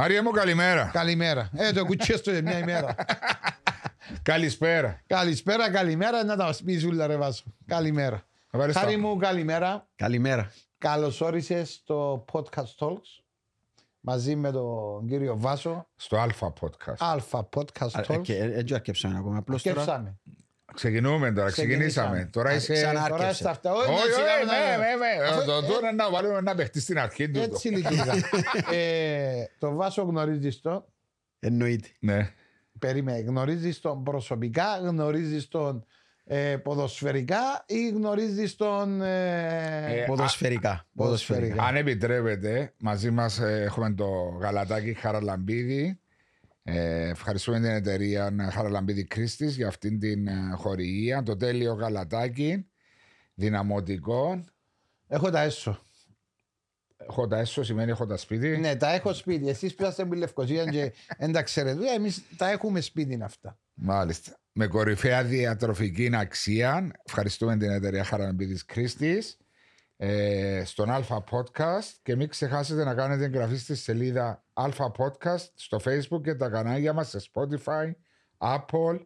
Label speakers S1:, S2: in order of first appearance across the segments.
S1: Μαρία μου, καλημέρα.
S2: Καλημέρα. Ε, το κουτσέ στο για μια ημέρα.
S1: Καλησπέρα.
S2: Καλησπέρα, καλημέρα. Να τα πει ζούλα, ρε Βάσο. Καλημέρα.
S1: Ευχαριστώ.
S2: Χάρη μου, καλημέρα.
S3: Καλημέρα.
S2: Καλώ όρισε στο Podcast Talks μαζί με τον κύριο Βάσο.
S1: Στο Αλφα Podcast.
S2: Αλφα Podcast Talks.
S3: Έτσι αρκεψαμε ακόμα. Απλώς τώρα...
S2: Σκέψαμε.
S1: Ξεκινούμε τώρα, ξεκινήσαμε. Τώρα είσαι.
S3: Ξανά-
S2: Τώρα
S3: Άρκεψε.
S2: στα αυτά.
S1: Όχι,
S2: Όχι,
S1: όχι,
S2: σιγά
S1: ναι,
S2: να-
S1: ναι, ναι.
S2: Αφού-
S1: Το-
S2: ε,
S1: Τώρα να βάλουμε ένα παιχτή στην αρχή του.
S2: Έτσι λειτουργά. Ε, Το Βάσο γνωρίζεις το;
S3: Εννοείται.
S1: Ναι.
S2: Περίμενε, γνωρίζεις τον προσωπικά, γνωρίζεις τον ε, ποδοσφαιρικά ή γνωρίζεις τον. Ε,
S1: Ε,
S3: Ποδοσφαιρικά. Ποδοσφαιρικά.
S1: Αν επιτρέπετε, μαζί μας έχουμε το γαλατάκι Χαραλαμπίδη. Ε, ευχαριστούμε την εταιρεία Χαραλαμπίδη Κρίστης για αυτήν την ε, χορηγία. Το τέλειο γαλατάκι, δυναμωτικό.
S2: Έχω τα έσω.
S1: Έχω τα έσω, σημαίνει έχω τα σπίτι.
S2: Ναι, τα έχω σπίτι. Εσείς που είστε από τη Λευκοσία και δεν τα ξέρετε, εμείς τα έχουμε σπίτι αυτά.
S1: Μάλιστα. Με κορυφαία διατροφική αξία. Ευχαριστούμε την εταιρεία Χαραλαμπίδη Κρίστης. Ε, στον Αλφα Podcast και μην ξεχάσετε να κάνετε εγγραφή στη σελίδα Αλφα Podcast στο Facebook και τα κανάλια μας σε Spotify, Apple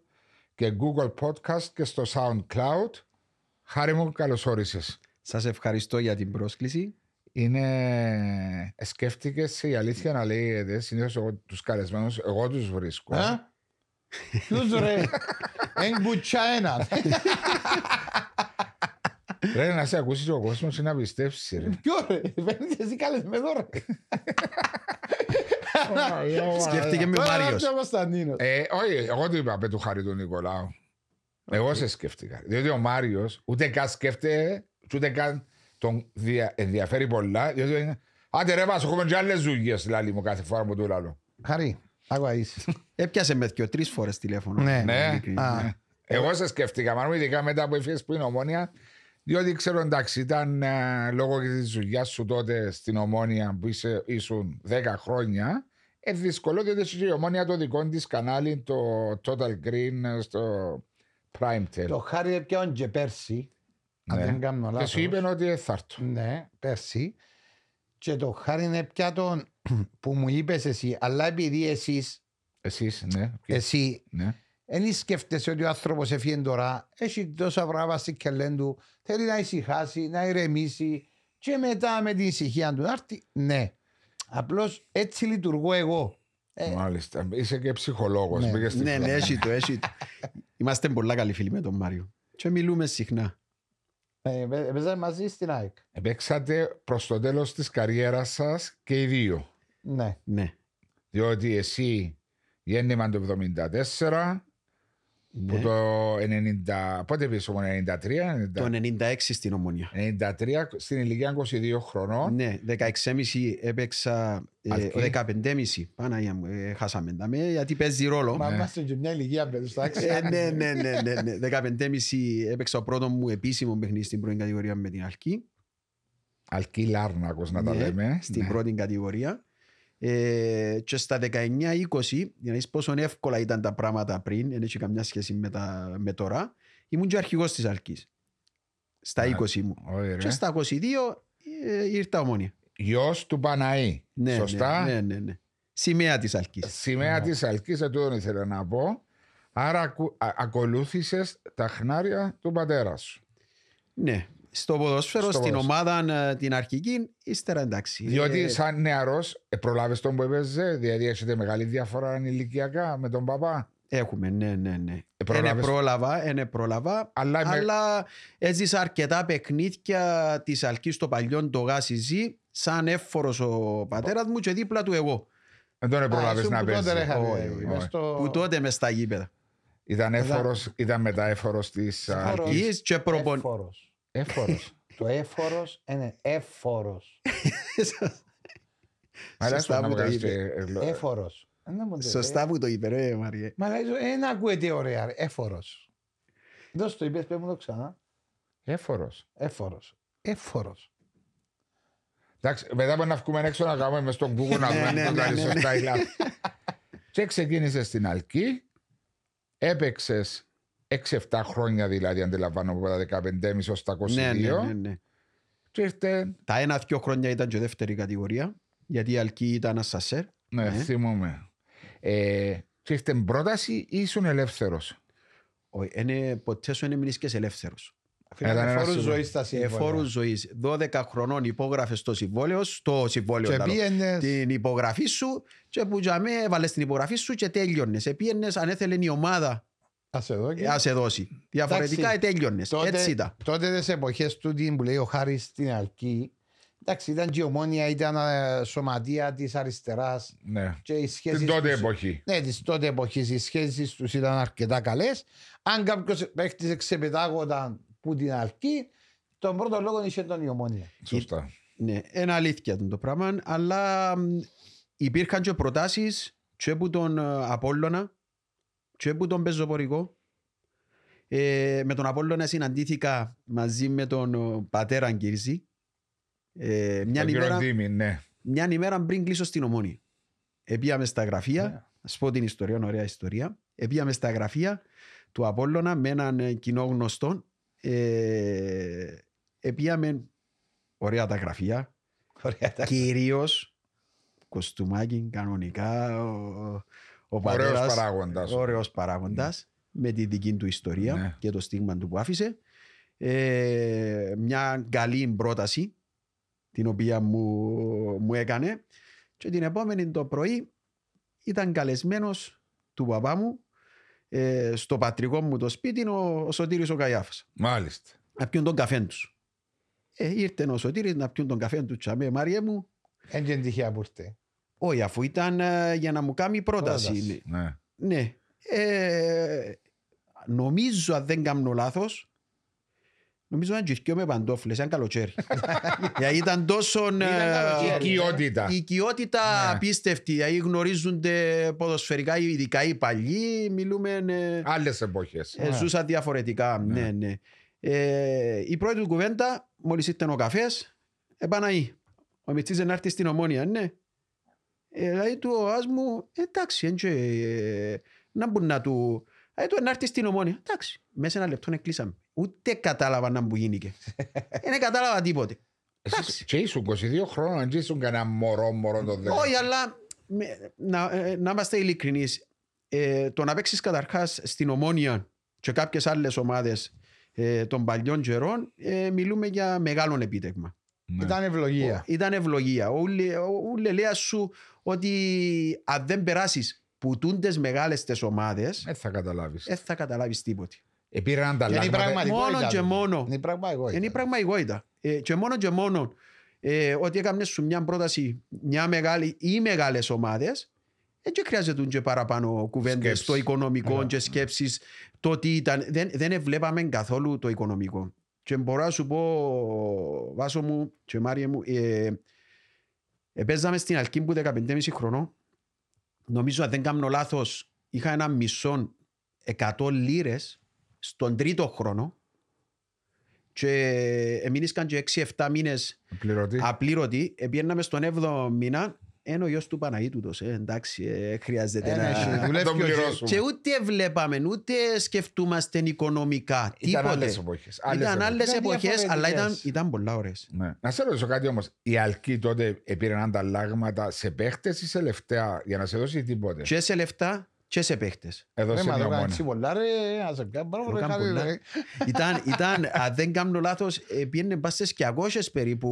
S1: και Google Podcast και στο SoundCloud. Χάρη μου, καλώς όρισες.
S3: Σας ευχαριστώ για την πρόσκληση.
S1: Είναι... ε, Σκέφτηκες η αλήθεια να λέγεται, συνήθως εγώ τους καλεσμένους, εγώ τους βρίσκω.
S2: Ε; Ποιους ρε, εν μπουτσά ένα.
S1: Ρε να σε ακούσει ο κόσμος ή να πιστέψει. ρε.
S2: Ποιο ρε, φαίνεται εσύ καλεσμένο ρε.
S3: Σκέφτηκε με ο
S2: Τώρα
S3: Μάριος.
S2: έρθει ο Κωνσταντίνος.
S1: Ε, όχι, εγώ του είπα, πε του χάρη του Νικολάου. Εγώ σε σκέφτηκα. Διότι ο Μάριος ούτε καν σκέφτεται, ούτε καν τον δια- ενδιαφέρει πολλά. Διότι είναι. Άντε ρε, βάζω, έχουμε και άλλες ζουγίε, λάλη μου κάθε φορά που του λάλο.
S2: Χαρή, άκουα είσαι.
S3: Έπιασε με δυο τρεις φορές τηλέφωνο.
S2: Ναι.
S1: Ναι,
S3: Ειλικρινά.
S2: Α.
S1: ναι. Εγώ σε σκέφτηκα, μάλλον ειδικά μετά που έφυγες που είναι ομόνια. Διότι ξέρω εντάξει, ήταν ε, λόγω της δουλειά σου τότε στην ομόνια που είσαι, ήσουν 10 χρόνια. Ε, δύσκολο, διότι έχει και η ομόνια το δικό της κανάλι, το Total Green ε, στο Prime Tel.
S2: Το χάρη έπιαν και πέρσι, αν
S1: Ναι.
S2: δεν κάνω
S1: Και
S2: λάθος.
S1: σου είπε ότι θα έρθω.
S2: Ναι, πέρσι. Και το χάρη είναι πια τον που μου είπες εσύ, αλλά επειδή εσείς,
S1: Εσείς, ναι.
S2: εσύ,
S1: ναι.
S2: Δεν σκέφτεσαι ότι ο άνθρωπος έφυγε τώρα, έχει τόσα πράγματα στην κελέν του, θέλει να ησυχάσει, να ηρεμήσει και μετά με την ησυχία του να έρθει. Ναι. Απλώς έτσι λειτουργώ εγώ. Ε,
S1: Μάλιστα. Είσαι και ψυχολόγος.
S2: Ναι.
S1: Πήγες στη
S3: Ναι, ναι,
S1: φλόγα.
S3: έχει το, έχει το. Είμαστε πολλά καλοί φίλοι με τον Μάριο. Και μιλούμε συχνά.
S2: ε, Παίζαμε μαζί στην ΑΕΚ.
S1: Παίξατε προς το τέλος της καριέρας σας και οι δύο.
S2: Ναι.
S3: Ναι.
S1: Διότι εσύ γέννημα το 74, που
S3: ναι.
S1: το 90, πότε πήγες όμως, 93,
S3: Το 96 στην Ομονία.
S1: 93, στην ηλικία 22 χρονών.
S3: Ναι, 16,5 έπαιξα, ε,
S1: Αλκή.
S3: 15,5 Παναγία μου, ε, χάσαμε τα με, γιατί παίζει ρόλο.
S2: Μα είμαστε και μια ηλικία παιδί, εντάξει.
S3: Ε, ναι, ναι, ναι, ναι, ναι. 15,5 έπαιξα ο πρώτο μου επίσημο παιχνίδι στην πρώτη κατηγορία με την Αλκή.
S1: Αλκή Λάρνακος να τα
S3: Ναι,
S1: λέμε.
S3: Στην
S1: Ναι.
S3: πρώτη κατηγορία. Ε, και στα 19-20, για να δεις πόσο εύκολα ήταν τα πράγματα πριν, δεν έχει καμιά σχέση με, τα, με τώρα, ήμουν και αρχηγός της Αλκής. Στα
S1: Α,
S3: 20 μου.
S1: Ωραία.
S3: Και στα 22 ε, ήρθα ομόνια.
S1: Γιος του Παναή.
S3: Ναι,
S1: Σωστά.
S3: Ναι, ναι, ναι, ναι. Σημαία της Αλκής.
S1: Σημαία της Αλκής, αυτό ήθελα να πω. Άρα ακου, α, ακολούθησες τα χνάρια του πατέρα σου.
S3: Ναι. Στο ποδόσφαιρο,
S1: Στο
S3: στην
S1: ποδόσφαιρο.
S3: ομάδα ε, την αρχική, ύστερα εντάξει.
S1: Διότι
S3: Ε,
S1: σαν νεαρός ε, προλάβες τον που έπαιζε, δηλαδή έχετε μεγάλη διαφορά ηλικιακά με τον παπά.
S3: Έχουμε, ναι, ναι, ναι.
S1: Ε, προλάβες-
S3: Είναι πρόλαβα, είναι πρόλαβα.
S1: Αλλά, με-
S3: Αλλά έζησα αρκετά παιχνίδια της Αλκής στο παλιό το Γάσιζι, σαν εύφορο ο πατέρας μου και δίπλα του εγώ.
S1: δεν τον προλάβες να παίζεις.
S3: Όχι, όχι. Που τότε μες στα γήπεδα.
S1: Ήταν, έφορος, ήταν μετά έφορος της
S2: Έφορος.
S1: Αλκής.
S3: Αλκής και προπον...
S2: Έφορος.
S1: Έφορος.
S2: Το έφορος είναι έφορος.
S1: Μα λες
S3: Σωστά
S1: να
S3: που το
S1: βγάζεις
S3: είπε.
S1: και, ε, λο-
S2: Έφορος. Ε, να μου το
S3: Σωστά που το είπε, ρε Μαριέ.
S2: Μα λέει, δεν ακούεται ωραία, ρε. έφορος. Δώσ' το είπες, πες μου το ξανά.
S1: Έφορος.
S2: Έφορος. Έφορος.
S1: Εντάξει, μετά από να βγούμε έξω να κάνουμε μες στον Google να
S3: Ναι,
S1: δούμε
S3: ναι,
S1: αν το
S3: ναι,
S1: κάνεις
S3: ναι,
S1: σωστά ή λάθος. Και ξεκίνησες στην Αλκή, έπαιξες 6-7 χρόνια δηλαδή, αντιλαμβάνω από τα 15,5 ως τα 22.
S3: Ναι, ναι, ναι, ναι.
S1: Και ήρθε
S3: Τα ένα-δυο χρόνια ήταν και δεύτερη κατηγορία, γιατί η Αλκή ήταν ασασέρ.
S1: Ναι,
S3: Ναι.
S1: θυμούμαι. Ε, και έχετε πρόταση ή ήσουν ελεύθερος;
S3: Όχι, είναι- ποτέ σου δεν μείνεις και ελεύθερος.
S1: Ήταν ένα
S2: Φόρους
S1: συμβόλαιο.
S2: ζωής στα
S3: Ε,
S2: σύμφωνα.
S3: φόρους ζωής. 12 χρονών υπόγραφες το συμβόλαιο, στο συμβόλαιο
S2: Και
S3: λαλώ.
S2: πήγαινες-
S3: την υπογραφή σου και που για με έβαλες την υπογραφή σου και τέλειωνες. Επίενες αν έθελε η ομάδα
S2: Ας εδώ και-
S3: ε, ας σε δώσει. Διαφορετικά ε,
S2: Εντάξει,
S3: τέλειωνες.
S2: τότε,
S3: Έτσι ήταν.
S2: τότε τις εποχές του τι που λέει ο Χάρης στην Αλκή εντάξει ήταν και η ομόνια, ήταν ε, σωματεία της αριστεράς
S1: Ναι.
S2: και οι σχέσεις
S1: Την τότε
S2: τους-
S1: εποχή.
S2: Ναι, τις τότε εποχής οι σχέσεις τους ήταν αρκετά καλές. Αν κάποιος παίχτης εξεπετάγονταν που την Αλκή, τον πρώτο λόγο είχε τον η ομόνια.
S1: Σωστά.
S3: Ναι, είναι αλήθεια το πράγμα, αλλά μ, υπήρχαν και προτάσεις και από τον ε, Απόλλωνα και από τον Πεζοπορικό. Ε, με τον Απόλλωνα συναντήθηκα μαζί με τον ε, πατέρα Γκύρζη. Ε, μια,
S1: Τον κύριο
S3: ημέρα,
S1: Δήμη, ναι.
S3: μια ημέρα πριν κλείσω στην Ομόνη. Επίαμε στα γραφεία,
S2: Ναι.
S3: να σου πω την ιστορία, είναι ωραία ιστορία. Επίαμε στα γραφεία του Απόλλωνα με έναν ε, κοινό γνωστό. Ε, επίαμε ωραία τα γραφεία,
S2: Ωραία. τα-
S3: Κυρίως κοστούμάκι, κανονικά. Ο, ο
S1: Ωραίος
S3: πατέρας,
S1: παράγοντας.
S3: Ωραίος παράγοντας, με τη δική του ιστορία
S1: Ναι.
S3: και το στίγμα του που άφησε. Ε, μια καλή πρόταση την οποία μου, μου έκανε και την επόμενη το πρωί ήταν καλεσμένος του παπά μου ε, στο πατρικό μου το σπίτι ο, ο Σωτήρης ο Καϊάφας
S1: Μάλιστα.
S3: να πιούν τον καφέ τους. Ε, ήρθε ο Σωτήρης να πιούν τον καφέ τους τσαμέ Μάρια μου
S2: Εν και τυχαία που ήρθε.
S3: Όχι, αφού ήταν ε, για να μου κάνει πρόταση.
S2: Πρόταση.
S1: Ναι.
S3: Ναι. Ε, νομίζω, αν δεν κάνω λάθος, νομίζω να τζιρκιώ με παντόφλες, ήταν καλοκαίρι. Γιατί ήταν τόσο... ε,
S2: καλοκαίρι.
S1: Οικειότητα.
S3: η οικειότητα
S1: Ναι.
S3: απίστευτη. Δηλαδή γνωρίζονται ποδοσφαιρικά, ειδικά οι παλιοί. Μιλούμε... ε,
S1: Άλλες εποχές.
S3: ε,
S2: Ναι.
S3: ζούσα διαφορετικά.
S1: Ναι.
S3: Ναι, ναι. Ε, η πρώτη του κουβέντα, μόλις ήρθε ο καφές, επαναεί. Ο Μιτσής να έρθει στην ομόνια, ναι. Ε, δηλαδή του ο ας μου, εντάξει, έντια, ε, να μπουν να του... Ε, του να έρθει στην ομόνια. Εντάξει, μέσα ένα λεπτό κλείσαμε. Ούτε κατάλαβα να μου γίνηκε. Δεν κατάλαβα τίποτε.
S1: Εσείς και ήσουν 22 χρόνων, αν και ήσουν κανένα μωρό, μωρό το δέκα.
S3: Όχι, αλλά με- να, ε, να είμαστε ειλικρινείς. Ε, το να παίξεις καταρχάς στην Ομόνια και κάποιες άλλες ομάδες ε, των παλιών καιρών, ε, μιλούμε για μεγάλο επίτευγμα.
S1: Ναι.
S2: Ήταν ευλογία.
S3: Ήταν ευλογία. Ούλε λέει σου ότι αν δεν περάσεις που τούντε μεγάλες τι ομάδες,
S1: Δεν θα καταλάβεις.
S3: δεν θα καταλάβεις τίποτε.
S1: Επήραν τα
S2: Είναι η
S1: λάγματα.
S2: πραγματικότητα.
S3: Μόνο και μόνο.
S2: Είναι η πραγματικότητα.
S3: Είναι η πραγματικότητα. Ε, και μόνο και μόνο ε, ότι έκαμε σου μια πρόταση μια μεγάλη ή μεγάλες ομάδες, δεν χρειάζεται και παραπάνω κουβέντες
S1: Σκέψεις.
S3: στο οικονομικό
S2: Ναι.
S3: και σκέψεις το τι ήταν. Δεν, δεν βλέπαμε καθόλου το οικονομικό. Και μπορώ να σου πω, Βάσο μου και Μάρια μου, ε, ε, παίζαμε στην Αλκή που 15,5 χρονών. Νομίζω, αν δεν κάνω λάθος, είχα ένα μισό 100 λίρες στον τρίτο χρόνο και εμείνησαν και 6-7 μήνες
S1: Πληρωτή.
S3: απλήρωτοι. Επιέναμε στον 7ο μήνα. Είναι ο γιος του Παναγίτουτος. Ε, εντάξει, ε, χρειάζεται
S2: Ε, ναι,
S3: να...
S2: εσύ,
S1: Να
S2: δουλεύει
S1: τον
S2: και ο-
S1: πληρώσουμε.
S3: Και ούτε βλέπαμε, ούτε σκεφτούμαστε οικονομικά.
S1: Ήταν άλλες
S3: Τίποτε.
S1: εποχές.
S3: Ήταν άλλες
S2: Ήταν
S3: εποχές, αλλά ήταν,
S2: διαφορετικές.
S3: ήταν πολλά ωραίες.
S1: Ναι. Να σε ρωτήσω κάτι όμως. Η Αλκή τότε επήραν ανταλλάγματα σε παίχτες ή σε λεφτά για να σε δώσει τίποτε;
S3: Και σε λεφτά και σε παίχτες.
S1: Εδώ
S2: Ε,
S1: σε
S2: μα
S1: μια
S2: το κάνει
S1: ομόνια.
S2: έτσι πολλά, ρε, ας το κάνω, μπράβο,
S3: Το
S2: ρε,
S3: κάνω
S2: Χάρη,
S3: πολλά.
S2: ρε.
S3: ήταν, ήταν, αν δεν κάνω λάθος, ε, πήγαινε πας στις 200 περίπου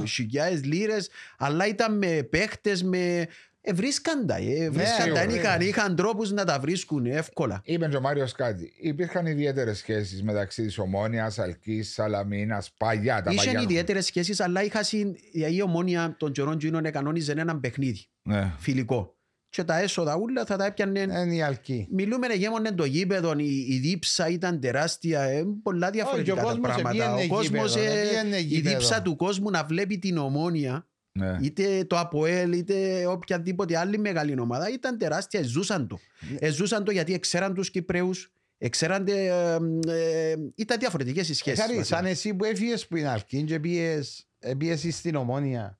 S2: Ω.
S3: χιλιάδες λίρες, αλλά ήταν με παίχτες, με... Ε, βρίσκαντα, ε, βρίσκαντα.
S1: σίγουρα.
S3: είχαν, είχαν τρόπους να τα βρίσκουν εύκολα.
S1: Είπε και ο Μάριος κάτι. Υπήρχαν ιδιαίτερες σχέσεις μεταξύ της Ομόνιας, Αλκής, Σαλαμίνας, παλιά. Τα
S3: Είχαν
S1: παλιά.
S3: ιδιαίτερες σχέσεις, αλλά είχα συν, η ομόνια των καιρών γίνων κανόνιζε έναν παιχνίδι
S1: Ναι.
S3: φιλικό. Και τα έσοδα ούλα θα τα έπιανε.
S2: Είναι η Αλκή.
S3: Μιλούμε γέμονε το γήπεδο, η, η δίψα ήταν τεράστια, ε, πολλά διαφορετικά
S2: Όχι, ο
S3: τα
S2: κόσμος
S3: πράγματα.
S2: επήγαινε
S3: Ο κόσμος,
S2: γήπεδο,
S3: ε,
S2: επήγαινε
S3: η
S2: γήπεδο.
S3: δίψα του κόσμου να βλέπει την ομόνια,
S1: ναι.
S3: είτε το ΑΠΟΕΛ, είτε οποιαδήποτε άλλη μεγάλη ομάδα, ήταν τεράστια, ζούσαν το. Ε, ζούσαν το γιατί ξέραν τους Κυπρέους, ξέραν, ε, ε, ήταν διαφορετικές οι σχέσεις.
S2: Χάρη,
S3: βασικά.
S2: σαν εσύ που έφυγες που είναι Αλκή και πήγες, ε, πήγες στην Ομόνια,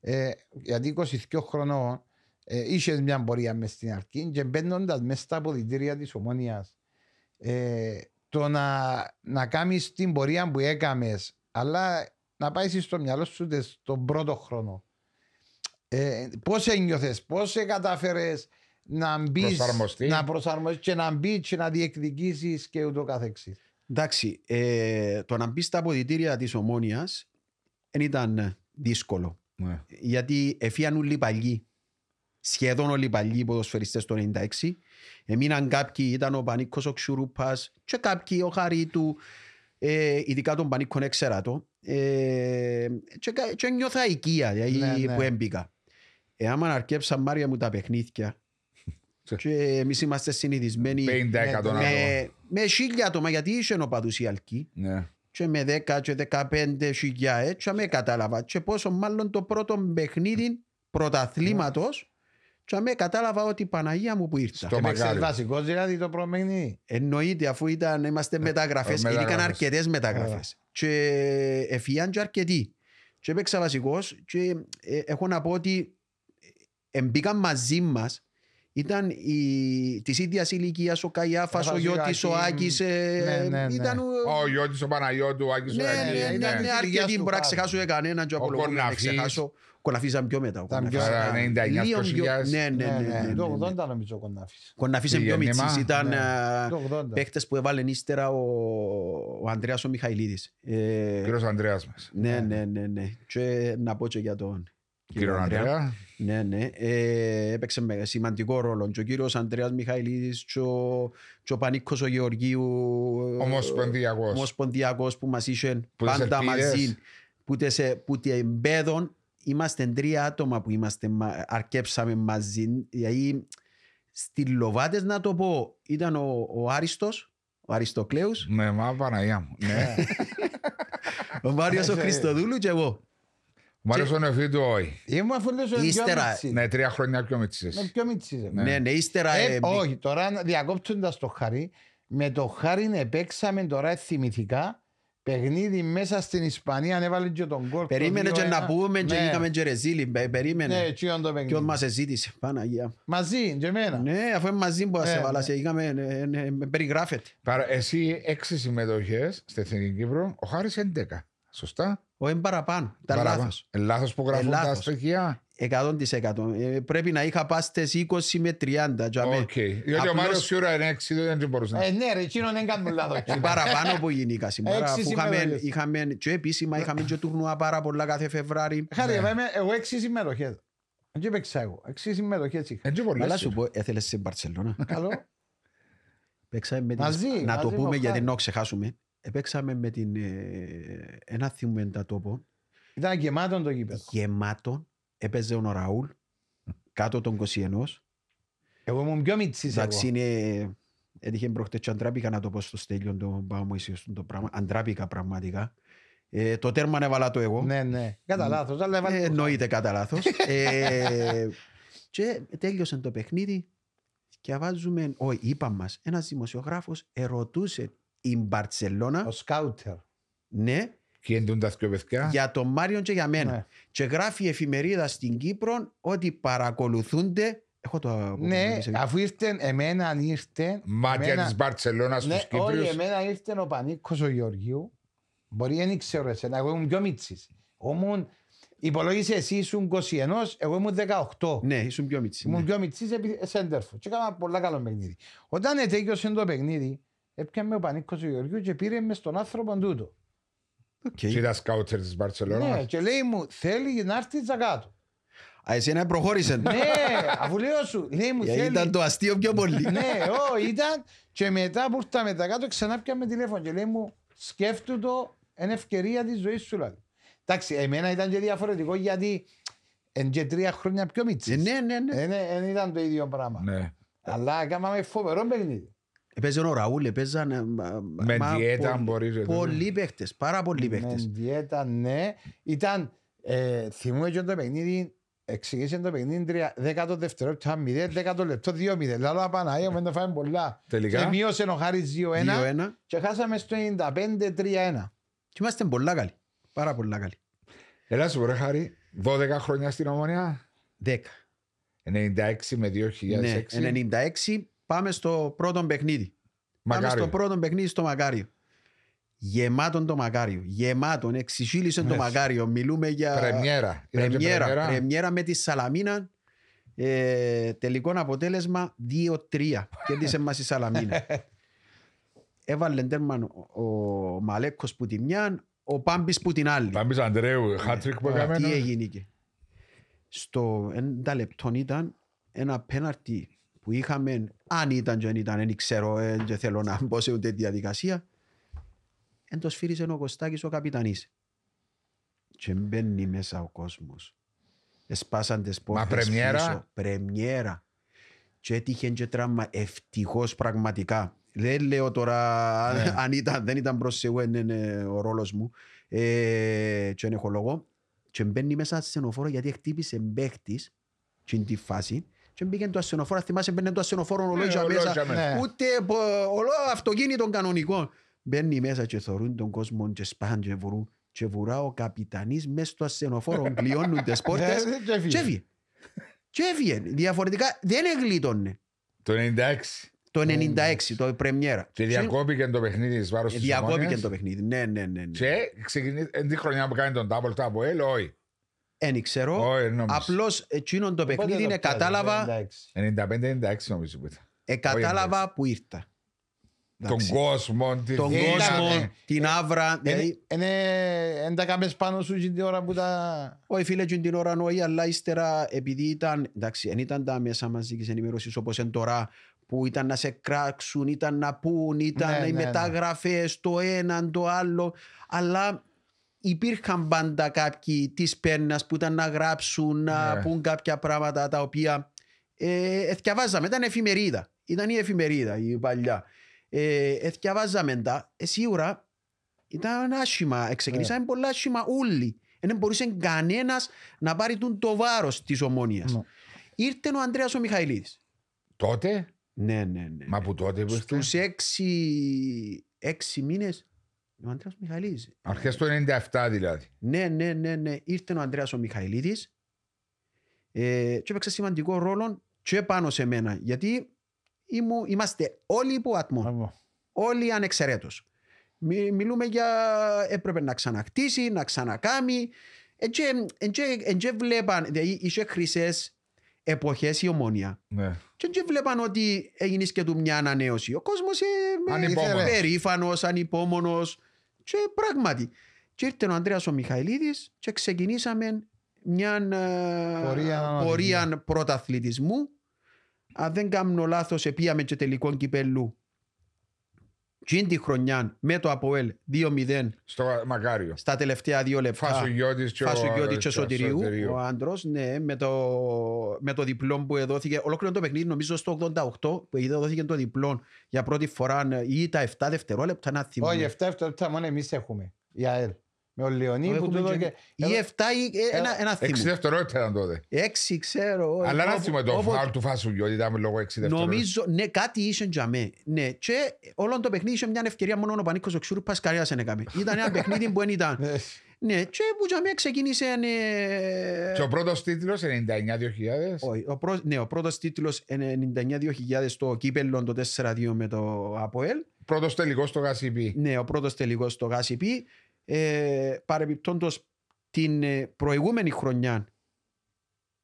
S2: ε, γιατί 22 χρονών ε, είχες μια πορεία μες στην Αλκή και μπαίνοντας μέσα στα αποδητήρια της Ομόνιας, ε, το να, να κάνεις την πορεία που έκαμες, αλλά να πάεις στο μυαλό σου τες- τον πρώτο χρόνο. Ε, πώς ένιωθες, πώς κατάφερες να μπεις,
S1: Προσαρμοστεί.
S2: να προσαρμοστείς και να μπεις και να διεκδικήσεις και ούτω καθεξής.
S3: Εντάξει, ε, το να μπεις στα αποδητήρια της ομόνοια δεν ήταν δύσκολο.
S1: Ναι.
S3: Γιατί εφίαν όλοι παλιοί. Σχεδόν όλοι οι παλιοί ποδοσφαιριστές το 96. Έμειναν κάποιοι, ήταν ο Πανίκος ο Ξουρούπας και κάποιοι ο Χαρίτου. Ε, ειδικά τον Πανίκον έξερα το. Ε, και, κα- και νιώθα οικία δηλαδή,
S2: Ναι, ναι.
S3: που έμπηκα. Ε, άμα αρκέψαν Μάρια μου τα παιχνίδια και εμείς είμαστε συνηθισμένοι
S1: 50 άτομα.
S3: με, με χίλια άτομα γιατί είσαι οπαδούς οι Αλκοί
S1: Ναι.
S3: και με 10 και 15 χιλιά έτσι με κατάλαβα και πόσο μάλλον το πρώτο παιχνίδι πρωταθλήματος και με κατάλαβα ότι Παναγία μου που ήρθα.
S1: Στο
S2: Έπαιξες
S1: Μακάριο.
S2: βασικός δηλαδή το προμενή.
S3: Εννοείται αφού ήταν, είμαστε μεταγραφές,
S1: ε,
S3: ήταν
S1: μεταγραφές.
S3: αρκετές μεταγραφές και εφιάν και αρκετοί και έπαιξα βασικός και ε, έχω να πω ότι ε, εμπήκαν μαζί μας ήταν η, της ίδιας ηλικίας ο Καϊάφας, ο
S2: Καϊάφας, ο
S3: Γιώτης, ο
S2: Ιωάκη.
S3: Άκης ε,
S2: Ναι, ναι, ναι.
S3: ήταν ο,
S1: Ο Γιώτης, ο Παναγιώτου, ο Άκης, ο
S3: ναι,
S1: Άκης,
S3: ναι, ναι,
S2: ήταν
S3: ναι,
S2: της ηλικίας
S3: αρκετοί
S2: του
S3: μπορεί να
S2: Χάρη.
S3: ξεχάσω κανέναν και
S1: Ο
S3: απολογούμε να
S1: Κορναφής.
S3: ξεχάσω. Ο Κοναφής ήταν πιο μετά. ο
S2: Ήταν
S3: Κοναφής.
S2: πιο-
S1: Άρα, 99
S3: Λίγο πιο-
S1: 2000.
S3: Ναι, ναι, ναι, ναι, ναι,
S2: Το
S3: ναι.
S2: 80 νομίζω ο Κονάφης.
S3: Κοναφής είναι πιο
S1: Γέννημα.
S3: μίτσις. Ήταν
S2: Ναι,
S3: α,
S2: Το 80.
S3: παίχτες που έβαλε ύστερα ο, ο Ανδρέας ο Μιχαηλίδης. Ε,
S1: Κύριος Ανδρέας μας.
S3: ναι, ναι, ναι, ναι. Και να πω και για τον
S1: Κύριος Ανδρέα.
S3: Ναι, ναι. Ε, έπαιξε με σημαντικό ρόλο. Και ο κύριος Ανδρέας Μιχαηλίδης και ο, και ο Πανίκος ο Γεωργίου.
S1: Ομοσπονδιακός.
S3: Ομοσπονδιακός που μας είχε
S1: Που τις
S3: πάντα
S1: ελπίδες.
S3: μαζί. Που τις, ε, που τις εμπέδων είμαστε τρία άτομα που είμαστε, μα- αρκέψαμε μαζί. Δηλαδή, στη Λοβάτες να το πω, ήταν ο, ο Άριστος, ο Αριστοκλέους,
S1: Ναι, μα Παναγία μου. Ναι.
S3: ο Μάριος ο
S2: Ε,
S3: Χριστοδούλου και εγώ.
S1: Μ' άρεσε ο νεφί του όχι.
S2: Ήμουν αφού λες ο
S3: Ύστερα,
S2: Μίτσης.
S1: Ναι, τρία χρόνια πιο μίτσις.
S2: Με πιο μίτσις. ε.
S3: Ναι, ναι, ύστερα...
S2: Ε,
S3: ε,
S2: όχι, τώρα διακόπτοντας το χάρι, με το χάρι παίξαμε τώρα θυμηθικά παιχνίδι μέσα στην Ισπανία, έβαλε και τον κόλ.
S3: Περίμενε και να πούμε και
S2: ναι.
S3: είχαμε και ρεζίλι. Πε-
S2: Ναι,
S3: Περίμενε.
S2: έτσι είναι το
S3: Ποιος
S2: παιχνίδι.
S3: μας εζήτησε. Παναγία. μου.
S2: Μαζί, και εμένα.
S3: Ναι, αφού είναι μαζί που
S2: Ναι,
S3: σε
S2: ναι.
S3: βάλα, σε είχαμε, ε, ε, με περιγράφεται.
S1: Παρα- Εσύ έξι συμμετοχές στην Εθνική Κύπρο, ο Χάρης 11. Σωστά;
S3: Όχι είναι παραπάνω. Ήταν
S1: Παραπάνω.
S3: λάθος.
S1: Ε, Λάθος που γράφουν
S3: Ε,
S1: τα
S3: λάθος.
S1: στοιχεία.
S3: 100%. Ε, πρέπει να είχα πάει στις 20 με 30. για με.
S1: Οκ. Διότι ο
S3: Απλώς-
S1: Μάριος σίγουρα είναι έξι, δεν μπορούσε να...
S2: Ε, ναι ρε, εκείνον δεν κάνουν λάθος.
S3: Ε, παραπάνω που γενικά σήμερα.
S2: Έξι
S3: Αφού είχαμε,
S2: συμμετοχές.
S3: είχαμε και επίσημα είχαμε και τουρνουά πάρα πολλά κάθε Φεβράρι.
S2: Χάρη,
S1: Ναι.
S2: εγώ είμαι- εγώ έξι συμμετοχές. Δεν παίξα εγώ. Έξι συμμετοχές είχα.
S1: Έτσι πολλές.
S3: Αλλά σου πω, έθελες σε Μπαρτσελώνα.
S2: Καλό.
S3: Παίξαμε με την...
S2: Μαζί,
S3: να
S2: μαζί
S3: το
S2: με
S3: πούμε
S2: ο
S3: γιατί
S2: Χάρης.
S3: να το ξεχάσουμε. Επέξαμε με την... Ε, ένα θυμούμε τα τόπο.
S2: Ήταν γεμάτο το γήπεδο.
S3: Γεμάτο. Έπαιζε ο Ραούλ. Κάτω των 21.
S2: Εγώ ήμουν πιο μίτσις εγώ.
S3: Εντάξει, είναι... Έτυχε προχτές και αντράπηκα να το πω στο στέλιο το πάω μου το πράγμα. Αντράπηκα πραγματικά. Ε, το τέρμα έβαλα το εγώ.
S2: Ναι, ναι. Κατά λάθος, αλλά
S3: Ε,
S2: έβαλε το
S3: εννοείται κατά λάθος. ε, και τέλειωσε το παιχνίδι και βάζουμε, όχι, είπα μας, ένας δημοσιογράφος ερωτούσε η Μπαρτσελώνα,
S2: Ο σκάουτερ.
S3: ναι,
S1: Και εντούν τα δυο παιδιά.
S3: για τον Μάριον και για μένα.
S2: Ναι.
S3: Και γράφει η εφημερίδα στην Κύπρο ότι παρακολουθούνται. Έχω το
S2: Ναι, αφού ήρθε, εμένα ήρθε.
S1: Μάτια
S2: εμένα-
S1: της Μπαρτσελώνας
S2: Ναι,
S1: στους
S2: όχι,
S1: Κύπριους.
S2: εμένα ήρθε ο Πανίκος ο Γεωργίου. Μπορεί δεν ξέρω εσένα, εγώ ήμουν πιο μίτσις. Ήμουν, υπολόγισε εσύ ήσουν 21, εγώ ήμουν 18.
S3: Ναι, ήσουν πιο μίτσι.
S2: Ήμουν
S3: Ναι.
S2: πιο μιτσής επί σέντερφο. Και έκανα πολλά καλό παιχνίδι. Όταν ετέγιωσε το παιχνίδι, έπιαμε ο Πανίκος ο Γεωργίου και πήρε μες στον άνθρωπο τούτο.
S3: Οκ.
S1: Και ήταν σκάουτερ της
S2: Ναι,
S1: Μπαρτσελώνας.
S2: και λέει μου, θέλει να έρθει κάτω.
S3: Α, εσένα προχώρησες.
S2: ναι, αφού λέω σου, λέει μου,
S3: Γιατί
S2: θέλει.
S3: ήταν το αστείο πιο πολύ.
S2: ναι, ό, ήταν και μετά που ήρθαμε τα κάτω ξανά πιάμε τηλέφωνο και λέει μου σκέφτου το είναι ευκαιρία της ζωής σου δηλαδή. Εντάξει, εμένα ήταν και διαφορετικό γιατί εν και τρία χρόνια πιο
S3: Ε,
S2: μίτσις.
S3: Ναι, ναι, ναι.
S2: Δεν ήταν το ίδιο πράγμα.
S1: Ναι.
S2: Αλλά έκαναμε φοβερό παιχνίδι.
S3: Έπαιζε ο Ραούλ, έπαιζαν ε, μα-
S1: Με
S3: μα-
S1: διέτα
S3: πο-
S1: μπορείς, ρε,
S3: Πολλοί παίχτες, πάρα πολλοί
S2: Με
S3: παίχτες.
S2: διέτα, ναι. Ήταν, ε, θυμούμαι και το παιχνίδι, εξηγήσε το παιχνίδι τρία- δέκατο δευτερόλεπτο, ήταν μηδέν, δέκατο λεπτό, δύο μηδέν. Λάλο απαναία, μην το φάμε πολλά.
S1: Τελικά;
S2: Και μείωσε ο Χάρης 2-1
S3: 2-1.
S2: και χάσαμε στο 95-3-1.
S3: Και είμαστε πολλά καλοί. Πάρα πολλά καλοί.
S1: Έλα σου πω ρε Χάρη, 12 χρόνια στην Ομονία,
S3: 10.
S1: 96 με 2006.
S3: Ναι, 96 πάμε στο πρώτο παιχνίδι. Πάμε
S1: Μακάριο.
S3: στο πρώτο παιχνίδι στο Μακάριο. Γεμάτον το Μακάριο. Γεμάτον. Εξισύλισε το
S1: Ναι.
S3: Μακάριο. Μιλούμε για
S1: Πρεμιέρα. Ήταν και
S3: πρεμιέρα. Πρεμιέρα; Με τη Σαλαμίνα. Ε, τελικό αποτέλεσμα 2-3. Κέρδισε μας η Σαλαμίνα. Έβαλε τέρμα ο, ο Μαλέκος που τη μια, ο Πάμπης που την άλλη.
S1: Πάμπης Αντρέου, χάτρικ που έκαμε.
S3: Τι έγινε και. Στο 90 λεπτό ήταν ένα πέναρτι που είχαμε, αν ήταν και αν ήταν, δεν ξέρω, δεν θέλω να μπω σε ούτε διαδικασία. Εν το σφύριζε ο Κωστάκης ο καπιτανής. Και μπαίνει μέσα ο κόσμος. Εσπάσαν τις πόρτες
S1: πρεμιέρα;
S3: πίσω. Πρεμιέρα. Και έτυχε και τραύμα. Ευτυχώς πραγματικά. Δεν λέω τώρα
S1: Ναι.
S3: αν ήταν, δεν ήταν προς εγώ είναι, είναι ο ρόλος μου. Ε, και δεν έχω λόγο. Και μπαίνει μέσα στο ασθενοφόρο γιατί χτύπησε παίχτης στην τη φάση. Και μπήκε το ασθενοφόρο. Θυμάσαι μπαίνει το ασθενοφόρο
S1: Ναι,
S3: ολόγια
S1: ολόγια
S3: μέσα.
S1: μέσα.
S2: Ναι.
S3: Ούτε πο- ολό αυτοκίνητο κανονικό. Μπαίνει μέσα και θωρούν τον κόσμο και σπάν και βουρούν. Και βουρά ο καπιτανής μέσα στο ασθενοφόρο. Κλειώνουν τις πόρτες.
S2: Ναι, και έφυγε.
S3: Και έφυγε. Και έφυγε. Διαφορετικά δεν εγλίτωνε.
S1: Το 96.
S3: Το 96, το πρεμιέρα.
S1: Και διακόπηκε το παιχνίδι της βάρος
S3: Ε,
S1: της
S3: Διακόπηκε
S1: Ομόνιας.
S3: το παιχνίδι. Ναι, ναι, ναι. ναι.
S1: Και ξεκινήσει, εν τη χρονιά που κάνει τον double tap ο Ελ, όχι.
S3: Εν ξέρω.
S1: Όχι, νόμιζα.
S3: Απλώς εκείνον το
S2: Πότε
S3: παιχνίδι είναι
S2: το πιάσε,
S3: κατάλαβα,
S2: 96.
S1: 95-96 νομίζω που ήταν.
S3: ε, κατάλαβα που ήρθα.
S1: Τον
S3: Εντάξει.
S1: κόσμο, τη
S3: Τον
S1: δύναμη.
S3: κόσμο, την άβρα. δηλαδή,
S2: Δεν τα κάμες πάνω σου την ώρα που τα...
S3: Όχι φίλε και την ώρα όχι, αλλά ύστερα επειδή ήταν, εντάξει, δεν ήταν τα μέσα μαζικής ενημέρωσης όπως είναι τώρα που ήταν να σε κράξουν, ήταν να πούν, ήταν
S2: Ναι,
S3: οι
S2: ναι, ναι.
S3: μεταγραφές, το ένα, το άλλο, αλλά υπήρχαν πάντα κάποιοι της πένας που ήταν να γράψουν, να
S1: Ναι.
S3: πούν κάποια πράγματα τα οποία ε, εθιαβάζαμε, ήταν εφημερίδα, ήταν η εφημερίδα η παλιά. Ε, εθιαβάζαμε τα, ε, σίγουρα ήταν άσχημα, ξεκινήσαμε πολλά άσχημα όλοι. Δεν μπορούσε κανένας να πάρει τον το βάρος της ομόνιας.
S2: Ναι.
S3: Ήρθε ο Ανδρέας ο Μιχαηλίδης.
S1: Τότε,
S3: Ναι, ναι, ναι.
S1: μα που τότε που ήρθε;
S3: Στους έξι, έξι μήνες ο Ανδρέας ο Μιχαηλίδης.
S1: Αρχές του 97 δηλαδή.
S3: Ναι, ναι, ναι, ναι. Ήρθε ο Ανδρέας ο Μιχαηλίδης ε, και έπαιξε σημαντικό ρόλο και πάνω σε μένα. Γιατί ήμου, είμαστε όλοι υπό ατμό.
S2: Μπράβο.
S3: Όλοι ανεξαιρέτως. Μι- μιλούμε για έπρεπε να ξανακτήσει, να ξανακάμει. Εν και βλέπαν, δηλαδή είχε χρυσές εποχές η ομόνια.
S1: Ναι.
S3: Και δεν βλέπαν ότι έγινε και του μια ανανέωση. Ο κόσμος ε,
S1: Ανυπόμονος.
S3: περήφανος, ανυπόμονος και πράγματι. Και ήρθε ο Ανδρέας ο Μιχαηλίδης και ξεκινήσαμε μια ε,
S2: Πορεία ανωδική.
S3: πορεία πρωταθλητισμού. Αν δεν κάνω λάθος, επίαμε και τελικό κυπέλου. Και τη χρονιά με το ΑΠΟΕΛ 2-0
S1: Στο Μακάριο.
S3: στα τελευταία δύο λεπτά.
S1: Φασουγιώτης και ο-
S3: Φασουγιώτη και
S1: και ο
S3: Σωτηρίου.
S1: Σωτηρίου.
S3: Ο άντρος, ναι, με το, με το διπλό που έδωθηκε. Ολόκληρο το παιχνίδι, νομίζω στο 88, που έδωθηκε το διπλό για πρώτη φορά ή τα 7 δευτερόλεπτα να θυμούμε.
S2: Όχι, 7 λεπτά μόνο εμείς έχουμε. Η ΑΕΛ. Με ο Λεωνί
S3: Το
S2: που
S3: έχουμε
S2: του
S3: και-
S2: έδωκε...
S3: Ή 7 ή ε, ένα, ένα
S1: Έξι
S3: θυμούμε.
S1: δευτερόλεπτα ήταν τότε.
S3: Έξι, ξέρω. όχι.
S1: Αλλά να
S3: Όπου-
S1: θυμούμε το
S3: όπου-
S1: φάουλ του Φασουγιώτη ήταν λόγω έξι δευτερόλεπτα.
S3: Νομίζω, ναι, κάτι είσαι για μέ. Ναι, και όλο το παιχνίδι είχε μια ευκαιρία μόνο ο Πανίκος ο Ξούρπας κανένας δεν έκαμε. Ήταν ένα παιχνίδι που δεν ήταν.
S2: Ε,
S3: Ναι, και που για μέ ξεκίνησε... ε,
S1: Και ο πρώτος τίτλος 99-2000.
S3: Όχι, ο, πρω... ναι, ο πρώτος τίτλος 99-2000 στο κύπελλο το 4-2 με το ΑΠΟΕΛ.
S1: Πρώτος τελικός στο Γασιπί.
S3: Ναι, ο πρώτος τελικός στο ΓΑΣΙΠ. Ε, παρεμπιπτόντως την ε, προηγούμενη χρονιά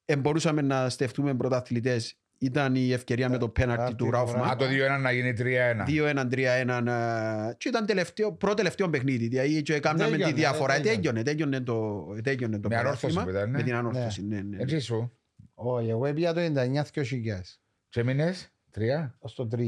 S3: ε, μπορούσαμε να στεφτούμε πρωταθλητές. Ήταν η ευκαιρία με το πέναρτι
S2: Άρτη,
S3: του
S2: το
S3: Ράουφμαν.
S1: Α, το 2-1 να γίνει 3-1.
S3: 2-1-3-1 ε, και ήταν τελευταίο, πρώτο τελευταίο παιχνίδι. Δηλαδή και κάναμε τη
S2: Τέλειωνε,
S3: διαφορά.
S2: ε, τέλειωνε.
S3: Τέλειωνε, τέλειωνε το, τέλειωνε το
S1: Με ανόρθωση
S3: πρωτάθλημα.
S1: που ήταν, ναι.
S3: Με την ανόρθωση, ναι, ναι. ναι.
S1: Έτσι σου.
S2: Όχι, εγώ έπια το 99-2000.
S1: Και μήνες, τρία.
S2: Ως το 3.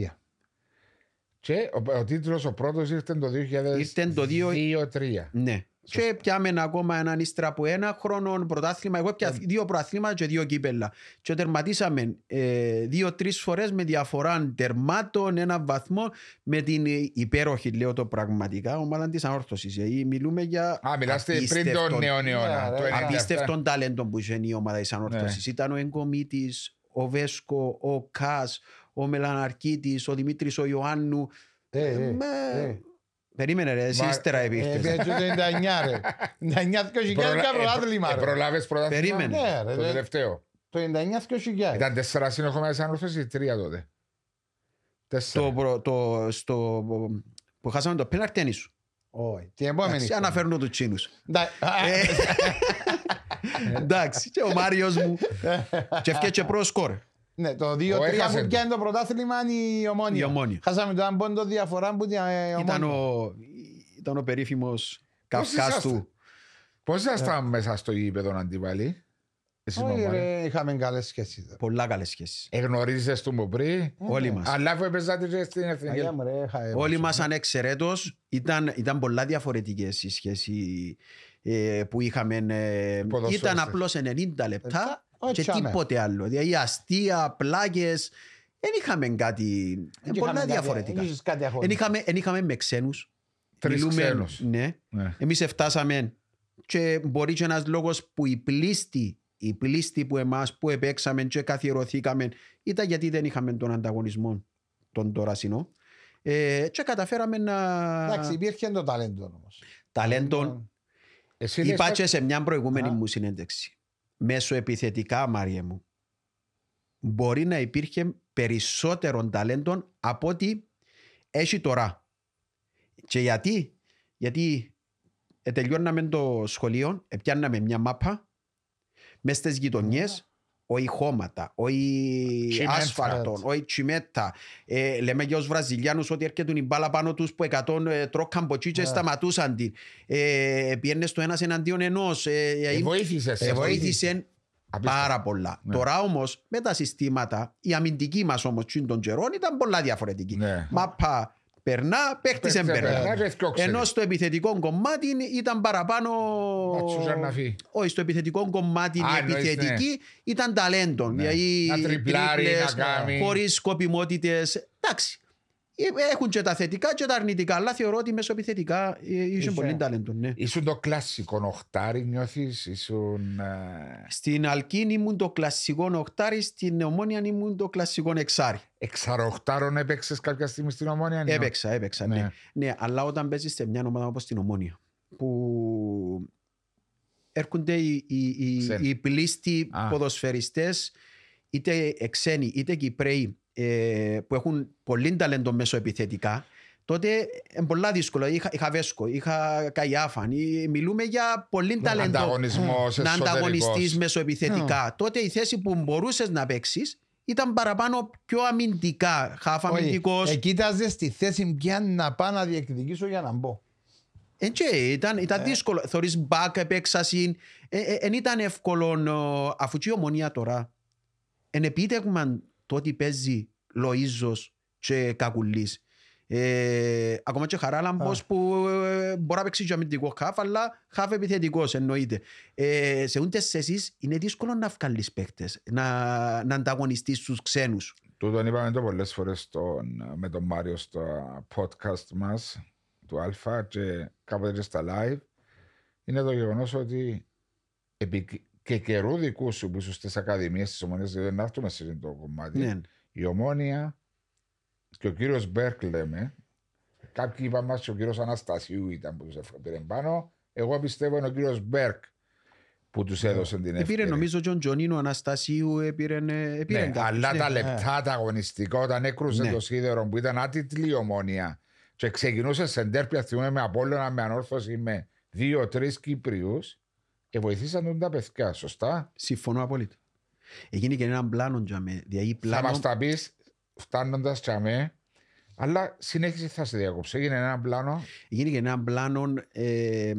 S1: Και ο, ο τίτλος ο πρώτος ήρθε το 2000.
S3: Ήρθε το
S1: 2-3.
S3: Ναι. Και πιάμε ακόμα έναν ύστερα από ένα χρόνο πρωτάθλημα. Εγώ
S1: Ε.
S3: πια δύο πρωτάθλημα και δύο κύπελα. Και τερματίσαμε ε, δύο-τρεις φορές με διαφορά τερμάτων, ένα βαθμό με την ε, υπέροχη, λέω το πραγματικά, ομάδα της ανόρθωσης. Ε, μιλούμε για
S1: Α, μιλάστε πριν
S3: απίστευτον-
S1: τον νέο αιώνα.
S2: Ναι,
S1: το
S2: ρε,
S1: 97.
S3: απίστευτον ταλέντο που είχε η ομάδα της
S1: Ναι.
S3: ανόρθωσης. Ήταν ο Εγκομίτης, ο Βέσκο, ο Κάς, ο Μελαναρκίτης, ο Δημήτρης ο Ιωάννου.
S2: Ε, ε,
S3: Με-
S2: ε.
S3: Περίμενε ρε, εσύ
S1: Μα-
S3: ύστερα
S2: Ε,
S3: υπήρχες.
S2: έπια το 99 ρε. 99-2000
S1: Προλα-
S2: και
S1: ε,
S2: πρωτάθλημα
S1: ε,
S2: ρε.
S1: Προλάβες πρωτάθλημα.
S3: Περίμενε.
S2: Ναι, ρε,
S1: Το
S2: ρε.
S1: τελευταίο.
S2: Το 99-2000.
S1: Ήταν τέσσερα συνεχόμενες ανόρθωσεις ή τρία τότε.
S3: το,
S1: Τέσσερα.
S3: προ- το, στο, που χάσαμε το πέναρτι είναι σου.
S2: Όχι. Την επόμενη.
S3: Εντάξει,
S2: χρονιά.
S3: Αναφέρνω τους Τσίνους.
S2: Εντά-
S3: Ε, Εντάξει, και ο Μάριος μου. Και ευκαιρία και πρώτο σκορ.
S2: Ναι, το
S1: Ο
S2: 2-3
S1: έχασε
S2: που
S1: το.
S2: πιάνει το πρωτάθλημα είναι η ομόνια.
S3: Η Ομόνια.
S2: Χάσαμε το έναν πόντο διαφορά που την ε,
S3: Ήταν
S2: ομόνια.
S3: ο, ήταν ο περίφημος
S1: Πώς
S3: καυκάς
S1: είσαστε;
S3: του.
S1: Πώς ήσασταν μέσα στο γήπεδο αντιβαλή. Εσύ με
S2: Όχι
S1: ομόνια.
S2: ρε, είχαμε καλές σχέσεις.
S3: Πολλά καλές σχέσεις.
S1: Εγνωρίζεις τον από πριν.
S3: Όλοι μας.
S1: Αλλά αφού έπαιζατε και στην εθνική.
S2: Αγία μου, ρε, είχα-
S3: Όλοι μας ανεξαιρέτως ήταν, ήταν πολλά διαφορετικές η σχέση ε, που είχαμε. ε,
S1: Ποδοσφαιριστές.
S3: ήταν απλώς 90 λεπτά
S2: Όχι,
S3: και
S2: τσάμε.
S3: τίποτε άλλο. Δηλαδή αστεία, πλάκες. Δεν είχαμε κάτι.
S2: Δεν
S3: πολλά
S2: είχαμε κάτι-
S3: διαφορετικά.
S2: δεν είχες κάτι
S3: Δεν
S2: αγχώδη.
S3: είχαμε, εν είχαμε με ξένους.
S1: Τρεις
S3: Μιλούμε-
S1: ξένους.
S3: Ναι.
S1: Ναι.
S3: Εμείς εφτάσαμε και μπορεί και ένας λόγος που οι πλήστοι, οι πλήστοι που εμάς που επέξαμε και καθιερωθήκαμε ήταν γιατί δεν είχαμε τον ανταγωνισμό τον τωρασινό ε, και καταφέραμε να
S2: Εντάξει, υπήρχε το ταλέντο όμως.
S3: ταλέντον
S1: Εσύ λες
S3: είπα
S1: κάτι-
S3: και σε μια προηγούμενη
S2: Α.
S3: μου συνέντευξη μέσω επιθετικά Μάριε μου μπορεί να υπήρχε περισσότερων ταλέντων από ό,τι έχει τώρα. Και γιατί; Γιατί ε, τελειώναμε το σχολείο, ε, πιάνναμε μια μάπα μες στις γειτονιές, όχι χώματα, όχι
S1: Τσιμέντα.
S3: άσφαλτο, όχι τσιμέτα. Ε, λέμε για τους Βραζιλιάνους ότι έρχεται η μπάλα πάνω τους που 100 ε, τρώκαν από εκεί και
S2: Ναι.
S3: σταματούσαν την. Ε, πιένες το ένας εναντίον ενός. Ε,
S1: Ε,
S3: ε,
S1: βοήθησες.
S3: ε, βοήθησες
S1: Απίστευτο.
S3: πάρα πολλά.
S1: Ναι.
S3: Τώρα όμως με τα συστήματα, η αμυντική μας όμως των καιρών ήταν πολλά διαφορετική.
S1: Ναι.
S3: Μάπα περνά, παίχτης
S1: Παίχτης
S3: δεν περνά.
S1: περνά και θκιόξε.
S3: Ενώ στο επιθετικό κομμάτι ήταν παραπάνω.
S1: Ματσούζα να φύγει.
S3: Όχι, στο επιθετικό κομμάτι
S1: Α,
S3: η
S1: εννοείς,
S3: επιθετική ήταν ταλέντο.
S1: Ναι.
S3: Δηλαδή,
S1: Να τριπλάρει,
S3: τρίπλες,
S1: να κάνει.
S3: Χωρίς σκοπιμότητες. Εντάξει. Ε, Έχουν και τα θετικά και τα αρνητικά, αλλά θεωρώ ότι μέσω επιθετικά ε, είχε
S2: Είσαι.
S3: πολύ ταλέντο. Ναι.
S1: Ήσουν το κλασικό οχτάρι νιώθεις, ήσουν... ε,
S3: Στην Αλκίν ήμουν το κλασικό οχτάρι, στην Ομόνια ήμουν το κλασικό εξάρι.
S1: Εξαροχτάρων έπαιξες κάποια στιγμή στην Ομόνια. ναι.
S3: Έπαιξα, έπαιξα, ναι.
S1: Ναι.
S3: ναι. αλλά όταν παίζεις σε μια ομάδα όπως την Ομόνια, που έρχονται οι, οι, οι,
S1: Ξένοι.
S3: οι πλήστοι
S1: Α.
S3: ποδοσφαιριστές, είτε ξένοι είτε Κυπρέοι, ε, που έχουν πολύ ταλέντο μέσω επιθετικά, τότε είναι πολλά δύσκολο. Είχα, είχα Βέσκο, είχα Καϊάφαν, ή- μιλούμε για πολύ ταλέντο.
S1: Ανταγωνισμός
S3: να ανταγωνιστείς
S1: εσωτερικός.
S3: μέσω επιθετικά. Τότε η θέση που μπορούσες να παίξεις ήταν παραπάνω πιο αμυντικά, χαφ
S2: Όχι,
S3: αμυντικός.
S2: ε, κοίταζες τη θέση πια να πάω να διεκδικήσω για να μπω.
S3: Ε, και ήταν, ήταν δύσκολο. Θωρείς μπακ επέξαση. Δεν ήταν εύκολο ε, αφού και η ομονία τώρα. Εν επίτευγμα το ότι παίζει Λοΐζος και Κακουλής. Ε, ακόμα και Χαράλαμπος που ε, μπορεί να παίξει και αμυντικός χαφ αλλά χαφ επιθετικός εννοείται. Ε, σε ούντες θέσεις είναι δύσκολο να βγάλεις παίκτες, να, να ανταγωνιστείς τους ξένους;
S1: Τούτον είπαμε το πολλές φορές στον, με τον Μάριο στο podcast μας του Αλφα και κάποτε και στα live είναι το γεγονός ότι επί και καιρού δικούς σου που ήσουν στις ακαδημίες της Ομονίας δεν να έρθουμε σε αυτό το κομμάτι
S3: Ναι.
S1: η Ομόνια και ο κύριος Μπέρκ λέμε κάποιοι είπαν μας και ο κύριος Αναστασίου ήταν που τους έφερε πάνω εγώ πιστεύω είναι ο κύριος Μπέρκ που τους έδωσε την
S3: Επήρε
S1: ευκαιρία.
S3: νομίζω τον Τζονίνο Αναστασίου, επήρε, ε, επήρε
S1: Ναι,
S3: κάποιους,
S1: αλλά
S3: ναι.
S1: τα λεπτά τα αγωνιστικά όταν έκρουσε
S3: Ναι.
S1: το σίδερο που ήταν άτιτλη η ομόνια και ξεκινούσε σε ντέρπια θυμούμε με Απόλλωνα με ανόρθωση με δύο-τρει Κύπριους και βοηθήσαν τον τα παιδιά, σωστά;
S3: Συμφωνώ απόλυτα. Έγινε και έναν πλάνο για με. Δηλαδή
S1: Θα
S3: πλάνο...
S1: μας τα πεις φτάνοντας τσαμέ, αλλά συνέχισε θα σε διακόψω. Έγινε ένα πλάνο.
S3: Έγινε και έναν πλάνο ε,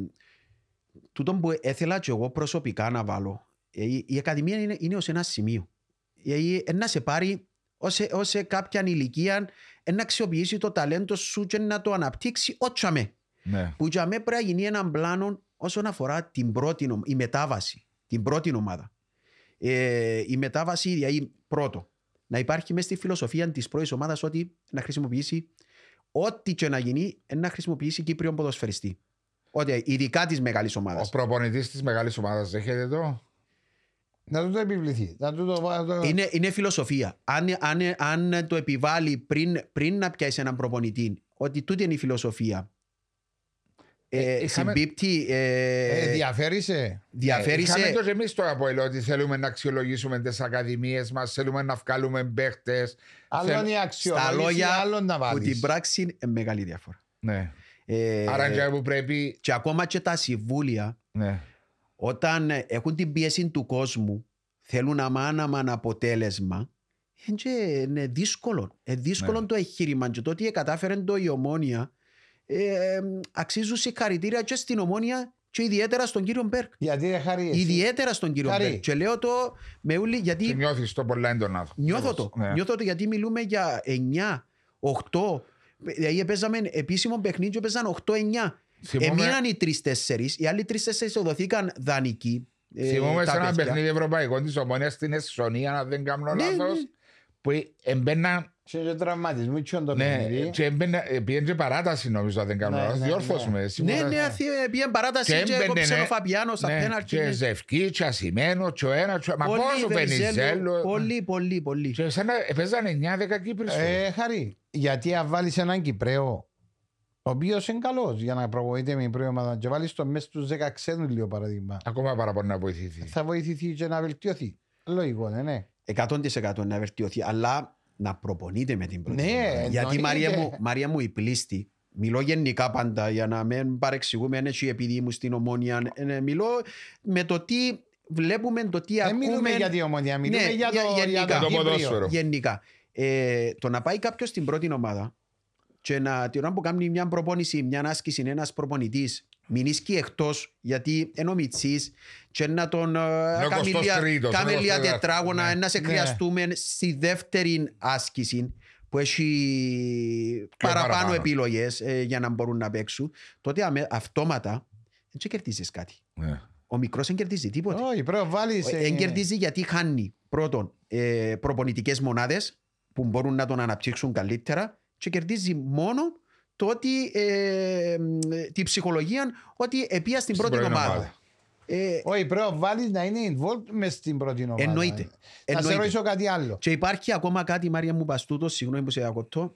S3: τούτο που έθελα και εγώ προσωπικά να βάλω. Ε, η, η Ακαδημία είναι, είναι ως ένα σημείο. Δηλαδή, ε, να σε πάρει ως, ως σε κάποια ηλικία ε, να αξιοποιήσει το ταλέντο σου και να το αναπτύξει ό τσαμέ.
S1: Ναι.
S3: Που για μέ πρέπει να γίνει έναν πλάνο όσον αφορά την πρώτη, νομ- η μετάβαση, την πρώτη ομάδα. Ε, η μετάβαση, δηλαδή, πρώτο, να υπάρχει μέσα στη φιλοσοφία της πρώτη ομάδας ότι να χρησιμοποιήσει ό,τι και να γίνει, ε, να χρησιμοποιήσει Κύπριον ποδοσφαιριστή. Ότι ειδικά της μεγάλης ομάδας.
S1: Ο προπονητής της μεγάλης ομάδας δέχεται το;
S2: Να του το επιβληθεί. Να του το, να το...
S3: Είναι, είναι φιλοσοφία. Αν, αν, αν το επιβάλλει πριν, πριν να πιάσει έναν προπονητή, ότι τούτη είναι η φιλοσοφία. Ε,
S1: Ε, είχαμε-
S3: συμπίπτει, ε,
S2: Ε, διαφέρει σε.
S3: διαφέρει
S1: Είχαμε
S3: σε-
S1: το και εμείς το Αποέλ ότι θέλουμε να αξιολογήσουμε τις ακαδημίες μας, θέλουμε να βγάλουμε παίχτε.
S2: Άλλο είναι η
S3: στα
S2: αξιολόγηση,
S3: λόγια
S2: άλλο να
S3: που την
S2: βάλεις.
S3: πράξη είναι μεγάλη διαφορά.
S1: Ναι.
S3: Ε,
S1: Άρα και που πρέπει.
S3: και ακόμα και τα συμβούλια
S1: Ναι.
S3: όταν ε, έχουν την πίεση του κόσμου θέλουν αμάναμαν αποτέλεσμα ε, και είναι δύσκολο. Ε, δύσκολο
S1: Ναι.
S3: το εγχείρημα και το ότι κατάφερε το η ομόνια ε, αξίζουν συγχαρητήρια και στην ομόνια και ιδιαίτερα στον κύριο Μπέρκ.
S2: Γιατί ρε Χαρή, εσύ.
S3: Ιδιαίτερα στον κύριο
S2: Χαρή.
S3: Μπέρκ. Και λέω το με ούλη
S1: Και
S3: γιατί
S1: νιώθεις το πολλά έντονα.
S3: νιώθω το.
S1: Ναι.
S3: Νιώθω το γιατί μιλούμε για 9, 8. Δηλαδή παίζαμε επίσημο παιχνίδι και παίζαν 8-9.
S1: Θυμούμαι-
S3: Εμείναν οι τρει-τέσσερι, οι άλλοι τρει-τέσσερι δοθήκαν δανεικοί. ε,
S1: Θυμούμαι
S3: τα
S1: σε ένα
S3: παιδιά.
S1: παιχνίδι ευρωπαϊκό της Ομόνιας στην Εσσονία, αν δεν κάνω
S3: Ναι,
S1: λάθος.
S3: ναι.
S1: Που έμπαιναν.
S2: Σε και τραυματισμού και το
S1: Ναι,
S2: παιχνίδι.
S1: και έμπαιναν. Πήγαινε και παράταση νομίζω, αν δεν κάνω
S2: Ναι,
S1: λάθος.
S2: ναι,
S1: Διόρθωσου με.
S3: Ναι,
S1: σίγουρα.
S3: ναι, αθή- πήγαινε παράταση
S1: Και
S3: και
S1: έμπαινε,
S3: έκοψε
S1: ναι.
S3: ο Φαπιάνο στα
S1: Ναι,
S3: πέναλτι.
S1: Και Ζευκή, και Ασημένο, και ο ένας. και- Μα
S3: Πολύ
S1: πόσο
S3: Βενιζέλο,
S1: Βενιζέλο.
S3: Πολύ, πολύ, πολύ.
S1: Και σαν να παίζαν 9-10 Κύπρους.
S2: Ε, Χαρή, γιατί αν βάλεις έναν Κυπρέο ο οποίος είναι καλός για να προβοείται με την πρώτη ομάδα και βάλεις το μέσα στους 10 ξένου, λίγο παράδειγμα,
S1: Ακόμα παραπάνω να βοηθηθεί.
S2: θα βοηθηθεί και να βελτιωθεί. Λογικό, ναι, ναι.
S3: 100% να βελτιωθεί, αλλά να προπονείται με την πρώτη
S2: Ναι,
S3: ομάδα. Γιατί
S2: εννοείται.
S3: Μαρία μου, Μαρία μου η πλήστη, μιλώ γενικά πάντα για να μην παρεξηγούμε έτσι επειδή μου στην ομόνια. Ε, μιλώ με το τι βλέπουμε, το τι
S2: Δεν
S3: ακούμε.
S2: μιλούμε για την ομονία, μιλούμε
S3: Ναι,
S2: για
S3: για-
S2: το, για
S3: γενικά.
S2: το
S1: Το
S2: Κύπριο.
S1: ποδόσφαιρο.
S3: Γενικά. Ε, το να πάει κάποιος στην πρώτη ομάδα και να την ώρα που κάνει μια προπόνηση, μια άσκηση, ένας προπονητής, μείνει εκτός γιατί ενώ μητσής και να τον ε,
S1: ο
S3: κάνει λια-
S1: 23ος,
S3: κάνει
S1: είναι ο
S3: λια
S1: 23ος.
S3: τετράγωνα,
S1: Ναι.
S3: να σε
S2: Ναι.
S3: χρειαστούμε στη δεύτερη άσκηση που έχει παραπάνω,
S1: παραπάνω.
S3: επιλογές για να μπορούν να παίξουν, τότε αμε- αυτόματα δεν κερδίζεις κάτι.
S1: Ναι.
S3: Ο μικρός δεν κερδίζει τίποτα.
S2: Όχι, πρέπει να βάλεις... ε,
S3: Δεν κερδίζει γιατί χάνει πρώτον ε, προπονητικές μονάδες που μπορούν να τον αναπτύξουν καλύτερα και κερδίζει μόνο το ότι ε, μ, τη ψυχολογία ότι επία στην πρώτη
S1: πρώτη
S3: ομάδα.
S1: ομάδα.
S3: Ε,
S2: Όχι, πρέπει να βάλεις να είναι involved μες στην πρώτη ομάδα.
S3: Εννοείται.
S2: Να σε
S3: Εννοείται.
S2: ρωτήσω κάτι άλλο.
S3: και υπάρχει ακόμα κάτι, Μαρία μου Παστούτο, συγγνώμη που σε διακοπτώ,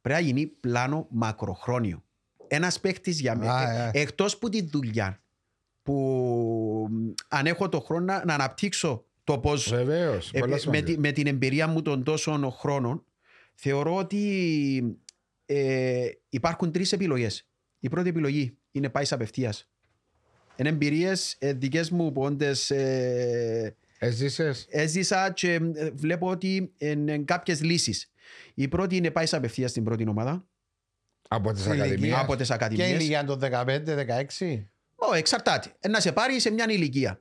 S3: πρέπει να γίνει πλάνο μακροχρόνιο. Ένας παίχτη για
S2: Α,
S3: μένα,
S2: ε.
S3: εκτός που τη δουλειά, που μ, αν έχω το χρόνο να, να αναπτύξω το πώς
S1: Βεβαίως.
S3: Ε,
S1: πολλά
S3: με,
S1: σημαντικά.
S3: τη- με την εμπειρία μου των τόσων χρόνων, θεωρώ ότι ε, υπάρχουν τρεις επιλογές. Η πρώτη επιλογή είναι πάεις απευθείας. Είναι εμπειρίες ε, δικές μου που όντες ε,
S1: Έζησες;
S3: έζησα και ε, βλέπω ότι είναι κάποιες λύσεις. Η πρώτη είναι πάεις απευθείας στην πρώτη ομάδα
S1: Από τις
S2: Ηλικία.
S1: ακαδημίες.
S3: από τις
S2: Και είναι
S3: ακαδημίες.
S2: για το 15-16.
S3: Ω, εξαρτάται. Ε, Να σε πάρει σε μια ηλικία.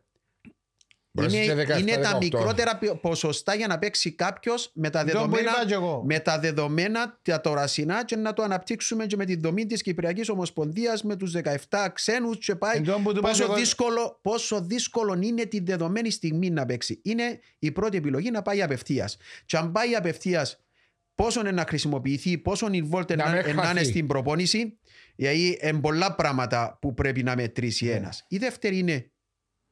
S1: Μπορείς
S3: Είναι,
S1: και 17,
S3: είναι τα
S1: 18.
S3: μικρότερα πι- ποσοστά για να παίξει κάποιος με τα
S2: Το που
S3: δεδομένα
S2: είπα και εγώ.
S3: με τα δεδομένα τα τωρασινά και να το αναπτύξουμε και με τη δομή της Κυπριακής Ομοσπονδίας με τους 17 ξένους και πάει
S2: Εν τω που του είπα και
S3: πόσο
S2: εγώ-
S3: δύσκολο, πόσο δύσκολο είναι τη δεδομένη στιγμή να παίξει. Είναι η πρώτη επιλογή να πάει απευθείας. Και αν πάει απευθείας πόσο είναι να χρησιμοποιηθεί, πόσο involved
S1: Να
S3: να,
S1: μην
S3: να είναι
S1: χαθεί.
S3: στην προπόνηση, γιατί είναι πολλά πράγματα που πρέπει να μετρήσει
S2: Ναι.
S3: ένας. Η δεύτερη είναι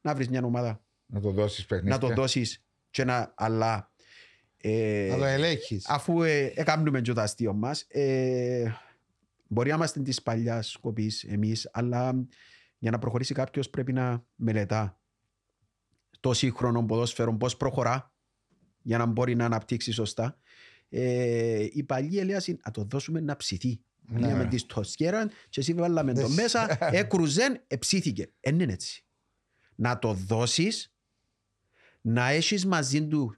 S3: να βρεις μια ομάδα,
S1: Να το δώσεις παιχνίδια.
S3: να το δώσεις και να, αλλά ε,
S2: Να το ελέγχεις.
S3: αφού ε, έκανουμε και το αστείο μας, ε, μπορεί να είμαστε της παλιάς σκοπής εμείς, αλλά για να προχωρήσει κάποιος πρέπει να μελετά το σύγχρονο ποδόσφαιρο, πώς προχωρά για να μπορεί να αναπτύξει σωστά. Ε, η παλιή ελέαση να το δώσουμε να ψηθεί.
S2: Ναι.
S3: Ναι. Με τη στοσιέρα και εσύ βάλαμε το
S2: Δες.
S3: μέσα, έκρουζεν, εψήθηκε. Δεν είναι έτσι. Να το δώσεις, να έχεις μαζί του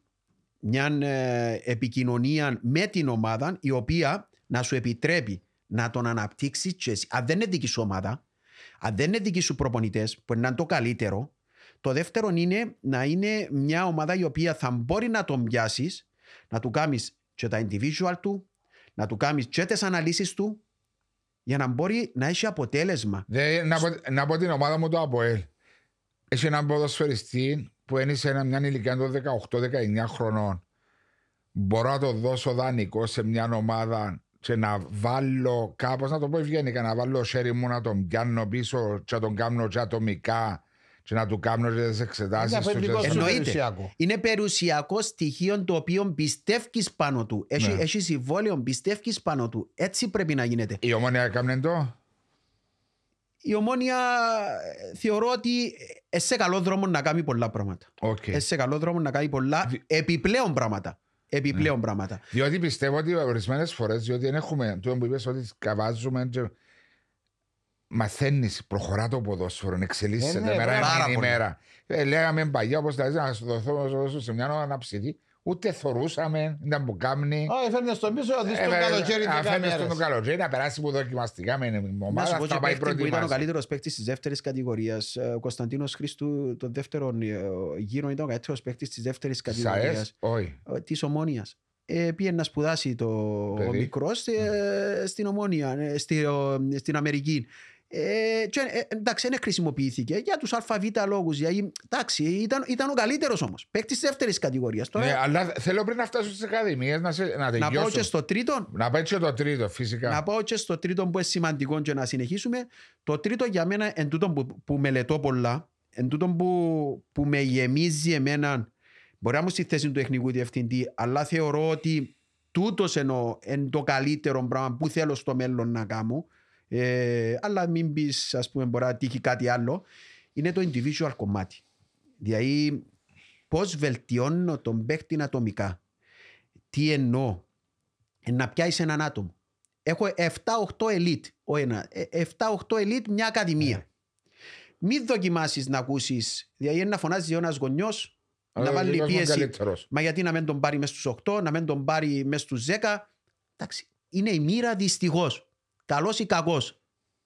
S3: μια ε, επικοινωνία με την ομάδα η οποία να σου επιτρέπει να τον αναπτύξεις και εσύ. Αν δεν είναι δική σου ομάδα, αν δεν είναι δικοί σου προπονητές, που είναι το καλύτερο, το δεύτερο είναι να είναι μια ομάδα η οποία θα μπορεί να τον πιάσεις, να του κάνεις και τα individual του, να του κάνεις και τις αναλύσεις του, για να μπορεί να έχει αποτέλεσμα.
S1: Δε, να, πω, να πω την ομάδα μου το ΑΠΟΕΛ. Έχει έναν ποδοσφαιριστή που είναι σε ένα- μια ηλικία των 18-19 χρονών. Μπορώ να το δώσω δανεικό σε μια ομάδα και να βάλω κάπως, να το πω ευγενικά, να βάλω χέρι μου να τον πιάνω πίσω και να τον κάνω και ατομικά και να του κάνω και τις
S2: Είναι
S1: εξετάσεις του.
S2: αφεντικό
S1: και-
S2: σου
S3: Εννοείται.
S2: περιουσιακό.
S3: Είναι περιουσιακό στοιχείο το οποίο πιστεύεις πάνω του. Έχει,
S1: Ναι.
S3: έχει συμβόλαιο, πιστεύεις πάνω του. Έτσι πρέπει να γίνεται.
S1: Η ομόνια έκαμνε το;
S3: Η ομόνια ε, θεωρώ ότι είναι σε καλό δρόμο να κάνει πολλά πράγματα.
S1: Οκ.
S3: Είναι σε καλό δρόμο να κάνει πολλά επιπλέον πράγματα. Επιπλέον πράγματα.
S1: Διότι πιστεύω ότι ορισμένες φορές, διότι δεν έχουμε το που είπες ότι σκαβάζουμε και μαθαίνεις, προχωρά το ποδόσφαιρο, εξελίσσεται
S2: Ε, ναι,
S1: μέρα
S3: πάρα
S1: την
S3: πολύ.
S1: ημέρα. Ε, λέγαμε παλιά, όπως τα λέτε, να σου δοθώ να σου δώσω σε μια αναψηθεί. Ούτε θορούσαμε, ήταν που κάμνη.
S2: Όχι, φέρνε στον πίσω, δεις τον
S1: Ε,
S2: καλοκαίρι
S1: α,
S2: δέκα
S1: φέρνεις τον
S2: μέρες.
S1: το καλοκαίρι να περάσει που δοκιμαστικά με την
S3: Να
S1: ομάδα,
S3: σου πω
S1: θα
S3: και
S1: πάει
S3: παίκτη
S1: πρώτη
S3: που ήταν ο
S1: βάση.
S3: καλύτερος παίκτης της δεύτερης κατηγορίας. Ε, Ο Κωνσταντίνος Χρήστου, το δεύτερο ε, γύρο, ήταν ο καλύτερος παίκτης της δεύτερης
S1: Της
S3: κατηγορίας.
S1: ΑΕΣ, όχι.
S3: ε, της Ομόνιας. Ε, πήγε να σπουδάσει το
S1: Παιδί.
S3: ο μικρός ε, στην Ομόνια, ε, στη, ο, στην Αμερική. Ε, και, ε, εντάξει, δεν χρησιμοποιήθηκε για τους ΑΒ λόγους. Γιατί, εντάξει, ήταν, ήταν ο καλύτερος όμως. Παίκτης της δεύτερης κατηγορίας. Τώρα,
S1: Ναι, αλλά θέλω πριν να φτάσω στις ακαδημίες να, σε, να
S3: να πάω
S1: τελειώσω.
S3: και στο τρίτο,
S1: Να πάει και το τρίτο, φυσικά.
S3: να πάω και στο τρίτο που είναι σημαντικό και να συνεχίσουμε. Το τρίτο για μένα, εν τούτο που, που μελετώ πολλά, εν τούτο που, που με γεμίζει εμένα, μπορεί να μου στη θέση του τεχνικού διευθυντή, αλλά θεωρώ ότι τούτος εννοώ εν το καλύτερο πράγμα που θέλω στο μέλλον να κάνω, ε, αλλά μην πεις, ας πούμε, μπορεί να τύχει κάτι άλλο, είναι το individual κομμάτι. Δηλαδή, πώς βελτιώνω τον παίκτη ατομικά. Τι εννοώ. Ε, να πιάσεις έναν άτομο. Έχω 7-8 elite. Ο ένα. ε, 7-8 elite μια ακαδημία. Μην δοκιμάσεις να ακούσεις. Δηλαδή να φωνάζεις ένας γονιός, να
S1: Ε,
S3: βάλει
S1: δικός μου
S3: πίεση.
S1: καλύτερος.
S3: Μα γιατί να μην τον πάρει μέσα στους 8, να μην τον πάρει μέσα στους 10. Εντάξει, είναι η μοίρα δυστυχώς. Καλός ή κακός.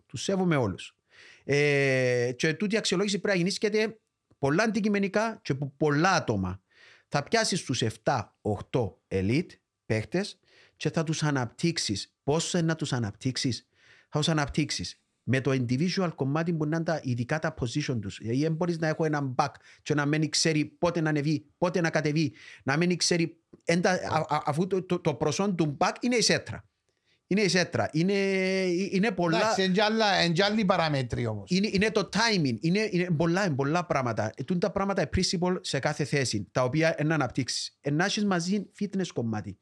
S3: Τους σέβομαι όλους. Ε, και τούτη η αξιολόγηση πρέπει να γεννήσκεται πολλά αντικειμενικά και από πολλά άτομα. Θα πιάσεις τους 7-8 elite παίχτες και θα τους αναπτύξεις. Πώς να τους αναπτύξεις, θα τους αναπτύξεις με το individual κομμάτι που να είναι τα ειδικά τα position τους. Δηλαδή δεν μπορείς να έχω έναν back και να μην ξέρει πότε να ανεβεί, πότε να κατεβεί, να μην ξέρει. εν τα- α- α- αφού το, το, το προσόν του back είναι η σέτρα. Είναι η σέτρα. Είναι, είναι πολλά.
S2: Εντάξει, εν κι άλλα- εν κι άλλοι παραμέτροι όμως.
S3: Είναι, είναι το timing. Είναι, είναι πολλά, είναι πολλά πράγματα. Ε, τούν τα πράγματα είναι principle σε κάθε θέση, τα οποία είναι να αναπτύξεις. Να έχεις μαζί fitness κομμάτι,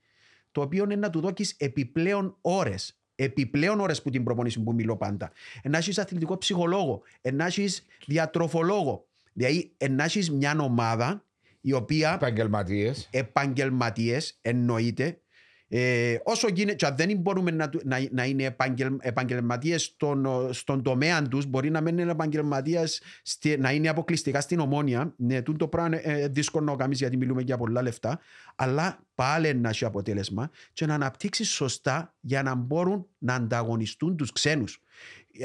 S3: το οποίο είναι να του δώσει επιπλέον ώρες. Επιπλέον ώρες που την προπονήση που μιλώ πάντα. Να έχεις αθλητικό ψυχολόγο, να έχεις διατροφολόγο. Δηλαδή, να έχεις μια ομάδα η οποία
S1: Επαγγελματίες.
S3: επαγγελματίες, εννοείται. Ε, όσο γίνεται, και αν δεν μπορούμε να, του- να, να είναι επαγγελ, επαγγελματίες στον, στον τομέα τους, μπορεί να μένουν επαγγελματίες να είναι αποκλειστικά στην ομόνια. Ναι, τούτο το πράγμα είναι ε, δύσκολο να κάνεις γιατί μιλούμε για πολλά λεφτά. Αλλά πάλι να έχει αποτέλεσμα και να αναπτύξεις σωστά για να μπορούν να ανταγωνιστούν τους ξένους.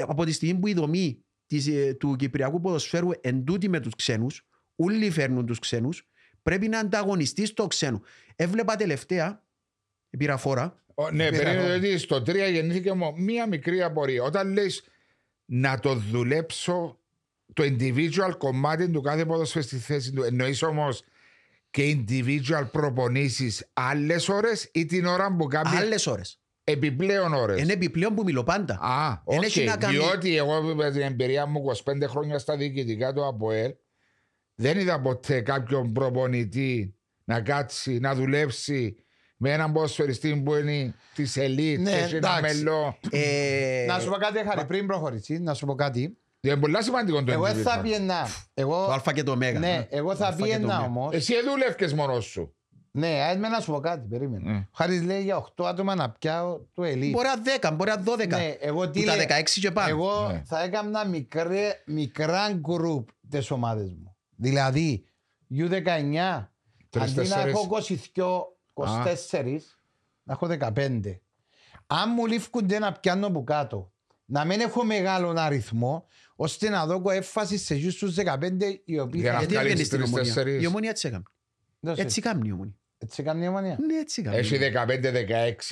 S3: Από τη στιγμή που η δομή της, ε, του Κυπριακού ποδοσφαίρου εντούτοι με τους ξένους, όλοι φέρνουν τους ξένους, πρέπει να ανταγωνιστείς στο ξένο. Έβλεπα τελευταία, πήρα φόρα,
S1: Ο, ναι,
S2: Πήρα
S1: περίμενε
S2: εγώ.
S1: ότι στο 3 γεννήθηκε μου μία μικρή απορία. Όταν λες να το δουλέψω το individual κομμάτι του κάθε ποδοσφαίρι στη θέση του, εννοείς όμως και individual προπονήσεις άλλες ώρες ή την ώρα που κάνει
S3: άλλες ώρες.
S1: επιπλέον ώρες.
S3: Είναι επιπλέον που μιλώ πάντα.
S1: Α,
S3: Εν
S1: οκ.
S3: έχει να κάνει-
S1: Διότι εγώ με την εμπειρία μου 25 χρόνια στα διοικητικά του ΑΠΟΕΛ δεν είδα ποτέ κάποιον προπονητή να κάτσει, να δουλέψει με έναν ποδοσφαιριστή που είναι της ελίτ,
S2: Ναι,
S1: έχει ένα
S2: εντάξει.
S1: μελό.
S3: Ε,
S2: Να σου πω κάτι, Χάρη, πριν προχωρήσεις, να σου πω κάτι.
S1: Είναι πολύ σημαντικό το
S2: Εγώ θα
S1: individual.
S2: πιένα. Εγώ,
S3: το Α και το Ω.
S2: ναι, εγώ
S3: Το
S2: θα
S3: Α και το
S2: πιένα
S3: Ω.
S2: όμω.
S1: Εσύ δούλευκες μόνος σου.
S2: Ναι, ας με να σου πω κάτι, περίμενε.
S1: Ναι.
S2: Ο Χάρης λέει για 8 άτομα να πιάω το ελίτ.
S3: Μπορεί να 10, μπορεί να 12.
S2: Ναι, εγώ τι
S3: Που τα
S2: λέω,
S3: 16 και πάνω.
S2: Εγώ
S1: Ναι.
S2: θα έκανα μικρέ, μικρά γκρουπ τις ομάδες μου. Δηλαδή, U19,
S1: Τρεις,
S2: αντί να
S1: τέσσερις.
S2: έχω 22, 24, να έχω 15. Αν μου λήφκονται να πιάνω από κάτω, να μην έχω μεγάλο αριθμό, ώστε να δω έμφαση σε εκείνους τους 15 οι οποίοι
S1: Για να
S2: θα...
S3: Γιατί
S1: βγάλεις
S3: έβγαινε στην
S1: τρεις,
S3: ομονία.
S1: τέσσερις.
S3: Η ομονία έτσι έκανε.
S2: Δώσε.
S3: Έτσι κάνει η ομονία.
S2: Έτσι κάνει η ομονία.
S3: Ναι, έτσι κάνει.
S1: Έχει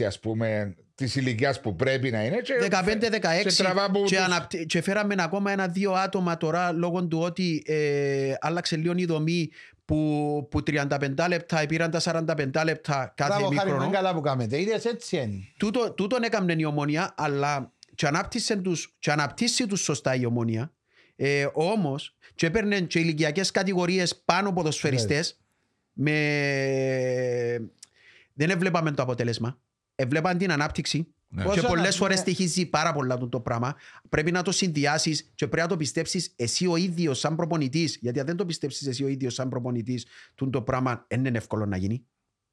S1: 15-16 ας πούμε της ηλικίας που πρέπει να είναι. και-
S3: 15-16
S1: και τραβά που
S3: και,
S1: τους-
S3: αναπτύ- και φέραμε ακόμα ένα-δύο άτομα τώρα λόγω του ότι ε, άλλαξε λίγο η δομή που, που 35 λεπτά πήραν τα 45 λεπτά κάθε
S2: Μπράβο, Χάρη,
S3: μήχρονο.
S2: είναι καλά που κάνετε. Είδες έτσι είναι.
S3: Τούτο, τούτον έκαμνε η ομόνια, αλλά και, ανάπτυσε τους, και αναπτύσσει τους σωστά η ομόνια. Ε, Όμως, και έπαιρνε και ηλικιακές κατηγορίες πάνω ποδοσφαιριστές. Με... Δεν έβλεπαμε το αποτέλεσμα. Έβλεπαν την ανάπτυξη.
S1: Ναι.
S3: Και
S2: Πόσο
S3: πολλές
S2: να-
S3: φορές
S2: ναι.
S3: στοιχίζει πάρα πολλά το, το πράγμα. Πρέπει να το συνδυάσεις και πρέπει να το πιστέψεις εσύ ο ίδιος σαν προπονητής. Γιατί αν δεν το πιστέψεις εσύ ο ίδιος σαν προπονητής, το πράγμα δεν είναι εύκολο να γίνει.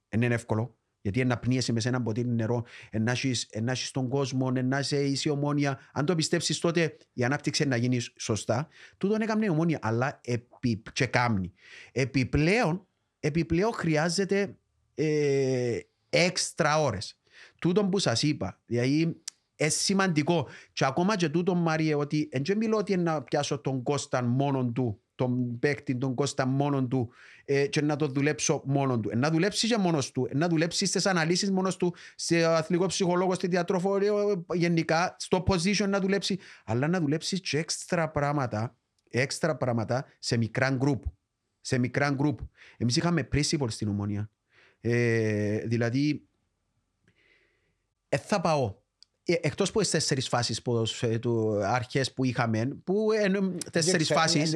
S3: Δεν είναι εύκολο. Γιατί να πνίεσαι μες σε ένα ποτήρι νερό, να έχεις τον κόσμο, να είσαι η ομόνια. Αν το πιστέψεις τότε η ανάπτυξη να γίνει σωστά. Τούτον έκαμε η ομόνια, αλλά επί, και κάμνη. Επιπλέον, επιπλέον χρειάζεται ε, έξτρα ώρες. Τούτον που σας είπα, δηλαδή είναι σημαντικό. Και ακόμα και τούτο, Μάριε, ότι δεν μιλώ ότι να πιάσω τον Κώστα μόνο του, τον παίκτη, τον Κώστα μόνο του ε, και να το δουλέψω μόνο του. Ε, να δουλέψει και μόνος του, ε, να δουλέψει στις αναλύσεις μόνος του, σε αθλητικό ψυχολόγο, στη διατροφορία, γενικά, στο position να δουλέψει, αλλά να δουλέψει και έξτρα πράγματα, έξτρα πράγματα σε μικρά γκρουπ. Σε μικρά γκρουπ. Εμείς είχαμε principal στην ομόνια. Ε, δηλαδή, ε, θα πάω ε, Εκτός από τι τέσσερις φάσεις αρχές που είχαμε, που είναι τέσσερις φάσεις.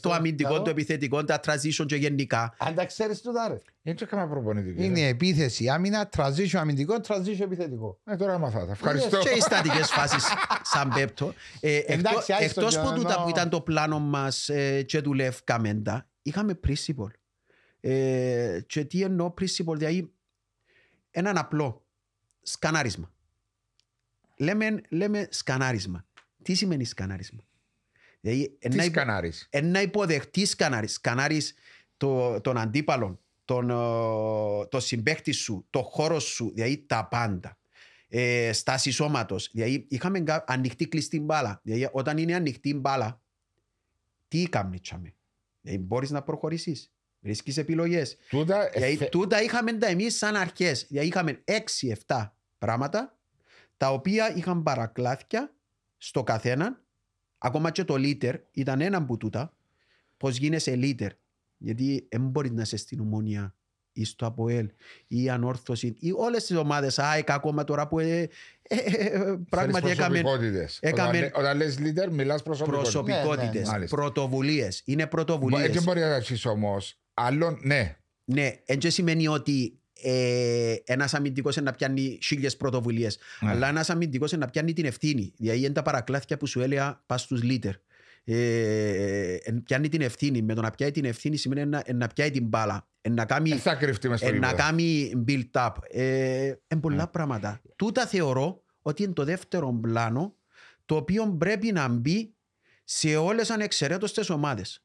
S3: Το αμυντικό, το επιθετικό, τα transition και γενικά.
S2: Αν τα ξέρεις του δάρε.
S1: Έτσι έκανα προπονητική.
S2: Είναι επίθεση, άμυνα, transition αμυντικό, transition επιθετικό.
S1: Ε, τώρα μαθάτε. Ευχαριστώ.
S3: Και οι στατικές φάσεις, σαν πέπτο. Εκτό από τούτα που ήταν το πλάνο μας ε, και του Λευ Καμέντα, είχαμε principal. Και τι εννοώ principal, δηλαδή έναν απλό σκανάρισμα. Λέμε, λέμε σκανάρισμα. Τι σημαίνει σκανάρισμα;
S1: Δηλαδή, Τι ένα, σκανάρεις;
S3: Ένα υποδεχτή σκανάρις. Σκανάρεις το, τον αντίπαλο, τον, το συμπέχτη σου, το χώρος σου, δηλαδή τα πάντα. Ε, στάση σώματος. Δηλαδή είχαμε ανοιχτή κλειστή μπάλα. Δηλαδή όταν είναι ανοιχτή μπάλα, τι κάνουμε, δηλαδή, μπορείς να προχωρήσεις. Βρίσκεις επιλογές.
S1: Τούτα,
S3: δηλαδή, τούτα είχαμε τα εμείς σαν αρχές. Δηλαδή είχαμε 6-7 πράγματα τα οποία είχαν παρακλάθια στο καθένα. Ακόμα και το λίτερ ήταν ένα από τούτα. Πώς γίνεσαι λίτερ. Γιατί δεν μπορείς να είσαι στην ομόνια ή στο ΑΠΟΕΛ ή η Ανόρθωση ή όλες τις ομάδες ΑΕΚ ακόμα τώρα που ε, ε, ε, πράγματι έκαμε,
S1: έκαμε όταν, όταν λες leader μιλάς προσωπικότητες
S3: προσωπικότητες, ναι, ναι. πρωτοβουλίες είναι πρωτοβουλίες
S1: έτσι μπορεί να αρχίσει όμως Άλλον, ναι.
S3: Ναι, έτσι σημαίνει ότι ε, ένας αμυντικός να πιάνει χίλιες πρωτοβουλίες. Ναι. Αλλά ένας αμυντικός να πιάνει την ευθύνη. Δηλαδή είναι τα παρακλάθια που σου έλεγα πας στους λίτερ. Ε, ε, πιάνει την ευθύνη. Με το να πιάνει την ευθύνη σημαίνει να, να πιάνει την μπάλα. Να κάνει,
S1: θα κρυφτεί μες
S3: ε, να κάνει build up. Ε, είναι πολλά ναι. πράγματα. Τούτα θεωρώ ότι είναι το δεύτερο πλάνο το οποίο πρέπει να μπει σε όλες ανεξαιρέτως ομάδες.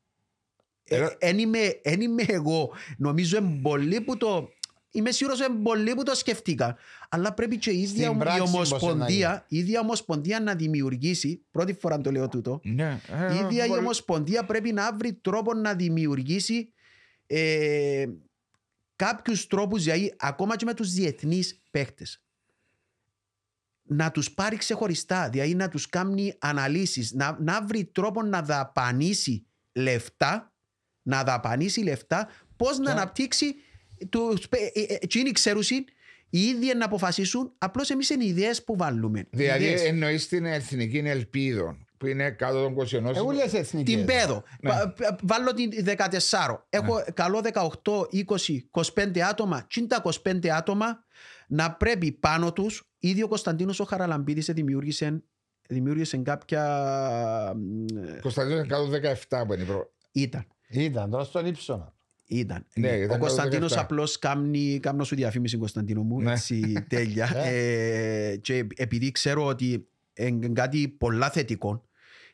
S3: Εν είμαι, είμαι εγώ. Νομίζω είναι πολύ που το... Είμαι σίγουρος είναι πολύ που το σκεφτήκα. Αλλά πρέπει και η ίδια η ομοσπονδία, η ίδια ομοσπονδία να δημιουργήσει, πρώτη φορά το λέω τούτο,
S1: ναι,
S3: ε, η ίδια μπορεί... η ομοσπονδία πρέπει να βρει τρόπο να δημιουργήσει ε, κάποιους τρόπους, δηλαδή ακόμα και με τους διεθνείς παίχτες να τους πάρει ξεχωριστά, δηλαδή να τους κάνει αναλύσεις, να, να βρει τρόπο να δαπανίσει λεφτά να δαπανίσει λεφτά, πώς να αναπτύξει. Εκείνοι ξέρουν οι ίδιοι να αποφασίσουν, απλώς εμείς είναι οι ιδέες που βάλουμε.
S1: Δηλαδή, εννοείς την εθνική ελπίδα που είναι κάτω των 21.
S2: Εγώ λέω εθνική.
S3: Την πέδο. Ναι. Βάλω την 14. Έχω ναι. καλό 18, 20, 25 άτομα. Τι τα 25 άτομα; Να πρέπει πάνω τους. Ήδη ο Κωνσταντίνος ο Χαραλαμπίδης δημιούργησε, δημιούργησε κάποια.
S1: Κωνσταντίνος 117 που είναι η πρώτη.
S3: Ήταν.
S2: Ήταν τώρα στον ύψονα.
S3: Ήταν. Ναι, ο Κωνσταντίνος απλώς κάνει, κάνω σου διαφήμιση, Κωνσταντίνο μου. Ναι. Έτσι, τέλεια. ε, και επειδή ξέρω ότι είναι κάτι πολλά θετικό,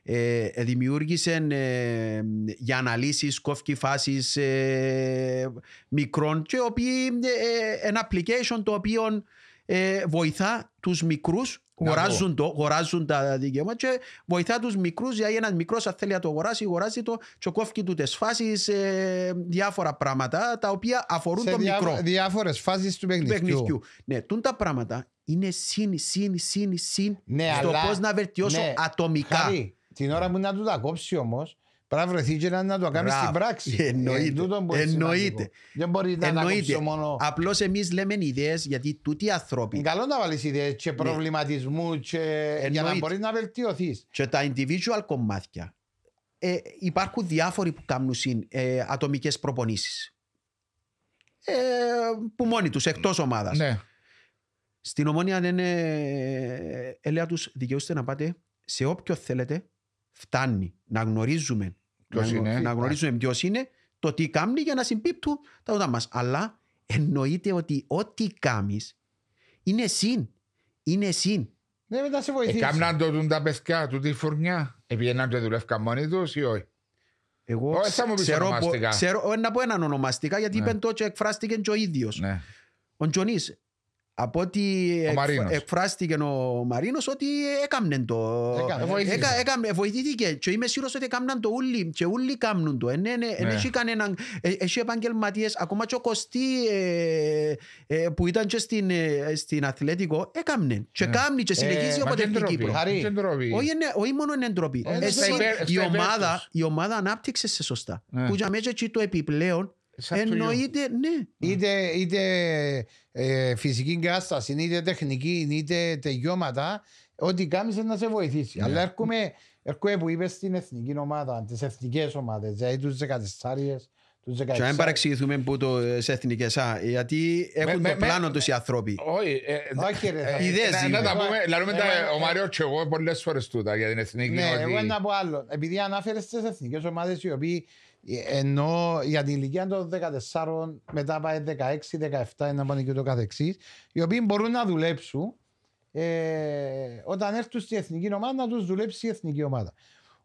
S3: ε, δημιούργησε ε, για αναλύσεις κόφκι φάσεις ε, μικρών και οποίοι, ε, ένα application το οποίο ε, βοηθά τους μικρούς Γοράζουν, το, γοράζουν τα δικαιώματα και βοηθά τους μικρούς. Γιατί ένας μικρός, αν θέλει να το αγοράσει, αγοράζει το και κόφει του τι φάσεις, ε, διάφορα πράγματα τα οποία αφορούν
S2: Σε
S3: το
S2: διά,
S3: μικρό.
S2: Διάφορες φάσεις του παιχνιδιού. παιχνιδιού.
S3: Ναι, τούν τα πράγματα είναι συν, συν, συν, συν ναι, στο πώς να βελτιώσω ναι, ατομικά. Χάρη,
S2: την ώρα που να του τα κόψει όμως, Πρέπει να βρεθεί και να το κάνει στην πράξη.
S3: Εννοείται.
S2: Ε, Εννοείται. Δεν μπορεί να
S3: Εννοείται. μόνο... Απλώς εμείς λέμε ιδέες γιατί τούτοι οι άνθρωποι...
S2: Είναι καλό να βάλεις ιδέες και ναι. προβληματισμού και... για να μπορείς να βελτιωθείς.
S3: Και τα individual κομμάτια. Ε, υπάρχουν διάφοροι που κάνουν ε, ατομικές προπονήσεις. Ε, που μόνοι τους, εκτός ομάδας.
S1: Ναι.
S3: Στην ομόνια δεν είναι... Έλεα τους δικαιούστε να πάτε σε όποιο θέλετε φτάνει να γνωρίζουμε
S1: Ποιος
S3: να,
S1: είναι;
S3: να γνωρίζουμε ποιος είναι το τι κάνει για να συμπίπτουν τα ούτα μας. Αλλά εννοείται ότι ό,τι κάνεις είναι συν. Είναι συν.
S2: Ναι, μετά σε βοηθήσει.
S1: Έκαναν το τούν τα παιδιά του τη φουρνιά. Επήγαιναν και δουλεύκαν μόνοι τους ή όχι;
S3: Εγώ
S1: Ω, θα μου πεις
S3: ξέρω,
S1: ονομαστικά.
S3: πο- ξέρω, όχι να πω έναν ονομαστικά γιατί
S1: Ναι.
S3: είπε το και εκφράστηκε και ο ίδιος.
S1: Ναι.
S3: Ο Τζονής, από ό,τι εκφ-
S1: Μαρίνος.
S3: εκφράστηκε ο Μαρίνος ότι έκαμνε το.
S2: Έκανε.
S1: Βοήθησε.
S3: Έκα- έκαμε- βοηθήθηκε και είμαι σίγουρος ότι έκαναν το ούλοι και ούλοι κάνουν το. Εν, εν, εν,
S1: Ναι.
S3: έχει κανέναν, ε, έχει επαγγελματίες, ακόμα και ο Κωστή ε, ε, που ήταν και στην, ε, στην Αθλέτικο, έκαμνε και
S1: Ναι.
S3: κάνει και συνεχίζει
S2: Ε,
S1: Μα
S3: όποτε
S1: και
S3: έρθει η
S1: ντροπή.
S3: Κύπρος.
S2: Χαρή.
S1: Και ντροπή.
S3: Όχι, είναι- όχι μόνο είναι ντροπή.
S2: Ε,
S3: Εσύ,
S1: στα υπέρ-
S3: η,
S1: στα υπέρ
S3: ομάδα,
S1: τους.
S3: η ομάδα ανάπτυξε σε σωστά.
S1: Ναι.
S3: Που για μέσα εκεί το επιπλέον
S1: Σαν του γιου.
S3: Εννοείται, ναι.
S2: Είτε, είτε ε, φυσική κατάσταση, είτε τεχνική, είτε τελειώματα, ό,τι κάνεις είναι να σε βοηθήσει.
S1: Ναι.
S2: Αλλά έρχομαι, έρχομαι που είπες στην εθνική ομάδα, τις εθνικές ομάδες, δηλαδή τους 14, τους 16.
S3: Και να μην παρεξηγηθούμε που το ε, σε εθνικές, α, γιατί έχουν
S1: με-
S3: το
S1: με-
S3: πλάνο τους οι άνθρωποι.
S1: Όχι, ε,
S2: Όχι, ρε, θα-
S1: ε,
S3: Ιδέες
S1: να-
S3: είναι.
S1: Να τα
S2: Εγώ-
S1: πούμε, λαλούμε τα-
S2: εγώ-
S1: ο Μάριο και εγώ πολλές φορές τούτα για την εθνική.
S2: Ναι,
S1: ότι-
S2: εγώ να πω άλλο. Επειδή ανάφερες στι εθνικές ομάδες οι οποίοι ε, ενώ για την ηλικία των 14, μετά πάει 16, 17, να πάνε και το καθεξής, οι οποίοι μπορούν να δουλέψουν ε, όταν έρθουν στη εθνική ομάδα να τους δουλέψει η εθνική ομάδα.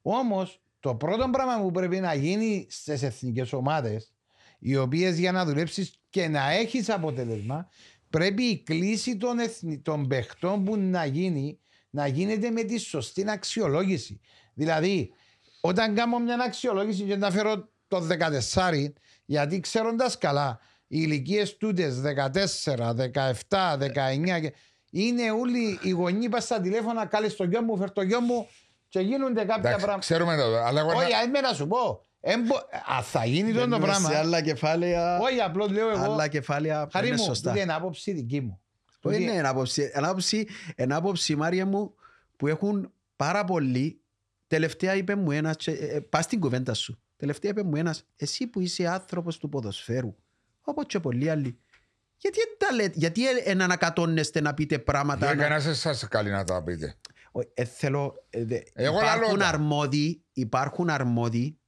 S2: Όμως, το πρώτο πράγμα που πρέπει να γίνει στις εθνικές ομάδες, οι οποίες για να δουλέψεις και να έχεις αποτέλεσμα, πρέπει η κλίση των, εθνι... των παιχτών που να γίνει να γίνεται με τη σωστή αξιολόγηση. Δηλαδή, όταν κάνω μια αξιολόγηση και να φέρω το 14, γιατί ξέροντας καλά, οι ηλικίες τούτες 14, 17, 19, και- είναι όλοι οι γονείς πας στα τηλέφωνα, κάλε στο γιο μου, φέρ το γιο μου και γίνονται κάποια
S1: Εντάξει,
S2: πράγματα.
S1: Ξέρουμε το, αλλά εγώ
S2: Όχι,
S1: να-
S2: αν να σου πω. Εμπο... Α, θα γίνει το
S3: Μπαίνουμε
S2: πράγμα.
S3: Σε άλλα κεφάλαια,
S2: Όχι, απλώς λέω εγώ.
S3: άλλα κεφάλαια
S2: Χαρή
S3: είναι
S2: μου,
S3: σωστά.
S2: τούτη είναι άποψη δική μου.
S3: Όχι,
S2: Τούτη-
S3: είναι ένα άποψη, ένα άποψη, ένα άποψη, Μάρια μου, που έχουν πάρα πολλοί. Τελευταία είπε μου ένας, και, ε, ε, πας στην κουβέντα σου. Τελευταία είπε μου ένας, εσύ που είσαι άνθρωπος του ποδοσφαίρου, όπως και πολλοί άλλοι, γιατί, δεν τα λέτε, γιατί ε, εν ανακατώνεστε να πείτε πράγματα.
S1: δεν
S3: να-
S1: κανένας εσάς καλή να τα πείτε.
S3: Όχι, ε, θέλω, ε, δε-
S1: Εγώ
S3: υπάρχουν
S1: λαλώ τα.
S3: αρμόδιοι, υπάρχουν αρμόδιοι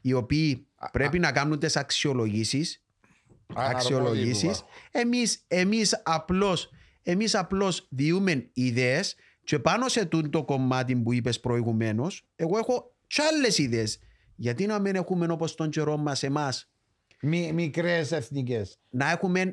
S3: οι οποίοι πρέπει να κάνουν τις αξιολογήσεις
S1: Α,
S3: αξιολογήσεις.
S1: αρμόδιοι
S3: Εμείς, εμείς, απλώς, εμείς απλώς διούμε ιδέες και πάνω σε τούτο το κομμάτι που είπες προηγουμένως, εγώ έχω κι άλλες ιδέες. Γιατί να μην έχουμε όπως τον καιρό μας εμάς,
S2: Μι, μικρές εθνικές.
S3: να έχουμε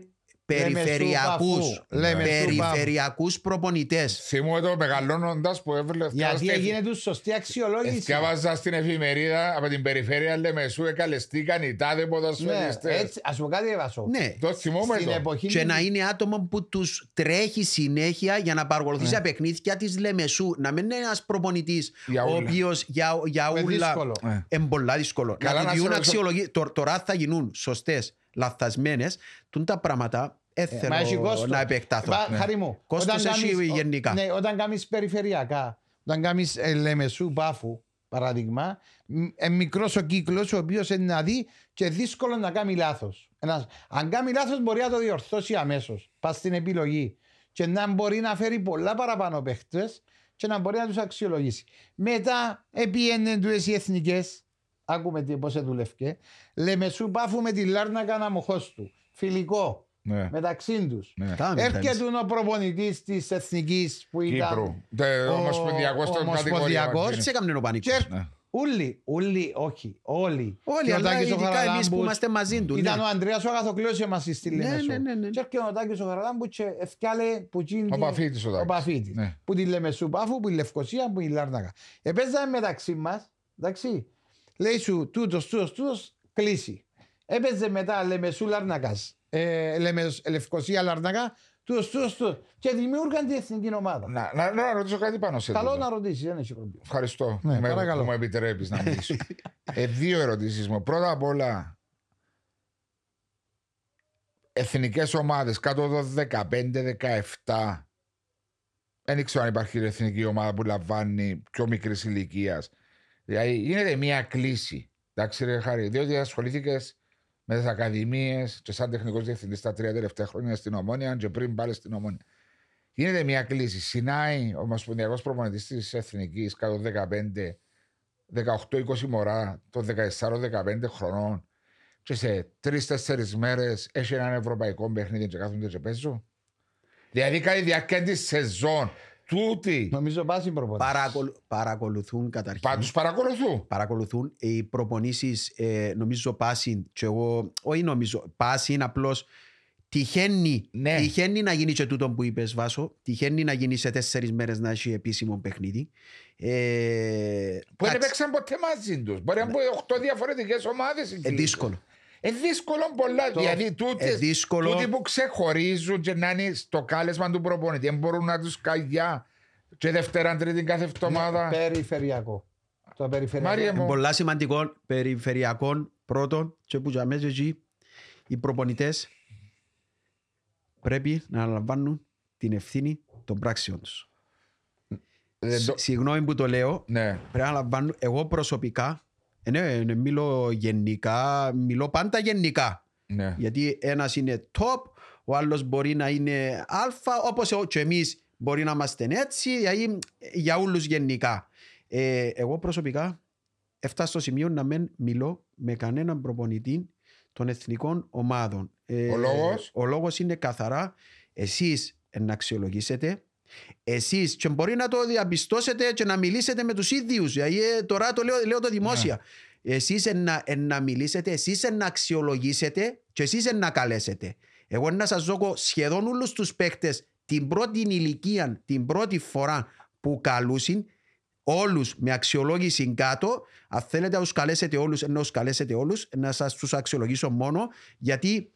S2: Λέμε
S3: περιφερειακούς,
S2: σου παφού. Λέμε σου
S3: περιφερειακούς προπονητές.
S1: Θυμούμαι το μεγαλώνοντας που έβλεπε.
S2: Γιατί έγινε τους σωστή αξιολόγηση.
S1: Διάβαζα στην εφημερίδα από την περιφέρεια Λεμεσού εκαλεστήκαν οι τάδε
S2: Ναι,
S1: ποδοσφαιριστές.
S2: έτσι, ας πω κάτι έβασο.
S3: Ναι,
S1: Το θυμούμαι
S2: Στην
S1: το.
S2: εποχή
S3: και
S2: της-
S3: να είναι άτομο που τους τρέχει συνέχεια για να παρακολουθήσει
S2: Ναι.
S3: τα παιχνίδια της Λεμεσού. Να μην είναι ένας προπονητής
S1: Για
S3: ο
S1: ούλα.
S3: οποίος για, για
S2: που είναι
S3: ούλα
S2: δύσκολο.
S1: Ε.
S3: είναι πολλά δύσκολο.
S1: Καλά,
S3: να
S1: να
S3: τη
S1: σε
S3: διούν
S1: ρωτήσω-
S3: αξιολογή. Τω- Τώρα θα γίνουν σωστές, λαθασμένες. Τούν τα πράγματα δεν
S2: Ε, μα έχει
S3: θέλω
S2: κόστος.
S3: να επεκταθώ.
S2: Μα,
S1: Ναι.
S2: Χάρη μου,
S3: Κόστος
S2: όταν
S3: έχει
S2: κάνεις- ο-
S3: γενικά.
S2: Ναι, όταν κάνεις περιφερειακά, όταν κάνεις ε, Λεμεσού Πάφου, παράδειγμα, μ- ε, μικρός ο κύκλος ο οποίος είναι να δει και δύσκολο να κάνει λάθος. Ένας, αν κάνει λάθος μπορεί να το διορθώσει αμέσως. Πας στην επιλογή. Και να μπορεί να φέρει πολλά παραπάνω παίχτες και να μπορεί να τους αξιολογήσει. Μετά, επίενεν του οι εθνικές, άκουμε τι, πώς δούλευκε, Λεμεσού Πάφου με τη Λάρνακα Ναμοχώς του. Φιλικό.
S1: Ναι.
S2: Μεταξύ τους.
S1: Ναι.
S3: Τα μην θέλεις.
S2: Έρχεται ο προπονητής της εθνικής που ήταν.
S1: Κύπρου. Τε-
S2: ο-
S1: Ομοσπονδιακός των
S2: ομοσπονδιακός.
S1: κατηγοριών.
S3: Έτσι έκαμε ο πανικός.
S2: Και
S1: Ναι.
S2: Ούλοι, ούλοι, όχι, όλοι.
S3: Όλοι,
S2: Και ο
S3: αλλά
S2: Τάκης ο
S3: ειδικά εμείς που
S2: Χαραλάμπους,
S3: είμαστε μαζί του.
S2: Ήταν
S3: ναι.
S2: ο Ανδρέας ο Αγαθοκλέος εμάς στη
S3: Ναι,
S2: Λεμεσό.
S3: ναι, ναι, ναι.
S2: Και έρχεται ο Τάκης ο Χαραλάμπου και ευκάλε που γίνει.
S1: Ο Παφίτης ο
S2: Ο
S1: Τάκης.
S2: Παφίτης.
S1: Ναι.
S2: Που τη Λεμεσού Πάφου, που η Λευκοσία, που η Λάρνακα. Επέζαμε μεταξύ μας, εντάξει. Λέει σου τούτος, τούτος, τούτος, κλείσει. Έπαιζε μετά Λεμεσού Λάρνακας. Ε, Λεμεσ, Λευκοσία Λάρνακα, τούτο, τούτο, τούτο. Και δημιούργαν την εθνική ομάδα.
S1: Να, να, να ρωτήσω κάτι πάνω σε
S2: Καλό
S1: τούτο.
S2: να ρωτήσει, δεν έχει πρόβλημα.
S1: Ευχαριστώ
S2: Ναι,
S1: που, με,
S2: παρακαλώ.
S1: που μου επιτρέπεις να μιλήσω. ε, δύο ερωτήσεις μου. Πρώτα απ' όλα, εθνικές ομάδες κάτω από 15-17 δεν ξέρω αν υπάρχει εθνική ομάδα που λαμβάνει πιο μικρής ηλικίας. Δηλαδή γίνεται μια κλίση. Εντάξει, ρε Χάρη, διότι ασχολήθηκες με τις ακαδημίες και σαν τεχνικός διευθυντής τα τρία τελευταία χρόνια στην Ομόνια και πριν πάλι στην Ομόνια. Γίνεται μια κλίση. Συνάει ο Ομοσπονδιακός Προπονητής της Εθνικής κάτω 15, 18-20 μωρά των 14-15 χρονών και σε τρει-τέσσερι μέρες έχει ένα ευρωπαϊκό παιχνίδι και κάθονται και παίζουν. Δηλαδή κατά τη διάρκεια τη σεζόν, τούτη.
S2: Νομίζω πάση προπονήσεις.
S3: Παρακολου- παρακολουθούν καταρχήν.
S1: Πάντως παρακολουθούν.
S3: παρακολουθούν οι προπονήσεις, ε, νομίζω πάσιν, και εγώ, όχι νομίζω, πάσιν απλώς τυχαίνει,
S1: Ναι.
S3: τυχαίνει να γίνει και τούτο που είπες Βάσο, τυχαίνει να γίνει σε τέσσερις μέρες να έχει επίσημο παιχνίδι. Ε,
S1: Που δεν
S3: εντάξει,
S1: παίξαν ποτέ μαζί τους. Μπορεί να μπουν 8 διαφορετικές ομάδες.
S3: ε, δύσκολο.
S1: Ε, δύσκολο πολλά. δηλαδή, τούτες,
S3: ε, δύσκολο.
S1: τούτοι που ξεχωρίζουν και να είναι στο κάλεσμα του προπονητή, δεν μπορούν να τους καγιά και Δευτέρα, Τρίτη κάθε εβδομάδα.
S2: Ναι, Περιφερειακό. Το περιφερειακό.
S1: Μάριε μου.
S3: Πολλά σημαντικών περιφερειακών πρώτων και που για μέσα εκεί οι προπονητές πρέπει να αναλαμβάνουν την ευθύνη των πράξεων τους.
S1: Δεν το-
S3: Συγγνώμη που το λέω,
S1: Ναι.
S3: πρέπει να αναλαμβάνουν εγώ προσωπικά, ε, ναι, ναι, μιλώ γενικά, μιλώ πάντα γενικά.
S1: ναι.
S3: Γιατί ένας είναι top, ο άλλος μπορεί να είναι αλφα, όπως ο- και εμείς μπορεί να είμαστε έτσι, δηλαδή για όλους γενικά. Ε, εγώ προσωπικά έφτασα στο σημείο να μην μιλώ με κανέναν προπονητή των εθνικών ομάδων. Ε,
S1: Ο λόγος;
S3: Ο λόγος είναι καθαρά εσείς να αξιολογήσετε εσείς και μπορεί να το διαπιστώσετε και να μιλήσετε με τους ίδιους. Δηλαδή, ε, τώρα το λέω, λέω το δημόσια. Εσείς εν να, εν να μιλήσετε εσείς εν να αξιολογήσετε και εσείς εν να καλέσετε. Εγώ να σας δω σχεδόν όλους τους παίκτες την πρώτη ηλικία την πρώτη φορά που καλούσιν όλους με αξιολόγηση κάτω. Αν θέλετε να τους καλέσετε όλους να τους καλέσετε όλους να σας τους αξιολογήσω μόνο γιατί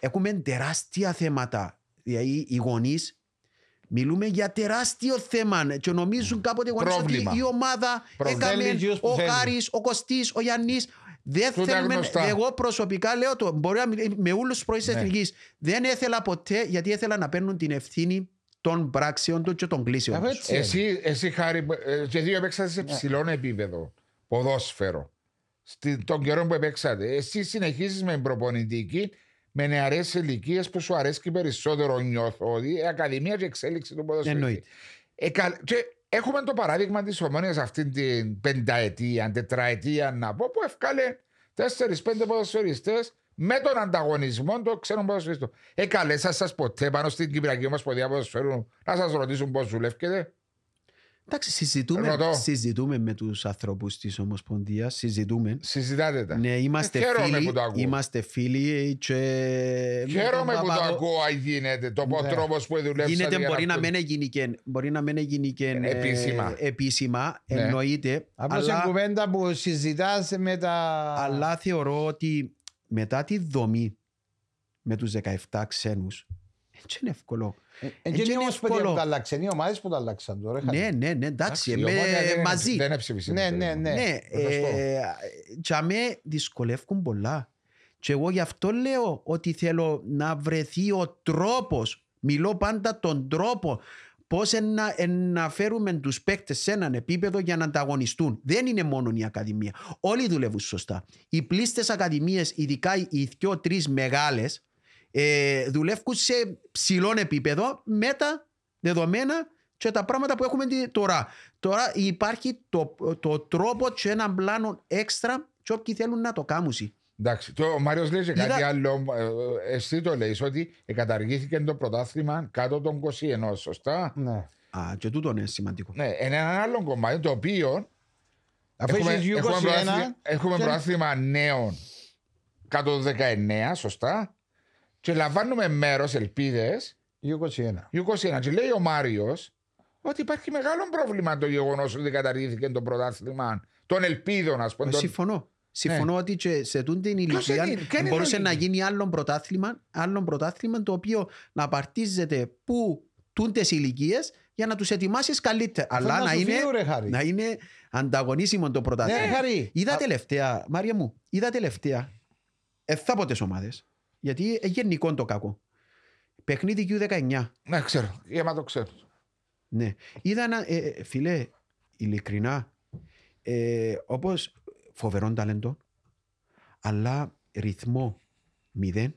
S3: έχουμε τεράστια θέματα. Δηλαδή οι γονείς Μιλούμε για τεράστιο θέμα και νομίζουν κάποτε γονείς ότι
S1: Πρόβλημα.
S3: η ομάδα
S1: Πρόβλημα.
S3: έκαμε
S2: Θέλει εκείνος που
S3: ο
S2: θέλει.
S3: Χάρης, ο Κωστής, ο Γιάννης. Δεν
S1: Τούτα
S3: θέλουμε,
S1: γνωστά.
S3: εγώ προσωπικά λέω το, μπορεί να μιλ- με όλους τους πρωίς
S1: Ναι.
S3: εθνικής. Δεν ήθελα ποτέ γιατί ήθελα να παίρνουν την ευθύνη των πράξεων του και των κλήσεων
S2: Αφού
S3: τους.
S2: έτσι.
S1: Εσύ, εσύ χάρη, ε, και δύο παίξατε σε ψηλό επίπεδο. Ποδόσφαιρο. Στην, τον καιρό που παίξατε. Εσύ συνεχίζεις με την προπονητική με νεαρές ηλικίες που σου αρέσει περισσότερο, νιώθω. Ότι η Ακαδημία και η εξέλιξη του ποδοσφαίρου.
S3: Εννοείται.
S1: Ε, κα- και έχουμε το παράδειγμα της ομόνιας αυτή την πενταετία, τετραετία να πω, που ευκάλε τέσσερι-πέντε ποδοσφαιριστές με τον ανταγωνισμό των ξένων ποδοσφαιριστών. Ε, καλέσα σα ποτέ πάνω στην Κυπριακή Ομοσπονδία Ποδοσφαίρου να σας ρωτήσουν πώς δουλεύετε.
S3: Εντάξει, συζητούμε,
S1: Ρωτώ.
S3: συζητούμε με τους ανθρώπους της Ομοσπονδίας, συζητούμε.
S1: Συζητάτε τα.
S3: Ναι, είμαστε
S1: Ε, χαίρομαι
S3: φίλοι,
S1: που το ακούω.
S3: είμαστε φίλοι και... με
S1: Χαίρομαι
S3: τον
S1: που το
S3: Παπαδο-
S1: ακούω αν γίνεται, το
S2: Ναι.
S1: τρόπος που δουλεύει.
S3: Γίνεται, μπορεί να μην έγινε και, μπορεί να μην έγινε και ε,
S1: Επίσημα.
S3: επίσημα
S1: Ναι.
S3: εννοείται,
S2: Απλώς είναι
S3: αλλά,
S2: κουβέντα που συζητάς με τα...
S3: αλλά θεωρώ ότι μετά τη δομή με τους 17 ξένους, έτσι είναι εύκολο.
S2: Ε,
S3: Έτσι
S2: και είναι
S3: είναι
S2: όμως παιδιά
S3: εύκολο.
S2: που τα αλλάξαν, οι ομάδες που τα αλλάξαν τώρα. είχαν.
S3: Ναι, ναι, ναι, εντάξει,
S1: η
S3: εμέ,
S1: Ομόνια δεν-
S3: μαζί.
S1: Δεν έψηφισε.
S2: Ναι,
S1: το
S2: ναι,
S1: τέλος.
S2: ναι.
S3: Ναι,
S1: Σωστό.
S3: ε, για με δυσκολεύουν πολλά. Και εγώ γι' αυτό λέω ότι θέλω να βρεθεί ο τρόπος, μιλώ πάντα τον τρόπο, πώς να, να φέρουμε τους παίκτες σε έναν επίπεδο για να ανταγωνιστούν. Δεν είναι μόνο η Ακαδημία. Όλοι δουλεύουν σωστά. Οι πλήστες Ακαδημίες, ειδικά οι δυο-τρεις μεγάλες, ε, δουλεύουν σε ψηλό επίπεδο με τα δεδομένα και τα πράγματα που έχουμε τη- τώρα. Τώρα υπάρχει το, το τρόπο και έναν πλάνο έξτρα και όποιοι θέλουν να το κάνουν.
S1: Εντάξει, το, ο Μάριος λέει και
S3: Είδα-
S1: κάτι άλλο. ε, Εσύ το λέει ότι καταργήθηκε το πρωτάθλημα κάτω των 21, σωστά;
S2: Ναι.
S3: Α, και τούτο είναι σημαντικό.
S1: Ναι, είναι ένα άλλο κομμάτι το οποίο
S2: Αφού
S1: έχουμε,
S2: έχεις
S1: έχουμε,
S2: 21
S1: πρωτάθλημα, έχουμε
S2: και-
S1: πρωτάθλημα νέων κάτω των 19, σωστά; Και λαμβάνουμε μέρος, ελπίδες,
S2: 21.
S1: 21. Και λέει ο Μάριος ότι υπάρχει μεγάλο πρόβλημα το γεγονός ότι καταργήθηκε το πρωτάθλημα των ελπίδων, ας πούμε.
S3: Ε,
S1: των-
S3: Συμφωνώ. Συμφωνώ ότι και σε τούτη την ηλικία
S1: είναι, ποια είναι η
S3: μπορούσε να
S1: λογική;
S3: γίνει άλλο πρωτάθλημα, άλλο πρωτάθλημα το οποίο να παρτίζεται που τούντες ηλικίες για να τους ετοιμάσεις καλύτερα.
S2: Αυτό
S3: Αλλά
S2: να
S3: να
S2: σου
S3: είναι,
S2: φύγει, ρε, Χάρη.
S3: να είναι ανταγωνίσιμο το
S2: Ναι,
S3: πρωτάθλημα.
S2: ρε, Χαρή.
S3: Είδα
S2: Α,
S3: τελευταία, Μάρια μου, είδα τελευταία. Ε, θα πω τις ομάδες. Γιατί είναι γενικό το κακό. Παιχνίδι Q19.
S1: Ναι, ξέρω. Για να το ξέρω.
S3: Ναι. Είδα ένα, ε, ε, φίλε, ειλικρινά, ε, όπως φοβερό ταλέντο, αλλά ρυθμό μηδέν,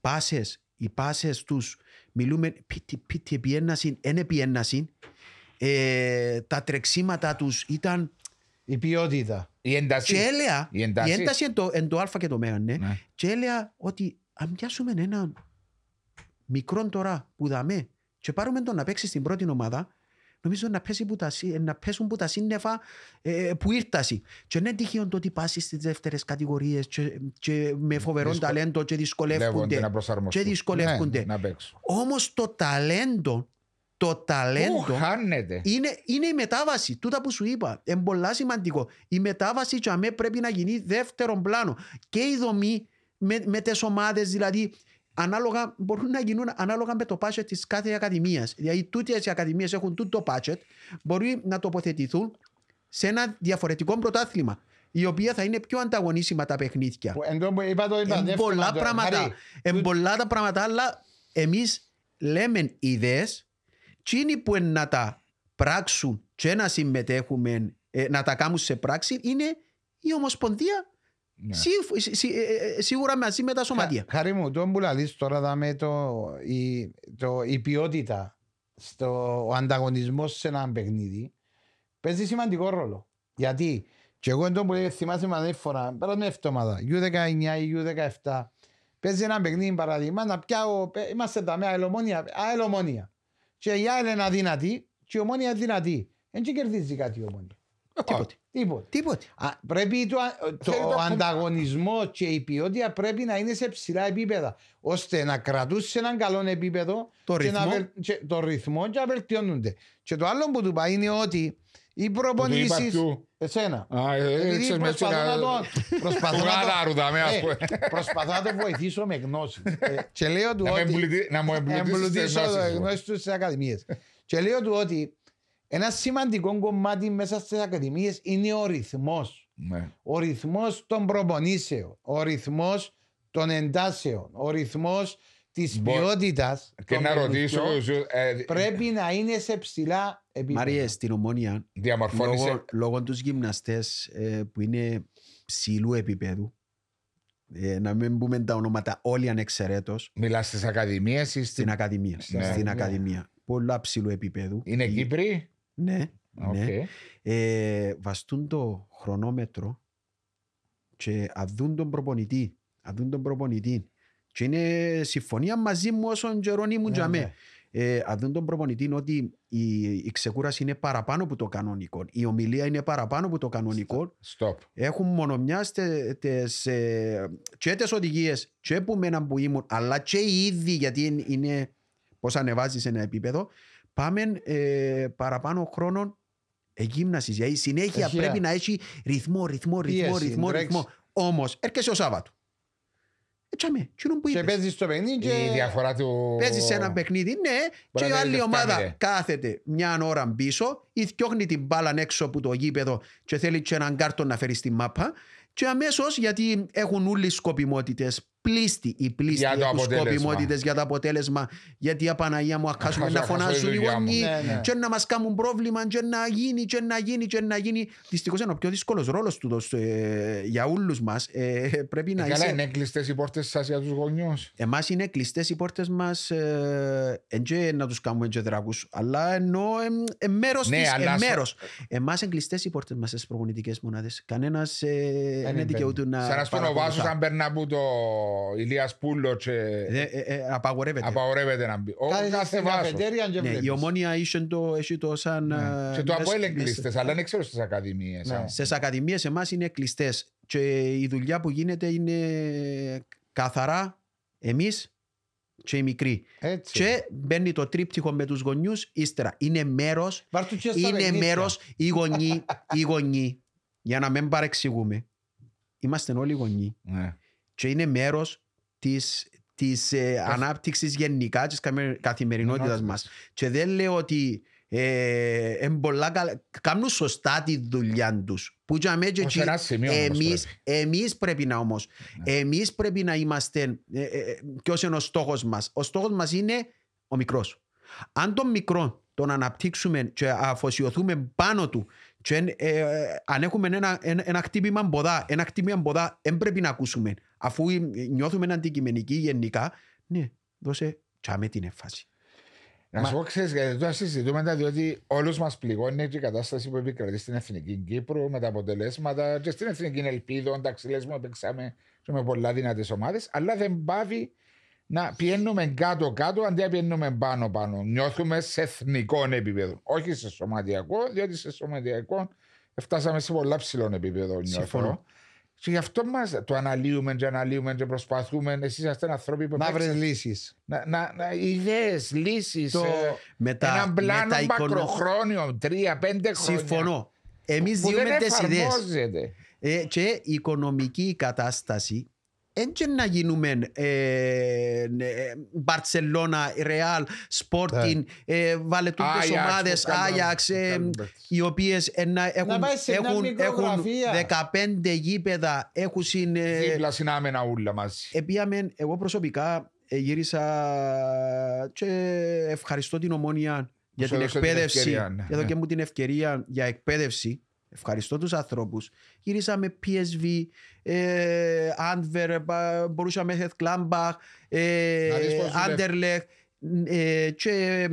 S3: πάσες, οι πάσες τους, μιλούμε πίτι, πίτι επί ένασιν, εν επί ένασιν, ε, τα τρεξίματα τους ήταν
S2: Η ποιότητα.
S1: Η ένταση.
S3: Και έλεγα,
S1: Η
S3: η
S1: ένταση.
S3: ένταση είναι το, είναι το α και το μέγα, ναι.
S1: Ναι.
S3: Και έλεγα ότι αν πιάσουμε ένα μικρό τώρα που δαμε και πάρουμε τον να παίξει στην πρώτη ομάδα, νομίζω να, πέσει που τα, σύ- να πέσουν που τα σύννεφα ε, που ήρτασαι. Και είναι τυχαίο το ότι πάσεις στις δεύτερες κατηγορίες και, και με φοβερό
S1: Δυσκολ-
S3: ταλέντο και
S1: Δεύονται
S3: δυσκολεύονται.
S1: να προσαρμοστούν.
S3: Και δυσκολεύονται.
S1: Ναι, να παίξουν.
S3: Όμως το ταλέντο, το
S1: Πού
S3: ταλέντο
S1: χάνεται;
S3: είναι, είναι η μετάβαση. Τούτα που σου είπα. Είναι πολλά σημαντικό. Η μετάβαση για μέ πρέπει να γίνει δεύτερον πλάνο. Και η δομή με, με τι ομάδες, δηλαδή ανάλογα, μπορούν να γίνουν ανάλογα με το budget της κάθε ακαδημίας. Δηλαδή, τούτες οι ακαδημίες έχουν τούτο το budget, μπορεί να τοποθετηθούν σε ένα διαφορετικό πρωτάθλημα. Η οποία θα είναι πιο ανταγωνίσιμα τα παιχνίδια.
S2: Που εν τω που είπα το είπα.
S3: Είναι
S2: δεύτερο
S3: πολλά
S2: τώρα.
S3: πράγματα.
S2: Μαρή,
S3: Είναι
S2: τούτο-
S3: πολλά τα πράγματα, αλλά εμείς λέμε ιδέες, τσίνοι που είναι να τα πράξουν και να συμμετέχουμε, ε, να τα κάνουν σε πράξη, είναι η Ομοσπονδία
S1: Ναι.
S3: σί- σί- σί- ε, ε, σίγουρα μαζί με τα σωματεία.
S2: Χα- Χάρη μου, το που λαλείς τώρα δάμε το, η, το, η ποιότητα στο ο ανταγωνισμός σε ένα παιχνίδι παίζει σημαντικό ρόλο. Γιατί και εγώ εντό που λέει, θυμάσαι με φορά, πέρα με εβδομάδα, U19 ή U17, παίζει ένα παιχνίδι παράδειγμα, να πιάω, πε- είμαστε τα με αελομόνια, αελομόνια. Και η ΑΕΛ είναι αδύνατη και η ομόνια είναι δυνατή. Δεν και κερδίζει κάτι η ομόνια.
S3: Τίποτε.
S2: Τίποτε.
S3: Τίποτε.
S2: Α, πρέπει το, το
S1: Θέλει το
S2: ο
S1: κομ-
S2: ανταγωνισμό και η ποιότητα πρέπει να είναι σε ψηλά επίπεδα ώστε να κρατούν σε έναν καλό επίπεδο
S3: Το
S2: και να
S3: ρυθμό.
S2: βελ- και, το ρυθμό και να βελτιώνονται. Και το άλλο που του πάει είναι ότι οι
S1: Που του είπα
S2: προπονήσεις...
S1: ποιου.
S2: Εσένα.
S1: Α, ε,
S2: Επειδή
S1: ξέρεις, με έτσι
S2: προσπαθώ να
S1: να-
S2: το, προσπαθώ
S1: Του
S2: να το,
S1: γάδαρου δαμε, ας
S2: ε,
S1: πούμε.
S2: προσπαθώ να το βοηθήσω με γνώσεις. Ε, και λέω του
S1: Να με
S2: ότι...
S1: εμπλουτί- Να μου εμπλουτίσεις τις
S2: εμπλουτίσω
S1: γνώσεις
S2: το
S1: σου.
S2: γνώσεις τους στις ακαδημίες. και λέω του ότι ένα σημαντικό κομμάτι μέσα στις ακαδημίες είναι ο ρυθμός
S1: Ναι.
S2: ο ρυθμός των προπονήσεων, ο ρυθμός των εντάσεων, ο ρυθμός της
S1: Μπο-
S2: ποιότητας
S1: Και
S2: των
S1: να ρωτήσω,
S2: παιχνιδιών
S1: σου, ε,
S2: πρέπει να είναι σε ψηλά επίπεδα.
S3: Μάριε, στην Ομόνια,
S1: διαμορφώνεις
S3: λόγω, λόγω τους γυμναστές ε, που είναι ψηλού επίπεδου, ε, να μην πούμε τα ονόματα όλοι ανεξαιρέτως,
S1: Μιλάς στις ακαδημίες ή
S3: στην
S1: στην...
S3: Ακαδημία.
S1: Ναι.
S3: Στην
S2: Ακαδημία.
S3: Ακαδημία. Πολλά ψηλού επίπεδου.
S1: Είναι
S3: Η-
S1: Κύπροι;
S3: Ναι.
S1: ΟΚ.
S3: ναι. Ε, βαστούν το χρονόμετρο και αδούν τον προπονητή. Αδούν τον προπονητή. Και είναι συμφωνία μαζί μου όσον καιρόν ήμουν
S2: Ναι,
S3: για
S2: ναι.
S3: μέ. Ε, αδούν τον προπονητή ότι η, η ξεκούραση είναι παραπάνω από το κανονικό. Η ομιλία είναι παραπάνω από το κανονικό.
S1: Stop.
S3: Έχουν μονομιάς στε- τες, ε, και τις οδηγίες και που μέναν που ήμουν αλλά και οι ίδιοι γιατί είναι, είναι πώς ανεβάζεις ένα επίπεδο πάμε ε, παραπάνω χρόνο εγύμνασης γιατί συνέχεια
S2: Έχει,
S3: πρέπει
S2: α.
S3: να έχει ρυθμό, ρυθμό, ρυθμό,
S2: Πίεση,
S3: ρυθμό,
S2: τρέξει.
S3: ρυθμό. Όμως έρχεσαι ο Σάββατο έτσι αμέ, εκείνο που
S2: Και
S3: είπες
S2: παίζεις στο παιχνίδι και...
S1: Η διαφορά του...
S3: Παίζεις σε ένα παιχνίδι, ναι, και
S1: Μπορεί
S3: η
S1: να
S3: άλλη
S1: είναι
S3: ομάδα
S1: φτάμινε.
S3: κάθεται μια ώρα πίσω ή διώχνει την μπάλα έξω από το γήπεδο και θέλει και έναν κάρτον να φέρει στη μάπα. Και αμέσως γιατί έχουν όλοι σκοπιμότητες, πλήστη οι πλήστοι
S1: Για το
S3: έχουν
S1: αποτέλεσμα.
S3: σκοπιμότητες για το αποτέλεσμα. Γιατί η Απαναγία μου αχάσουμε
S1: χάσω-
S3: να
S1: χάσω
S3: φωνάζουν
S1: τη
S3: οι
S1: δουλειά μου.
S3: γονεί
S2: Ναι, ναι.
S3: και να μας κάνουν πρόβλημα, και να γίνει, και να γίνει, και να γίνει. Δυστυχώς είναι ο πιο δύσκολος ρόλος του ε, για όλους μας. Ε, πρέπει να
S1: Ε, Καλά,
S3: είσαι.
S1: είναι κλειστές οι πόρτες σας για τους γονιούς.
S3: Εμάς είναι κλειστές οι πόρτες μας. Ε, εν και να τους κάνουμε και δράκους, αλλά ενώ ε, μέρος
S1: Ναι,
S3: τη.
S1: αλλά
S3: Ε,
S1: στο-
S3: μέρος. Εμάς είναι κλειστές οι πόρτες μας στις προπονητικές μονάδες. Κανένας ε, δεν
S2: μπαίνει.
S3: δικαιούται να.
S1: Σαν να στον ο
S3: παρακολουθά.
S1: Βάσος αν περνά από το Ηλίας Πούλος και
S3: Ε, ε, ε, απαγορεύεται.
S1: απαγορεύεται να μπει. Ο
S2: Κάθεσαι
S1: κάθε
S2: στην
S1: Βάσος.
S2: καφετέρια και
S3: Ναι,
S2: βλέπεις.
S3: η ομόνια είχε το, έχει το σαν.
S1: Ναι.
S3: ε,
S1: Και το
S3: μες-
S1: Αποέλ είναι
S3: μες-
S1: κλειστές, αλλά δεν ξέρω στις ακαδημίες.
S2: Ναι.
S1: α.
S3: Στις ακαδημίες εμάς είναι κλειστές. Και η δουλειά που γίνεται είναι καθαρά εμείς και οι μικροί.
S2: Έτσι.
S3: Και μπαίνει το τρίπτυχο με τους γονιούς ύστερα. Είναι μέρος
S2: Βάρ' του και στα
S3: είναι
S2: παιχνίδια.
S3: μέρος οι γονεί, οι γονεί, για να μην παρεξηγούμε. Είμαστε όλοι γονεί
S1: Ναι.
S3: Και είναι μέρος της της ε, ανάπτυξης γενικά της καμε- καθημερινότητας
S1: Ναι,
S3: μας. Και δεν λέω ότι ε, εν πολλά καλά- κάνουν σωστά τη δουλειά τους. Που για μέ και
S1: Ως
S3: εκεί
S1: ένα σημείο όμως
S3: εμείς,
S1: πρέπει.
S3: εμείς πρέπει να όμως,
S1: Ναι.
S3: εμείς πρέπει να είμαστε, ε, ε, ε, ποιος είναι ο στόχος μας. Ο στόχος μας είναι ο μικρός. Αν τον μικρό τον αναπτύξουμε και αφοσιωθούμε πάνω του και ε, ε, αν έχουμε ένα, ένα, ένα χτύπημα μποδά, ένα χτύπημα μποδά δεν πρέπει να ακούσουμε. Αφού νιώθουμε αντικειμενικοί γενικά, ναι, δώσε τσάμε την έμφαση.
S1: Να σου πω, ξέρεις, γιατί τώρα συζητούμε τα διότι όλους μας πληγώνει και η κατάσταση που επικρατεί στην Εθνική Κύπρο με τα αποτελέσματα και στην Εθνική Ελπίδο, εντάξει, λες μου, παίξαμε και με πολλά δυνατές ομάδες, αλλά δεν πάβει να πιένουμε κάτω-κάτω αντί να πιένουμε πάνω-πάνω. Νιώθουμε σε εθνικό επίπεδο. Όχι σε σωματιακό, διότι σε σωματιακό φτάσαμε σε πολλά ψηλό επίπεδο. Νιώθω.
S3: Συμφωνώ.
S1: Και γι' αυτό μας το αναλύουμε και αναλύουμε και προσπαθούμε. Εσείς είστε άνθρωποι που
S2: Να βρει
S1: παίξατε-
S2: λύσεις.
S1: να, να, να, ιδέες, λύσεις,
S2: Το-
S1: ε,
S3: Με τα,
S1: έναν πλάνο
S3: με τα οικονο-
S1: μακροχρόνιο, τρία-πέντε χρόνια.
S3: Συμφωνώ. Εμείς
S1: Που δεν
S3: διούμε τις ιδέες.
S1: εφαρμόζεται.
S3: Ε, και η οικονομική κατάσταση δεν και να γίνουμε ε, ναι, ε, Μπαρτσελώνα, Ρεάλ, Sporting, ε, βάλε τούτες
S1: Άγιαξ,
S3: ομάδες,
S1: που κάνουν-
S3: Άγιαξ, ε,
S1: κάνουν παίκτες.
S3: οι οποίες ε, να έχουν,
S2: πάει σε μια
S3: έχουν, έχουν
S2: μικρογραφία.
S3: 15 γήπεδα, έχουν συν... ε,
S1: Δίπλα συνάμενα ούλα μαζί.
S3: Επίαμε, εγώ προσωπικά ε, γύρισα και ευχαριστώ την ομόνια για
S1: Σου
S3: την
S1: έδωσε την
S3: εκπαίδευση.
S1: ευκαιρία, ναι.
S3: Εδώ και μου την ευκαιρία για εκπαίδευση. Ευχαριστώ τους ανθρώπους. Γύρισα με PSV, ε, Antwerp, ε, μπορούσαμε με Κλάμπαχ, ε,
S1: Να δεις πώς δουλεύει.
S3: Άντερλεχ ε, και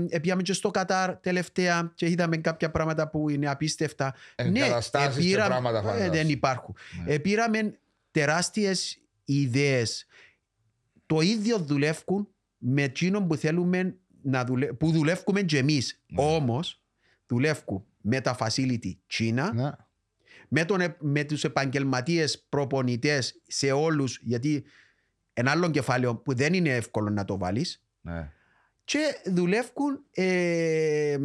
S3: ε, πήγαμε και στο Κατάρ τελευταία και είδαμε κάποια πράγματα που είναι απίστευτα.
S1: Εγκαταστάσεις και
S3: επήραμε-
S1: πράγματα
S3: ε,
S1: φαντάζομαι.
S3: δεν υπάρχουν.
S1: Ναι.
S3: Ε, πήραμε τεράστιες ιδέες. Το ίδιο δουλεύουν με εκείνον που θέλουμε να δουλε... που δουλεύουμε και εμείς.
S1: Ναι.
S3: Όμως δουλεύουν με τα facility China,
S2: Ναι.
S3: με, τον, ε- με τους επαγγελματίες προπονητές σε όλους, γιατί ένα άλλο κεφάλαιο που δεν είναι εύκολο να το βάλεις,
S1: Ναι.
S3: και δουλεύουν ε,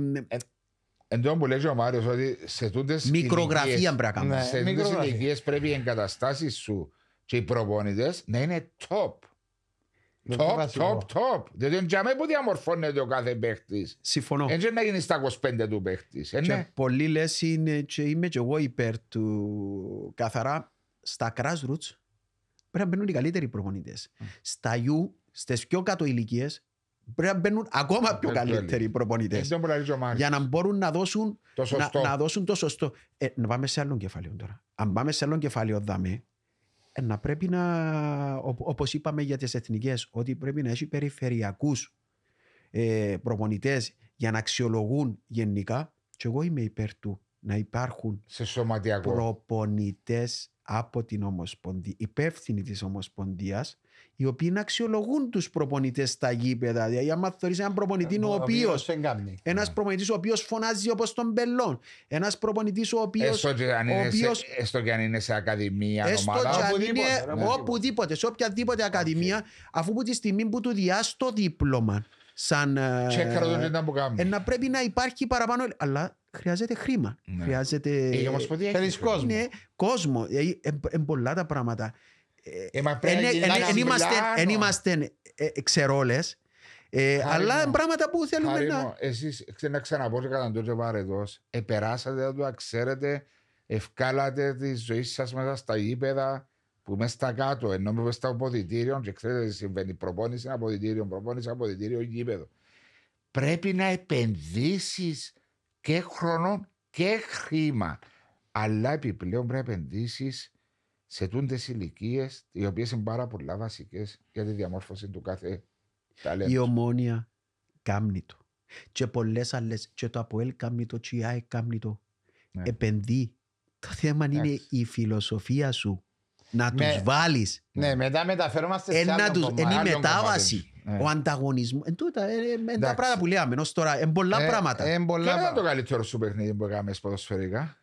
S1: Εν τω που λέει και ο Μάριος ότι σε τούτες
S3: μικρογραφία
S1: ηλικίες-
S3: πρέπει να κάνουμε.
S2: Ναι.
S1: σε τούτες
S2: μικρογραφία.
S1: ηλικίες πρέπει οι εγκαταστάσεις σου και οι προπονητές να είναι top.
S2: Το πιο
S1: Top,
S2: βασικό;
S1: top, top. Διότι είναι για μένα που διαμορφώνεται ο κάθε παίχτης.
S3: Συμφωνώ.
S1: Έτσι να γίνει στα 25 του παίχτης. Ε,
S3: Και
S1: ναι.
S3: πολλοί λες είναι και είμαι και εγώ υπέρ του καθαρά στα grassroots πρέπει να μπαίνουν οι καλύτεροι προπονητές. Στα U, στις πιο κάτω ηλικίες πρέπει να μπαίνουν ακόμα πιο
S1: Ε, τέλει.
S3: καλύτεροι
S1: Εν
S3: προπονητές.
S1: τω που λέει και ο Μάριος.
S3: Για να μπορούν να δώσουν
S1: Το
S3: να,
S1: σωστό.
S3: να δώσουν το σωστό. Ε, να πάμε σε άλλο κεφάλαιο τώρα. Αν πάμε σε άλλο κεφάλαιο δάμε, ε, να πρέπει να, όπω όπως είπαμε για τις εθνικές, ότι πρέπει να έχει περιφερειακούς ε, προπονητές για να αξιολογούν γενικά και εγώ είμαι υπέρ του να υπάρχουν
S1: Σε σωματιακό.
S3: προπονητές από την Ομοσπονδία, υπεύθυνοι της Ομοσπονδίας, οι οποίοι να αξιολογούν τους προπονητές στα γήπεδα. Δηλαδή, άμα θεωρείς έναν προπονητή ο οποίος
S2: δεν κάνει.
S3: ένας προπονητής ο οποίος φωνάζει όπως τον Μπελόν. Ένας προπονητής ο οποίο.
S1: Έστω και, αν
S3: ο
S1: είναι
S3: οποίος-
S1: σε, έστω και αν είναι σε ακαδημία
S3: Έστω
S1: ομάδα.
S3: και αν
S2: οπουδήποτε,
S3: είναι
S2: ρε, οπουδήποτε.
S3: οπουδήποτε, σε οποιαδήποτε ακαδημία, αφού που τη στιγμή που του διάσει το δίπλωμα, σαν. ε,
S1: Τσέκαρα τον ήταν που
S3: ε,
S1: κάνει.
S3: να πρέπει να υπάρχει παραπάνω. Αλλά χρειάζεται χρήμα.
S1: Ναι.
S3: Χρειάζεται.
S1: Η Ομοσπονδία
S2: Θέλεις
S1: έχει
S2: κόσμο.
S3: Είναι κόσμο. Είναι πολλά τα πράγματα.
S1: Ε, μα πρέπει
S3: Εν-
S1: να γίνει
S3: εν-
S1: ένα
S3: εν είμαστε-
S1: πλάνο.
S3: εν είμαστε ε, ξερόλες, ε,
S1: Χάρη
S3: αλλά
S1: μου.
S3: είναι πράγματα που θέλουμε
S1: Χάρη
S3: να.
S1: μου, εσείς ξέρω να ξαναπώ και κατά τότε βαρετός, επεράσατε το, ξέρετε, ευκάλατε τη ζωή σας μέσα στα γήπεδα που μέσα στα κάτω, ενώ μέσα στα αποδητήριο και ξέρετε τι συμβαίνει, προπόνηση αποδητήριο, προπόνηση αποδητήριο, γήπεδο. Πρέπει να επενδύσεις και χρόνο και χρήμα. Αλλά επιπλέον πρέπει να επενδύσεις σε τούντες ηλικίες, οι οποίες είναι πάρα πολλά βασικές για τη διαμόρφωση του κάθε ταλέντου.
S3: η ομόνια κάμνει το. Και πολλές άλλες, και το ΑΠΟΕΛ κάμνει το, και η ΑΕΚ κάμνει το.
S1: Ναι.
S3: Επενδύει. Το θέμα είναι
S1: Εντάξει.
S3: η φιλοσοφία σου. Να
S2: Με-
S3: τους βάλεις.
S2: Ναι, μετά μεταφερόμαστε σε
S3: Ε, να
S2: άλλο
S3: τους,
S2: κομμάτι.
S3: είναι η
S1: Άλλο
S3: μετάβαση.
S1: κομμάτι. Ναι.
S3: Ο ανταγωνισμός. Εν τούτα, ε, ε, εν τα
S1: Εντάξει.
S3: πράγματα που λέμε ως τώρα. Εν πολλά
S2: Ε,
S3: πράγματα.
S2: ε,
S1: Ποιο
S2: πολλά
S1: ήταν το
S2: πρα-
S1: καλύτερο σου παιχνίδι που έκαμε ποδοσφαιρικά;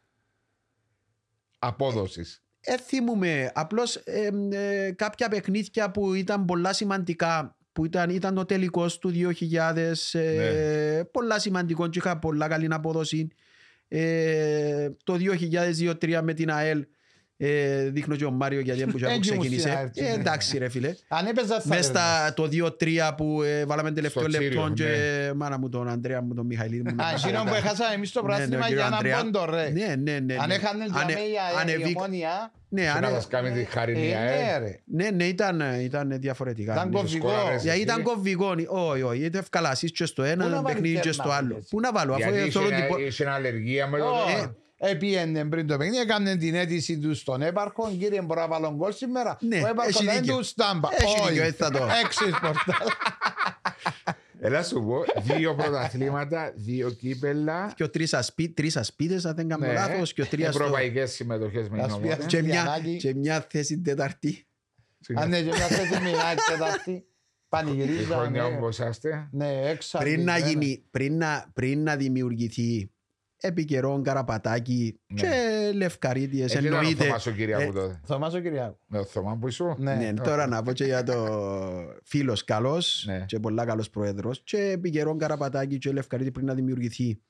S1: Απόδοσης.
S3: Ε, θυμούμε απλώς ε, ε, κάποια παιχνίδια που ήταν πολλά σημαντικά που ήταν, ήταν το τελικός του 2000 ε, πολλά σημαντικό και είχα πολλά καλή απόδοση. Ε, το 2002-2003 με την ΑΕΛ ε, δείχνω και ο Μάριο γιατί δεν που
S2: Έτσι μου
S3: ξεκίνησε
S2: στην
S3: ε,
S2: ΑΕΛ,
S3: εντάξει ρε φίλε
S2: Αν έπαιζα θα
S3: Μες
S2: έπαιρνες.
S3: στα το 2-3 που ε, βάλαμε τελευταίο
S1: Στο
S3: λεπτό
S1: Τσίριο,
S3: και μάνα μου τον Αντρέα μου τον Μιχαηλίδη μου
S2: Α, εκείνο που έχασαμε εμείς το
S3: Ναι, ναι, ο
S2: πράσινο
S3: κύριο
S2: για να
S3: Ανδρέα.
S2: πόντο ρε.
S3: ναι, ναι, ναι,
S2: Αν
S3: ναι.
S2: έχανε
S3: Ανε-
S2: για μένα η
S3: ανεβήκα-
S2: ομόνια,
S3: ναι,
S1: Και να
S3: ανε-
S1: μας κάνει τη
S2: ε,
S1: χαρινία.
S2: ναι
S1: ε.
S2: ρε.
S3: ναι, ναι, ήταν, ήταν διαφορετικά.
S2: Ήταν
S3: ναι.
S2: κομβικό.
S1: σκόραρες.
S3: Για
S1: Εσύ.
S3: ήταν κομβικό. Όχι, όχι. Ήταν ευκαλάσεις και στο
S2: Πού να
S3: ένα
S2: βάλεις
S3: παιχνίδι και
S2: τέρμα,
S3: στο άλλο.
S2: έτσι.
S3: Πού να βάλω, αφού
S1: Γιατί είχε
S3: θέλω
S1: ένα-
S3: την...
S1: είχε αλλεργία με το.
S2: Ω, Επίενε πριν το παιχνίδι, έκανε την αίτηση του στον έπαρχο. Κύριε, μπορώ να βάλω γκολ σήμερα;
S3: Ναι,
S2: ο έπαρχος
S3: έχει
S2: δεν
S3: δίκιο.
S2: του στάμπα.
S3: Έχει
S2: Όχι.
S3: δίκιο, έτσι θα το-
S2: Έξι πορτάλ.
S1: Έλα σου πω, δύο πρωταθλήματα, δύο κύπελα,
S3: Και ο τρεις, ασπί, τρεις ασπίδες, αν δεν κάνω
S1: ναι,
S3: λάθος, και ο τρίας στο...
S1: ευρωπαϊκές συμμετοχές με την
S2: Ασπίδες.
S1: ομόνια.
S3: Και μια,
S2: Γιαννάκη.
S3: και μια θέση τεταρτή.
S2: Αν ναι, και μια θέση μιλάει τετάρτη,
S1: Η
S2: πανηγυρίζα.
S1: χρονιά
S2: ναι.
S1: όπως είσαστε.
S2: Ναι, έξω.
S3: Πριν να, γίνει, πριν, να, πριν να δημιουργηθεί επί καιρόν Καραπατάκη
S1: Ναι.
S3: και Λευκαρίτιες
S1: Εκεί ήταν ο
S3: εννοείται.
S1: Θωμάς ο Κυριακού
S3: ε,
S1: τότε.
S2: Θωμάς ο Κυριάκου.
S1: Με το Θωμά που ήσουν.
S2: Ναι.
S3: Ναι, τώρα να πω και για το φίλος καλός
S1: Ναι.
S3: και πολλά καλός πρόεδρος και επί καιρόν Καραπατάκη και Λευκαρίτη πριν να δημιουργηθεί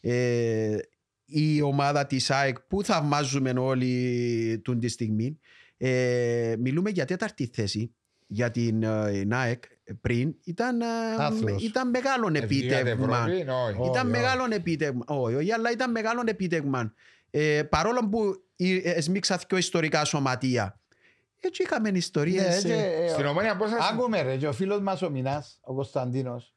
S3: ε, η ομάδα της ΑΕΚ που θαυμάζουμε όλοι τούν τη στιγμή ε, μιλούμε για τέταρτη θέση για την ε, ΑΕΚ πριν ήταν, ε,
S2: Άθλος.
S3: ήταν μεγάλο
S1: Βγήκατε
S3: επίτευγμα.
S1: Ευρώπη, όχι.
S2: Όχι,
S3: Ήταν
S2: όχι.
S3: μεγάλο επίτευγμα. Όχι, όχι, αλλά ήταν μεγάλο επίτευγμα. Ε, παρόλο που ε, εσμίξα και ιστορικά σωματεία. Έτσι είχαμε
S2: Ναι,
S3: ιστορίες.
S2: και,
S3: ε,
S2: ε,
S1: Στην ομόνια πώς σας...
S2: Άκουμε ρε, και ο φίλος μας ο Μινάς, ο Κωνσταντίνος,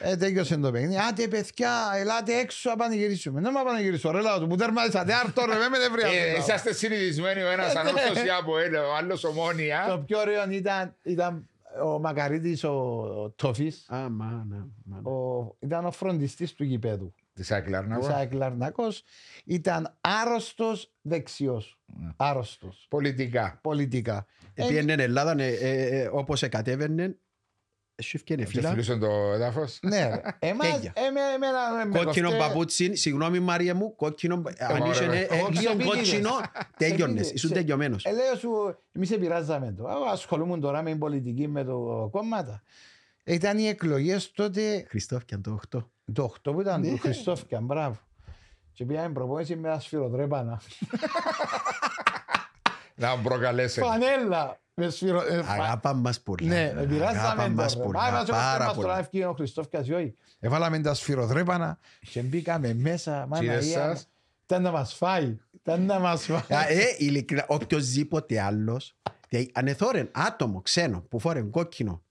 S2: ε, τέλειωσε το παιχνίδι. Άντε παιδιά, ελάτε έξω να πανηγυρίσουμε. Δεν μα πανηγυρίσω, ρε λάδω του που τερμάτισατε άρτο ρε, με με δεν
S1: Ε,
S2: βρειάζω.
S1: Είσαστε συνηθισμένοι ο ένας
S2: Ε, ναι.
S1: ανόρθωση από ένα, ο άλλος ομόνια.
S2: Το πιο ωραίο ήταν, ήταν ο Μακαρίτης ο, ο Τόφης,
S3: Α, μάνα, μάνα.
S2: ο, ήταν ο φροντιστής του γηπέδου.
S1: Της Άκλαρνα.
S2: Της ΑΕΚ Λαρνακός. Ήταν άρρωστος δεξιός.
S1: Ναι.
S2: Άρρωστος.
S1: Πολιτικά.
S2: Πολιτικά.
S3: Επίενε Ελλάδα, ε, ε, ε, όπως εκατέβαινε, σου έφτιανε
S1: Και
S3: φύλλα.
S1: φιλούσαν το έδαφος.
S2: Ναι, ρε. Εμάς,
S3: Τέλεια.
S2: εμέ, εμένα, με
S3: Κόκκινο
S2: κοστέ-
S3: παπούτσι, συγγνώμη Μάρια μου, κόκκινο, αν
S1: ωραία,
S3: είσαι
S1: ωραία.
S3: ε, ε,
S2: Εγώ
S3: λίγο
S2: ξεπήγαινες.
S3: κότσινο, τέλειωνες,
S2: Ξεπήγαινες.
S3: ήσουν
S2: Σε-
S3: τελειωμένος.
S2: Ε, λέω σου, εμείς επηρεάζαμε το. Εγώ ασχολούμουν τώρα με την πολιτική, με το κόμματα. Ήταν οι εκλογές τότε,
S3: Χριστόφ το 8.
S2: το 8 που ήταν
S3: Ναι.
S2: του Χριστόφκιαν, μπράβο. Και πήγαμε προπόνηση με ένα σφυροτρέπανα.
S1: Να μου προκαλέσετε.
S2: Φανέλα. Με σφυρο... ε, φα-
S3: Αγάπα μας πολλά.
S2: Ναι,
S3: Αγάπα
S2: επηρεάζαμε
S3: μας
S2: το. ρε.
S3: πολλά,
S2: Πάμε να
S3: πάρα
S2: μας τώρα
S3: πολλά.
S2: ευκεί ο Χριστόφκιας ή όχι. Έβαλαμε τα σφυροτρέπανα και μπήκαμε μέσα.
S1: Και είδες
S2: Μαναία.
S1: σας.
S2: Ήταν να μας φάει. Ήταν να μας φάει.
S3: Α, Ε, ειλικρινά, οποιοςδήποτε άλλος, δηλαδή, ανεθώρεν άτομο, ξένο, που φόρεν κόκκινο,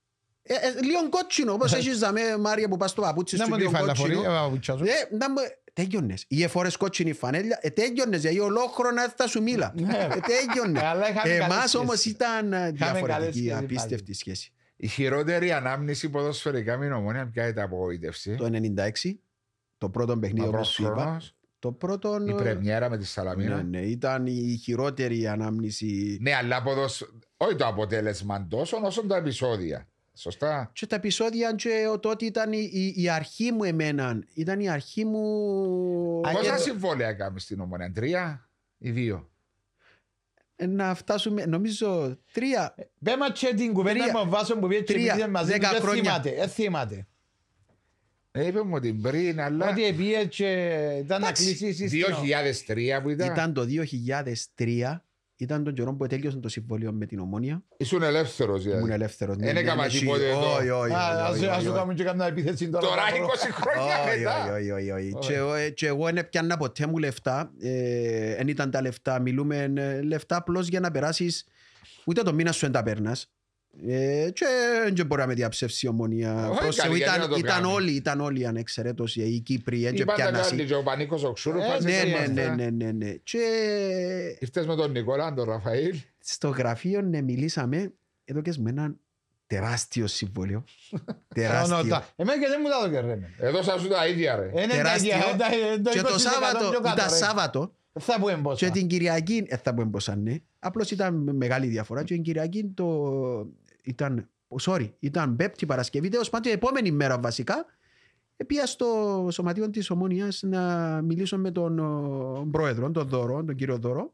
S3: ε, ε, λίγο κότσινο, όπως έχεις δαμε, Μάρια, που πας στο παπούτσι
S2: Να
S3: σου,
S2: μου τη
S3: λίγο
S2: φάει να φορεί.
S3: κότσινο.
S2: ε, παπούτσια σου.
S3: Ε, να μου- Τέλειωνες. Ή εφόρες κότσινη φανέλια, ε, τέλειωνες, γιατί ολόχρονα θα σου μίλα.
S2: Ναι.
S3: Ε, τέλειωνε.
S2: Ε, αλλά είχαμε καλές
S3: Εμάς
S2: σχέσεις.
S3: όμως ήταν ε,
S2: καλές
S3: διαφορετική,
S2: σχέσεις
S3: απίστευτη σχέση.
S1: Η χειρότερη ανάμνηση ποδοσφαιρικά με την ομόνια ποια ήταν απογοήτευση;
S3: Το 96, το πρώτο παιχνίδι
S1: Μα
S3: όπως σου είπα,
S1: πρόσχρονος,
S3: το πρώτο...
S1: Η πρεμιέρα με τη
S3: Ναι,
S1: Σαλαμίνα.
S3: ναι, ήταν η χειρότερη ανάμνηση.
S1: Ναι, αλλά ποδοσ... όχι το αποτέλεσμα τόσο όσο τα επεισόδια. Σωστά.
S3: Και τα επεισόδια και ο τότε ήταν η, η, η αρχή μου εμένα. Ήταν η αρχή μου...
S2: Α,
S1: Πόσα
S2: και-
S1: συμβόλαια κάνουμε στην ομόνια, τρία ή δύο.
S3: Ε, να φτάσουμε, νομίζω, τρία.
S2: Πέμα και την κουβέντα
S3: Τρία.
S2: με ο Βάσο που πήγε και
S3: Τρία.
S2: πήγε μαζί
S3: Δέκα
S2: του, δεν
S3: χρόνια.
S2: θυμάται, δεν θυμάται.
S1: Ε, είπε μου την πριν, αλλά
S2: Ότι πήγε και ήταν να
S3: Εντάξει,
S2: κλείσει η συστήμα.
S1: 2003 που ήταν.
S3: Ήταν το 2003, ήταν τον καιρό που τέλειωσε το συμβόλαιο με την Ομόνια.
S1: Ήσουν ελεύθερος
S3: Ήμουν
S1: δηλαδή.
S3: ελεύθερος. ναι,
S1: Δεν
S3: ναι,
S1: έκανα
S3: ναι,
S1: τίποτε
S3: όχι,
S1: εδώ.
S3: όχι, όχι,
S2: Α, ας-
S3: όχι,
S2: Ας
S3: όχι,
S2: σου
S3: όχι.
S2: κάνουμε και καμιά επίθεση τώρα.
S1: Τώρα
S2: να βρω.
S1: 20 χρόνια
S3: Όχι,
S1: μετά.
S3: όχι, όχι, όχι, όχι. Και εγώ- ε, Και εγώ δεν πιάνα ποτέ μου λεφτά. Ε, Δεν ήταν τα λεφτά. Μιλούμε ε, λεφτά απλώς για να περάσεις. Ούτε το μήνα σου δεν τα παίρνα. Ε, και δεν μπορεί να με διαψεύσει η ομονία.
S1: Όχι,
S3: Προς
S1: καλή,
S3: Θεού,
S1: γιατί
S3: ήταν,
S1: να το
S3: ήταν
S1: κάνει.
S3: όλοι, ήταν όλοι ανεξαιρέτως οι Κύπροι. Δεν
S1: Είπατε
S3: πιάνασαι.
S1: κάτι και ο Πανίκος ο Ξούρου.
S2: Ε,
S1: πας
S3: Ναι,
S1: εσύ
S3: ναι,
S1: είμαστε.
S3: ναι, ναι, ναι, ναι. Και
S1: Ήρθες με τον Νικόλα, τον Ραφαήλ.
S3: στο γραφείο ναι, μιλήσαμε εδώ και με έναν τεράστιο συμβόλαιο.
S2: Ono,
S3: τεράστιο.
S2: τα- Εμένα και δεν μου τα έδωκε ρε.
S1: Εδώ σας σου τα ίδια ρε.
S2: Ε, ναι,
S3: Τεράστιο.
S2: τα ίδια, ε, το
S3: Και το
S2: 20%
S3: Σάββατο,
S2: πιο κάτω,
S3: ήταν
S2: ρε.
S3: Σάββατο
S2: Θα πούμε πόσα.
S3: και την Κυριακή, ε, θα πούμε πόσα ναι, απλώς ήταν μεγάλη διαφορά και την Κυριακή το ήταν, sorry, ήταν Πέμπτη Παρασκευή, τέλος πάντων την επόμενη μέρα βασικά, Πήγα στο σωματείο της Ομόνιας να μιλήσω με τον ο, πρόεδρο, τον Δώρο, τον κύριο Δώρο.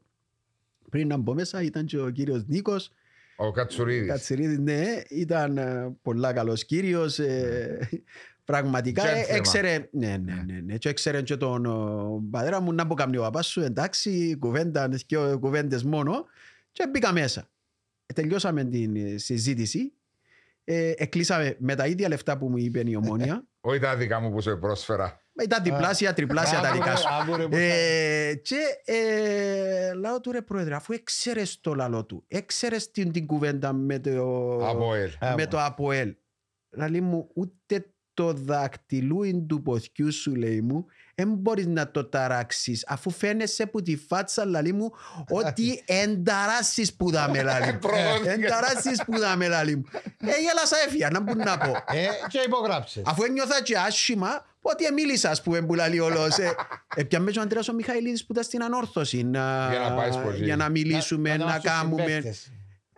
S3: Πριν να μπω μέσα ήταν και ο κύριος Νίκος,
S1: Ο Κατσουρίδης.
S3: Κατσιρίδης, ναι, ήταν ε, πολλά καλός κύριος. ε, πραγματικά ε,
S1: Gentleman.
S3: έξερε, ναι, ναι, ναι, ναι, και έξερε και τον ο, πατέρα μου να πω καμνή ο παπάς σου, εντάξει, κουβέντα, και κουβέντες μόνο και μπήκα μέσα. Ε, τελειώσαμε την ε, συζήτηση, ε, εκλείσαμε με τα ίδια λεφτά που μου είπε η ομόνια,
S1: Όχι τα δικά μου που σε πρόσφερα.
S3: ήταν διπλάσια, τριπλάσια τα
S2: Άκου,
S3: δικά
S2: ρε,
S3: σου.
S2: άκου, ρε, που
S3: Ε, και ε, λέω του ρε πρόεδρε, αφού έξερες το λαλό του, έξερες την, την κουβέντα με το,
S1: Από ελ.
S2: θα-
S3: με το ΑΠΟΕΛ. Λέει μου, ούτε το δακτυλούιν του ποθιού σου, λέει μου, δεν μπορείς να το ταράξεις αφού φαίνεσαι που τη φάτσα λαλή μου ότι ενταράσεις που δάμε λαλή μου.
S1: Προδόθηκε.
S3: Ενταράσεις που δάμε λαλή μου. Ε, γέλασα έφυγα, να μπορώ να πω.
S2: Ε, και υπογράψε.
S3: Αφού ένιωθα και άσχημα, ότι μίλησα ας πούμε που λαλεί όλος. Ε, Επιάμε και ο Αντρέας ο Μιχαηλίδης που ήταν στην ανόρθωση να,
S1: Για να πάεις σπορτζή.
S3: για να μιλήσουμε, να,
S2: δώσεις
S3: κάνουμε.
S2: συμπαίκτες.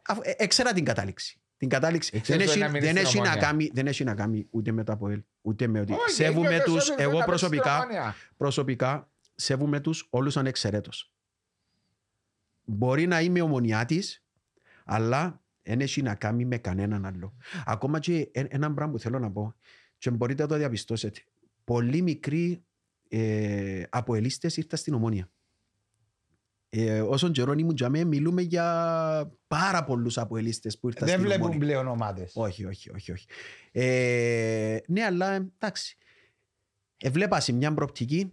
S3: Αφού- ε, Έξερα την κατάληξη. Την κατάληξη.
S1: Εξέρες
S3: Δεν
S1: το
S3: έχει,
S1: να μείνεις
S3: δεν,
S1: στην
S3: έχει να
S1: Ομόνια.
S3: κάνει, δεν έχει να κάνει ούτε με το ΑΠΟΕΛ, ούτε με ότι
S1: Όχι,
S3: σέβουμε
S1: ένιωθες
S3: τους,
S1: ότι
S3: εγώ
S1: πρέπει να πεις στην
S3: προσωπικά,
S1: Ομόνια.
S3: προσωπικά σέβουμε τους όλους ανεξαιρέτως. Μπορεί να είμαι ομονιάτης, αλλά δεν έχει να κάνει με κανέναν άλλο. Ακόμα και ε- ένα πράγμα που θέλω να πω, και μπορείτε να το διαπιστώσετε, πολύ μικροί ε, αποελίστες ήρθαν στην ομόνια. Ε, όσον καιρό ήμουν για μέ, μιλούμε για πάρα πολλούς αποελίστες που ήρθαν
S2: Δεν
S3: στην
S2: βλέπουν
S3: ομόνια.
S2: πλέον ομάδες.
S3: Όχι, όχι, όχι. όχι. Ε, ναι, αλλά εντάξει. Εβλέπα σε μια προοπτική,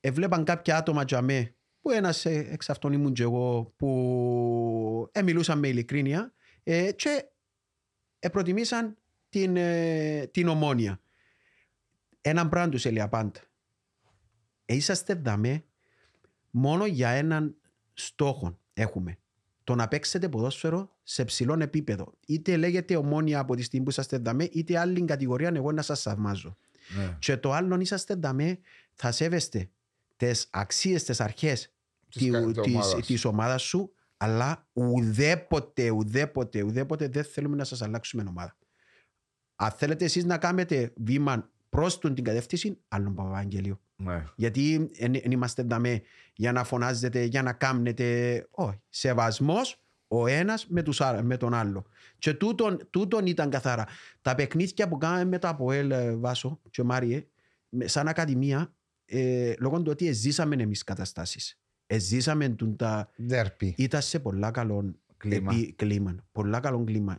S3: εβλέπαν κάποια άτομα για μέ, που ένας ε, εξ αυτών ήμουν και εγώ, που ε, μιλούσαν με ειλικρίνεια ε, και ε, προτιμήσαν την, ε, την ομόνια. Έναν πράγμα τους έλεγα πάντα. Ε, είσαστε δαμέ μόνο για έναν στόχο έχουμε. Το να παίξετε ποδόσφαιρο σε ψηλό επίπεδο. Είτε λέγεται ομόνια από τη στιγμή που είσαστε δαμέ, είτε άλλη κατηγορία εγώ να σας θαυμάζω.
S1: Ναι.
S3: Και το άλλο είσαστε δαμέ, θα σέβεστε τις αξίες, τις αρχές
S1: Της
S3: της,
S1: κα- της
S3: της,
S1: ομάδας.
S3: της ομάδας σου, αλλά ουδέποτε, ουδέποτε, ουδέποτε δεν θέλουμε να σας αλλάξουμε ομάδα. Αν θέλετε εσείς να κάνετε βήμα προς τον την κατεύθυνση, άλλον Παπαγγέλιο.
S1: Ναι.
S3: Γιατί δεν είμαστε δαμέ για να φωνάζετε, για να κάμνετε. Όχι. Σεβασμός ο ένας με, τους, α- με τον άλλο. Και τούτον, τούτον ήταν καθαρά. Τα παιχνίδια που κάναμε με το ΑΠΟΕΛ ε, Βάσο και Μάριε, με- σαν ακαδημία, ε, λόγω του ότι ζήσαμε εμείς καταστάσεις. Εζήσαμε τούν τα...
S2: Δέρπι.
S3: Ήταν σε πολλά καλό
S1: Κλίμα.
S3: επί- κλίμα. Πολλά καλό κλίμα.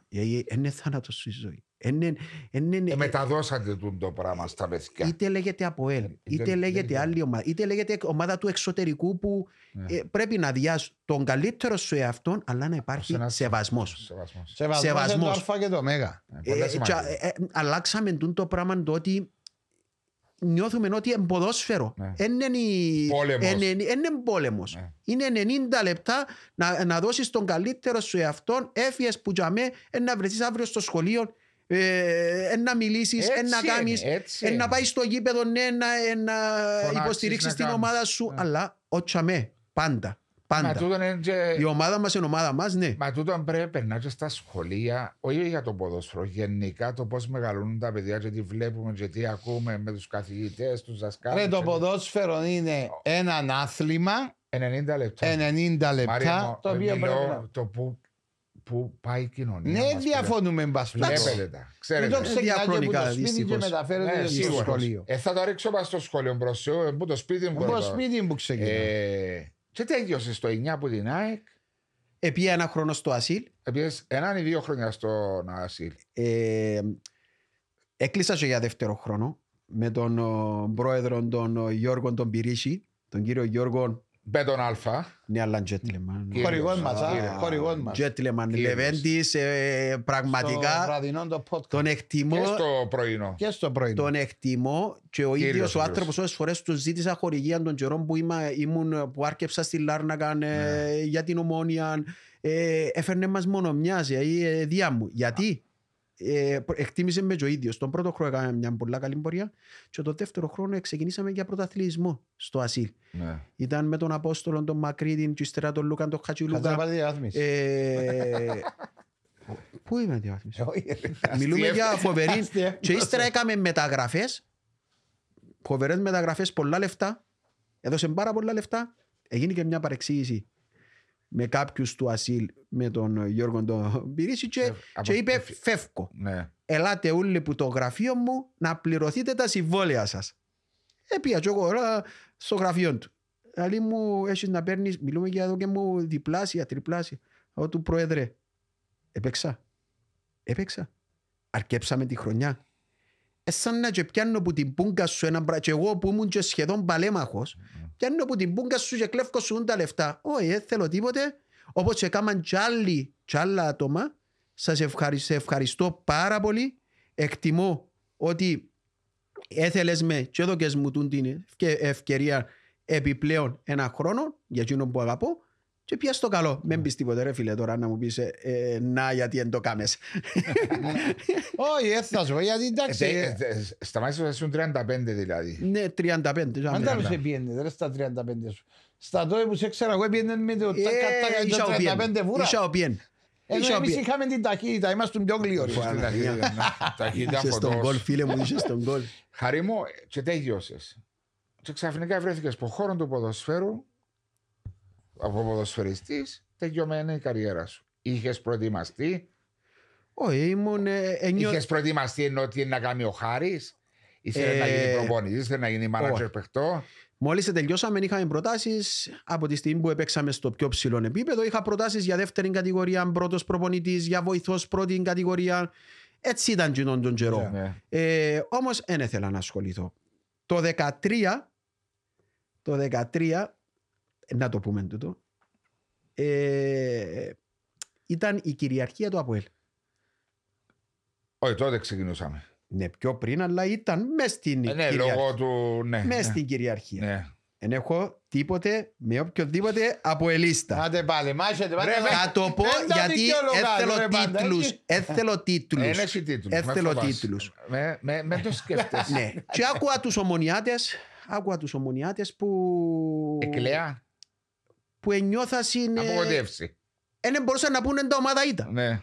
S3: Είναι θάνατος στη ζωή. Είναι, είναι,
S1: Ε, μεταδώσατε τούτο το πράγμα στα παιδιά.
S3: είτε λέγεται ΑΠΟΕΛ,
S1: Είτε-
S3: είτε
S1: δεν
S3: λέγεται
S1: ξέρω.
S3: άλλη ομάδα, είτε λέγεται ομάδα του εξωτερικού που
S1: Ναι.
S3: ε, πρέπει να διάσει τον καλύτερο σου εαυτόν, αλλά να υπάρχει
S1: Ένας-
S3: σεβασμός.
S1: Σεβασμός.
S2: Σεβασμός είναι
S3: Σεβασμός.
S2: το α και το μέγα.
S1: Ε,
S3: Ε,
S1: Πολύ
S3: ε,
S1: σημαντικό.
S3: τσα- ε, ε, αλλάξαμε τούν το πράγμα το ότι νιώθουμε ότι είναι ποδόσφαιρο.
S1: Ναι.
S3: Είναι η-
S1: Πόλεμος.
S3: είναι- είναι πόλεμος.
S1: Ναι.
S3: Είναι 90 λεπτά να, να δώσεις τον καλύτερο σου εαυτόν, έφυγες που για μέ, ε, να βρεθείς αύριο στο σχολείο, ε, ε, να μιλήσεις, ε,
S1: Έτσι
S3: να
S1: είναι,
S3: κάνεις,
S1: έτσι
S3: ε, να
S1: είναι.
S3: πάει στο γήπεδο, ναι, να, ε, να
S1: Φωνάξεις,
S3: υποστηρίξεις
S1: να
S3: την
S1: κάνεις.
S3: ομάδα σου,
S1: Ναι.
S3: αλλά όχι με, πάντα.
S1: Μα
S3: Πάντα.
S1: τούτο είναι και-
S3: Η ομάδα μας είναι ομάδα μας, ναι.
S1: Μα τούτο πρέπει να περνάς και στα σχολεία, όχι για το ποδόσφαιρο, γενικά το πώς μεγαλώνουν τα παιδιά και τι βλέπουμε και τι ακούμε με τους καθηγητές, τους δασκάλους.
S2: Ρε, το ποδόσφαιρο είναι ένα άθλημα
S1: 90 λεπτά.
S2: 90
S1: Μάρια
S2: λεπτά
S1: μου,
S2: το οποίο
S1: μιλώ
S2: πρέπει να...
S1: το που, που πάει η κοινωνία.
S2: Ναι,
S1: μας
S2: διαφωνούμε μπας
S1: πλέον.
S2: πλέον.
S1: Βλέπετε τα.
S2: Τούτο
S1: Ξέρετε.
S2: ξεκινά και από
S3: διαχρονικά,
S2: το σπίτι και
S3: δυστυχώς.
S2: μεταφέρεται
S1: Ναι,
S2: στο
S1: σίγουρα.
S2: σχολείο.
S1: Ε, θα το ρίξω πας στο σχολείο μπρος σου, ε, που το σπίτι μου.
S2: Από το
S1: πρώτα.
S2: σπίτι που ξεκινά.
S1: Ε, και τέλειωσε στο 9 που την ΑΕΚ;
S3: Επία ένα χρόνο στο ασύλ,
S1: Επίσης, έναν ή δύο χρόνια στον Ασίλ.
S3: Ε, έκλεισα και για δεύτερο χρόνο με τον ο, πρόεδρο τον ο, Γιώργο τον Πυρίσι, τον κύριο Γιώργο
S1: Με τον Αλφα.
S3: ναι αλλά gentleman.
S1: Κύριος.
S2: Χορηγός μας, α,
S1: Κύριος.
S2: χορηγός μας.
S3: Gentleman,
S1: Κύριος.
S3: Λεβέντης, ε,
S2: Στο
S3: πραγματικά
S2: βραδινό το podcast.
S3: τον εκτιμώ,
S1: Και στο πρωινό.
S2: Και στο πρωί.
S3: τον εκτιμώ και ο
S1: Κύριος
S3: ίδιος ο
S1: ο
S3: άνθρωπος όσες φορές του ζήτησα χορηγία των καιρών που είμαι, ήμουν, που άρκεψα στη Λάρνακα ε, για την Ομόνια ε, έφερνε μας μόνο μιας ε, διά μου. Γιατί; Ε, προ- εκτίμησε με και ο ίδιος. Τον πρώτο χρόνο έκαμε μια πολύ καλή πορεία και το δεύτερο χρόνο ξεκινήσαμε για πρωταθλητισμό στο Ασίλ.
S1: Ναι.
S3: Ήταν με τον Απόστολο, τον Μακρύδιν, και ύστερα τον Λούκαν, τον
S2: Κάτσε να
S3: Χατσιλούκα.
S2: πάρει διάθμιση.
S3: Ε, Πού είμαι διαβάθμιση;
S2: Όχι, ρε.
S3: Μιλούμε για φοβερή.
S2: Αστεία.
S3: και ύστερα έκαμε μεταγραφές. Φοβερές μεταγραφές, πολλά λεφτά. Έδωσε πάρα πολλά λεφτά. Έγινε και μια παρεξήγηση με κάποιους του Ασίλ, με τον Γιώργο τον Πυρίση και,
S1: Ε, από-
S3: και είπε:
S1: ε,
S3: Φεύγω.
S1: Ναι.
S3: Ελάτε όλοι που το γραφείο μου να πληρωθείτε τα συμβόλαια σας. Έπια και εγώ τώρα στο γραφείο του. Δηλαδή μου έχεις να παίρνεις, μιλούμε για εδώ και μου διπλάσια, τριπλάσια. Εγώ του πρόεδρε, έπαιξα. Έπαιξα. Αρκέψαμε τη χρονιά. Ε, σαν να και πιάνω που την πούγκα σου ένα μπρα... και εγώ που ήμουν και σχεδόν παλέμαχος, πιάνω που την πούγκα σου και κλέφκω σου τα λεφτά. Όχι, δεν θέλω τίποτε. Όπως και κάμαν κι άλλοι, κι άλλα άτομα, σας ευχαριστώ, ευχαριστώ πάρα πολύ. Εκτιμώ ότι έθελες με και έδωκες μου τούν την ευκαι- ευκαιρία επιπλέον ένα χρόνο για εκείνο που αγαπώ και πιάσ' το καλό. Μην πεις τίποτε ρε φίλε τώρα να μου πεις ε, ε, να γιατί δεν το κάμες.
S2: Όχι, δεν θα σου πω, γιατί εντάξει.
S1: Ε,
S2: ε,
S1: τε- τε- Σταμάτησε να ζουν 35 δηλαδή.
S3: ναι, 35.
S2: Αν τα σε πιένε, ρε στα 35 σου. Στα τότε που σε ξέρα, εγώ πιένε με το
S3: Ε,
S2: τάκα
S3: Ίσα ο
S2: τάκα
S3: πιέν.
S2: 35 βούρα.
S3: Ίσα ο πιέν.
S2: Ενώ
S3: Ίσα ο
S2: εμείς
S3: πιέν.
S2: είχαμε την ταχύτητα, είμαστε πιο γλυόροι.
S1: Στην ταχύτητα, ναι. Ταχύτητα
S3: Είσαι στον γκολ
S1: φωτός.
S3: φίλε μου, είσαι στον γκολ.
S1: Χαρή μου, και τέλειωσες. Και ξαφνικά βρέθηκες στο χώρο του ποδοσφαίρου, από ποδοσφαιριστής, τελειωμένη η καριέρα σου. Είχες προετοιμαστεί,
S3: Όχι, ήμουν... ε, ένιω-
S1: είχες προετοιμαστεί ενώ τι είναι να κάνει ο Χάρης, ήθελε να
S3: Ε,
S1: γίνει προπονητής, ήθελε να γίνει manager
S3: όχι.
S1: παιχτό;
S3: Μόλις τελειώσαμε είχαμε προτάσεις από τη στιγμή που έπαιξαμε στο πιο ψηλό επίπεδο. Είχα προτάσεις για δεύτερη κατηγορία, πρώτος προπονητής, για βοηθός πρώτη κατηγορία. Έτσι ήταν κοινόν τον καιρό.
S1: Ναι.
S3: Ε, όμως δεν ήθελα να ασχοληθώ. Το 13, το 13, να το πούμε τούτο, ε, ήταν η κυριαρχία του ΑΠΟΕΛ.
S1: Όχι, τότε ξεκινούσαμε.
S3: Ναι, πιο πριν, αλλά ήταν μες στην
S1: Ε, Ναι,
S3: κυριαρχία.
S1: λόγω του. Ναι,
S3: Μες
S1: ναι.
S3: στην κυριαρχία.
S1: Ναι.
S3: Δεν έχω τίποτε με οποιοδήποτε ΑΠΟΕΛίστα.
S2: Άντε πάλι, μάχεται.
S1: Ρε,
S3: Θα το πω
S2: Δεν τα
S3: γιατί
S2: δικαιολογά,
S3: έθελω
S2: ρε, πάντα,
S3: τίτλους.
S2: έτσι.
S3: Έθελω τίτλους.
S1: Ένα εσύ τίτλους. με
S3: Έθελω
S1: φοβάσαι.
S3: τίτλους.
S1: Με, με, με το σκέφτεσαι.
S3: Ναι. Και άκουα τους ομονιάτες, άκουα τους ομονιάτες που...
S1: Εκλέα,
S3: που ενιώθας είναι...
S1: απογοητεύσει.
S3: Δεν μπορούσαν να πούνε τα ομάδα ήταν.
S1: Ναι.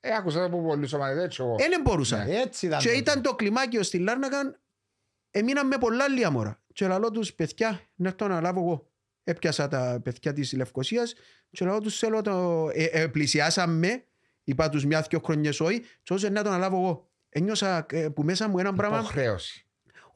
S1: Ε, άκουσα από πολλούς ομάδες έτσι εγώ.
S3: Δεν μπορούσαν.
S2: Έτσι ήταν.
S3: Και
S2: τότε.
S3: ήταν το κλιμάκιο στη Λάρνακαν, έμειναν με πολλά λίγα μωρά. Και λαλό τους παιδιά, να έρθω να λάβω εγώ. Έπιασα τα παιδιά της Λευκοσίας και λαλό τους θέλω το... Ε, ε, πλησιάσαμε, είπα τους μια δυο χρονιές όχι, και όσο να το αναλάβω εγώ. Ένιωσα ε, που μέσα μου ένα πράγμα
S1: Υποχρέωση.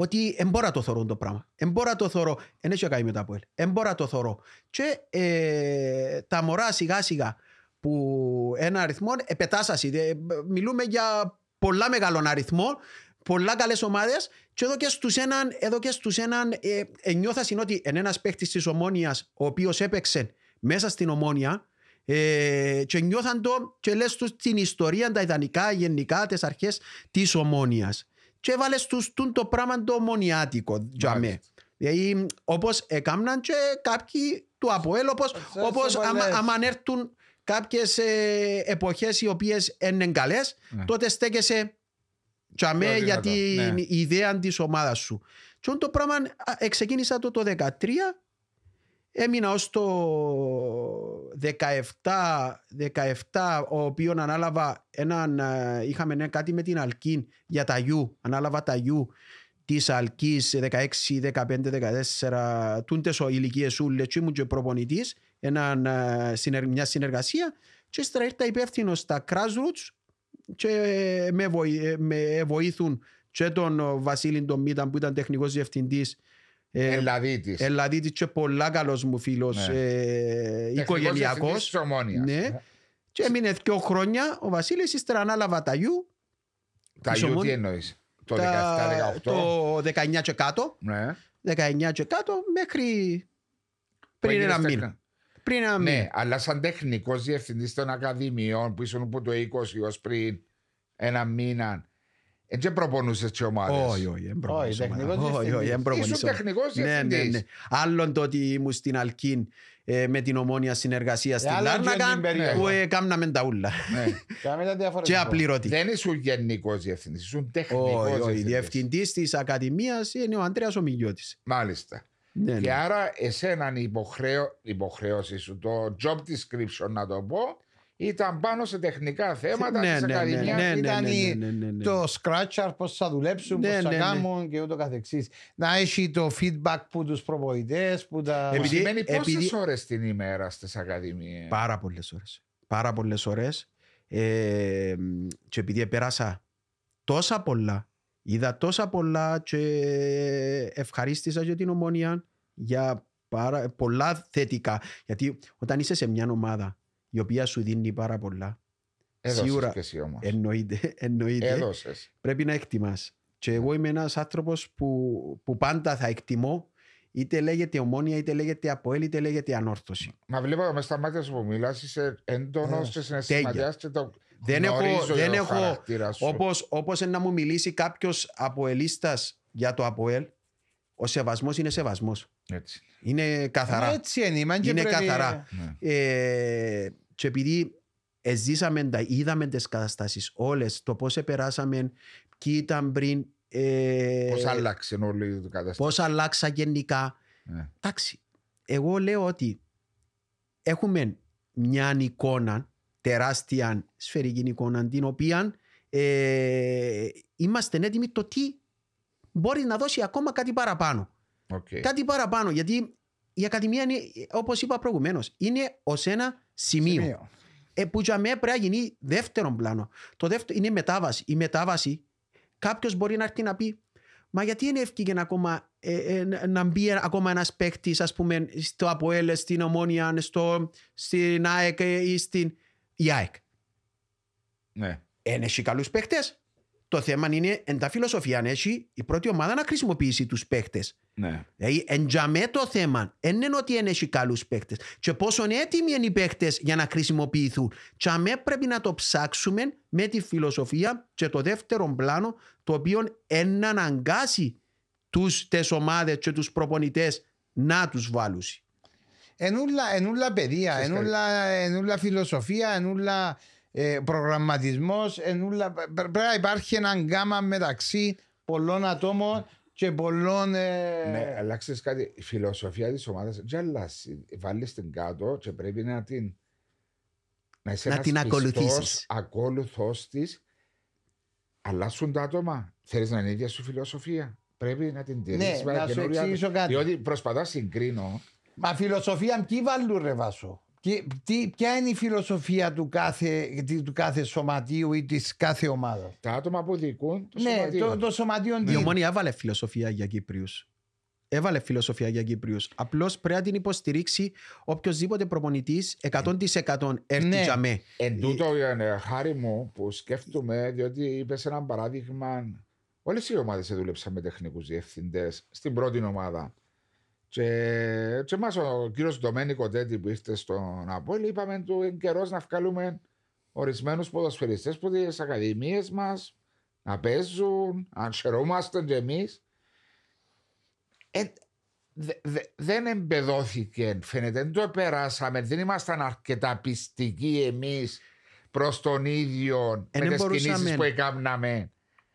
S3: Ότι δεν μπορώ να το θωρώ το πράγμα. Δεν μπορώ να το θωρώ. Δεν έχει κάνει μετά από ελ. Δεν μπορώ να το θωρώ. Και ε, τα μωρά σιγά σιγά που ένα αριθμό επετάσσαση. Ε, μιλούμε για πολλά μεγάλων αριθμών, πολλά καλές ομάδες και εδώ και στους έναν, εδώ και στους έναν ε, ενιώθασαν ότι είναι ένας παίχτης της Ομόνιας ο οποίος έπαιξε μέσα στην Ομόνια ε, και νιώθαν το και λες τους την ιστορία, τα ιδανικά, γενικά, τις αρχές της Ομόνιας. Και έβαλες τους τούν το πράγμα το ομονιάτικο για μέ.
S1: Μάλιστα.
S3: Δηλαδή όπως έκαναν και κάποιοι του ΑΠΟΕΛ όπως,
S2: Σε-
S3: όπως
S2: σε
S3: άμα,
S2: πολλές.
S3: άμα έρθουν κάποιες ε, εποχές οι οποίες είναι καλές
S1: Ναι.
S3: τότε στέκεσαι για μέ
S1: Πιο
S3: για
S1: δυνατό,
S3: την
S1: ναι.
S3: ιδέα της ομάδας σου. Και το πράγμα α, εξεκίνησα το το 2013 Έμεινα ως το 17, 17 ο οποίο ανάλαβα έναν, ε, είχαμε ένα κάτι με την Αλκίν για τα Ιου, ανάλαβα τα Ιου της Αλκής 16, 15, 14, τούντες ο ηλικίες ούλες και ήμουν και προπονητής, έναν, ε, συνεργ- μια συνεργασία. Και ύστερα ήρθα υπεύθυνος στα Grassroots και με, βοη, ε, με βοήθουν και τον ε, Βασίλη τον Μίταν που ήταν τεχνικός διευθυντής ε,
S1: Ελλαδίτης.
S3: Ελλαδίτης και πολλά καλός μου φίλος
S1: Ναι.
S3: ε, οικογενειακός.
S1: Της Ομόνιας.
S3: Ναι. Και έμεινε δύο χρόνια ο Βασίλης, ύστερα ανάλαβα τα γιου.
S1: Τα
S3: της
S1: γιου τι
S3: Ομόνιας.
S1: εννοείς. Το
S3: τα-
S1: 17-18.
S3: Το 19 και κάτω.
S1: Ναι.
S3: 19 και κάτω μέχρι
S1: Που
S3: πριν
S1: έγινες
S3: ένα
S1: τεχνα-
S3: μήνα. Πριν ένα
S1: Ναι,
S3: μήνα.
S1: αλλά σαν τεχνικός διευθυντής των Ακαδημιών που ήσουν από το 20 ως πριν ένα μήνα, έτσι προπονούσες τι ομάδες.
S3: Όχι, όχι, δεν προπονείς
S2: Όχι,
S3: ομάδα.
S2: τεχνικός
S3: Όχι, όχι,
S2: διευθυντής.
S3: δεν προπονείς
S1: Ήσουν
S3: ομάδα.
S1: τεχνικός
S3: Ναι, ναι,
S1: διευθυντής.
S3: ναι. Άλλον το ότι ήμουν στην Αλκίν ε, με την ομόνια συνεργασία στην
S2: άλλον και
S3: Λάρνακα
S2: την περίοδο.
S3: που έκαναμε τα ούλα.
S1: Ναι.
S2: Κάμε τα
S3: Και
S2: διαφορετικά.
S3: απλήρωτη.
S1: Δεν ήσουν γενικός διευθυντής, ήσουν τεχνικός
S3: Όχι, όχι.
S1: διευθυντής.
S3: Διευθυντής της Ακαδημίας είναι ο Αντρέα Ομιλιώτη.
S1: Μάλιστα.
S3: Ναι,
S1: Και
S3: ναι.
S1: άρα εσέναν η υποχρέω, υποχρέωση σου, το job description να το πω, ήταν πάνω σε τεχνικά θέματα
S3: Ναι,
S1: της
S3: ναι, ναι,
S1: Ακαδημίας.
S3: ναι, ναι,
S2: Ήταν
S3: ναι,
S2: η-
S3: ναι, ναι, ναι.
S2: Το scratcher, πώς θα δουλέψουν,
S3: Ναι,
S2: πώς θα
S3: ναι, ναι.
S2: κάνουν και ούτω καθεξής. Να έχει το feedback που τους προπονητές, που τα...
S1: Που
S3: Επειδή-
S1: σημαίνει πόσες
S3: επειδή-
S1: ώρες την ημέρα στις Ακαδημίες;
S3: Πάρα πολλές ώρες. Πάρα πολλές ώρες. Ε, και επειδή πέρασα τόσα πολλά, είδα τόσα πολλά και ευχαρίστησα για την ομόνια για πάρα, πολλά θετικά. Γιατί όταν είσαι σε μια ομάδα η οποία σου δίνει πάρα πολλά,
S1: Έδωσες
S3: σίγουρα
S1: και εσύ όμως.
S3: εννοείται, εννοείται
S1: Έδωσες.
S3: πρέπει να εκτιμάς. Και εγώ είμαι ένας άνθρωπος που, που πάντα θα εκτιμώ είτε λέγεται ομόνια, είτε λέγεται αποέλ, είτε λέγεται ανόρθωση.
S1: Μα βλέπω μες στα μάτια σου που μιλάς είσαι έντονος
S2: Ε,
S1: και συναισθηματιάς και το
S3: Δεν έχω-
S1: γνωρίζω
S3: δεν
S1: το
S3: έχω-
S1: χαρακτήρα σου.
S3: Όπως, όπως να μου μιλήσει κάποιος από ελίστας για το ΑΠΟΕΛ, ο σεβασμός είναι σεβασμός.
S1: Έτσι.
S3: Είναι καθαρά.
S2: Μα Έτσι είναι. μα και
S3: Είναι
S2: πρέπει-
S3: καθαρά.
S1: Ναι.
S3: Ε, και επειδή ζήσαμε τα, είδαμε τις καταστάσεις όλες, το πώς επεράσαμε, ποιοι ήταν πριν, ε,
S1: Πώς άλλαξε όλη η κατάσταση.
S3: πώς αλλάξα γενικά.
S1: Ναι.
S3: Εντάξει, εγώ λέω ότι έχουμε μια εικόνα, τεράστια σφαιρική εικόνα, την οποία ε, είμαστε έτοιμοι το τι μπορεί να δώσει ακόμα κάτι παραπάνω.
S1: ΟΚ.
S3: Κάτι παραπάνω, γιατί η Ακαδημία είναι, όπως είπα προηγουμένως, είναι ως ένα σημείο.
S2: Σημείο.
S3: Ε, που για μένα πρέπει να γίνει δεύτερο πλάνο. Το δεύτερο είναι η μετάβαση. Η μετάβαση, κάποιος μπορεί να έρθει να πει, Μα γιατί είναι ευκήγεν ακόμα ε, ε, να- να μπει ακόμα ένας παίκτης, ας πούμε, στο ΑΠΟΕΛ, στην Ομόνια, στο, στην ΑΕΚ ε, ή στην η ΑΕΚ.
S1: Ναι.
S3: Εν έχει καλούς παίκτες. Το θέμα είναι εν τα φιλοσοφία αν έχει η πρώτη ομάδα να χρησιμοποιήσει τους παίκτε.
S1: Ναι.
S3: Δηλαδή, εν τζαμέ το θέμα, δεν είναι ότι δεν έχει καλούς παίκτε. Και πόσο έτοιμοι είναι οι παίκτε για να χρησιμοποιηθούν. Τζαμέ πρέπει να το ψάξουμε με τη φιλοσοφία και το δεύτερο πλάνο, το οποίο εν αναγκάσει τους, τις ομάδες και τους προπονητές να τους βάλουν.
S2: Ενούλα, ενούλα παιδεία,
S1: Ξέρεις
S2: ενούλα, ενούλα φιλοσοφία, ενούλα ε, προγραμματισμός, ενούλα, πρέ- πρέπει να υπάρχει ένα γκάμα μεταξύ πολλών ατόμων και πολλών... ε,
S1: Ναι, αλλά ξέρεις κάτι, η φιλοσοφία της ομάδας δεν αλλάζει. Βάλεις την κάτω και πρέπει να την να, είσαι
S3: Να
S1: ένας
S3: την
S1: πιστός
S3: ακολουθήσεις.
S1: ακόλουθος της. Αλλάσουν τα άτομα. Θέλεις να είναι η ίδια σου φιλοσοφία. Πρέπει να την τηρήσεις.
S2: Ναι,
S1: με
S2: να σου
S1: καινούρια-
S2: εξηγήσω κάτι.
S1: Διότι προσπαθώ να συγκρίνω.
S2: Μα φιλοσοφία ποιοι βάλουν ρε Βάσο; Και τι, ποια είναι η φιλοσοφία του κάθε, του κάθε σωματείου ή της κάθε ομάδας;
S1: Τα άτομα που δικούν το
S2: Ναι,
S1: σωματείο.
S2: το, το σωματείο
S3: Η
S2: τι.
S3: Ομόνια έβαλε φιλοσοφία για Κύπριους. Έβαλε φιλοσοφία για Κύπριους. Απλώς πρέπει να την υποστηρίξει οποιοδήποτε προπονητής 100% έρθει
S2: Ναι.
S3: για με.
S1: Εν τούτο, ε, χάρη μου που σκέφτομαι, διότι είπες ένα παράδειγμα. Όλες οι ομάδες δούλεψαν με τεχνικούς διευθυντές στην πρώτη ομάδα. Και, και μας ο κύριος Ντομένικο Τέτη που ήρθε στον Απόελ, είπαμε του είναι καιρός να βγάλουμε ορισμένους ποδοσφαιριστές που τι ακαδημίες μας να παίζουν, να χαιρόμαστε κι εμείς. Ε, δε- δε- δεν εμπεδόθηκε, φαίνεται. Δεν το περάσαμε. Δεν ήμασταν αρκετά πιστικοί εμείς προς τον ίδιο
S3: Ε,
S1: με
S3: δεν
S1: τις
S3: μπορούσαμε.
S1: κινήσει που έκαναμε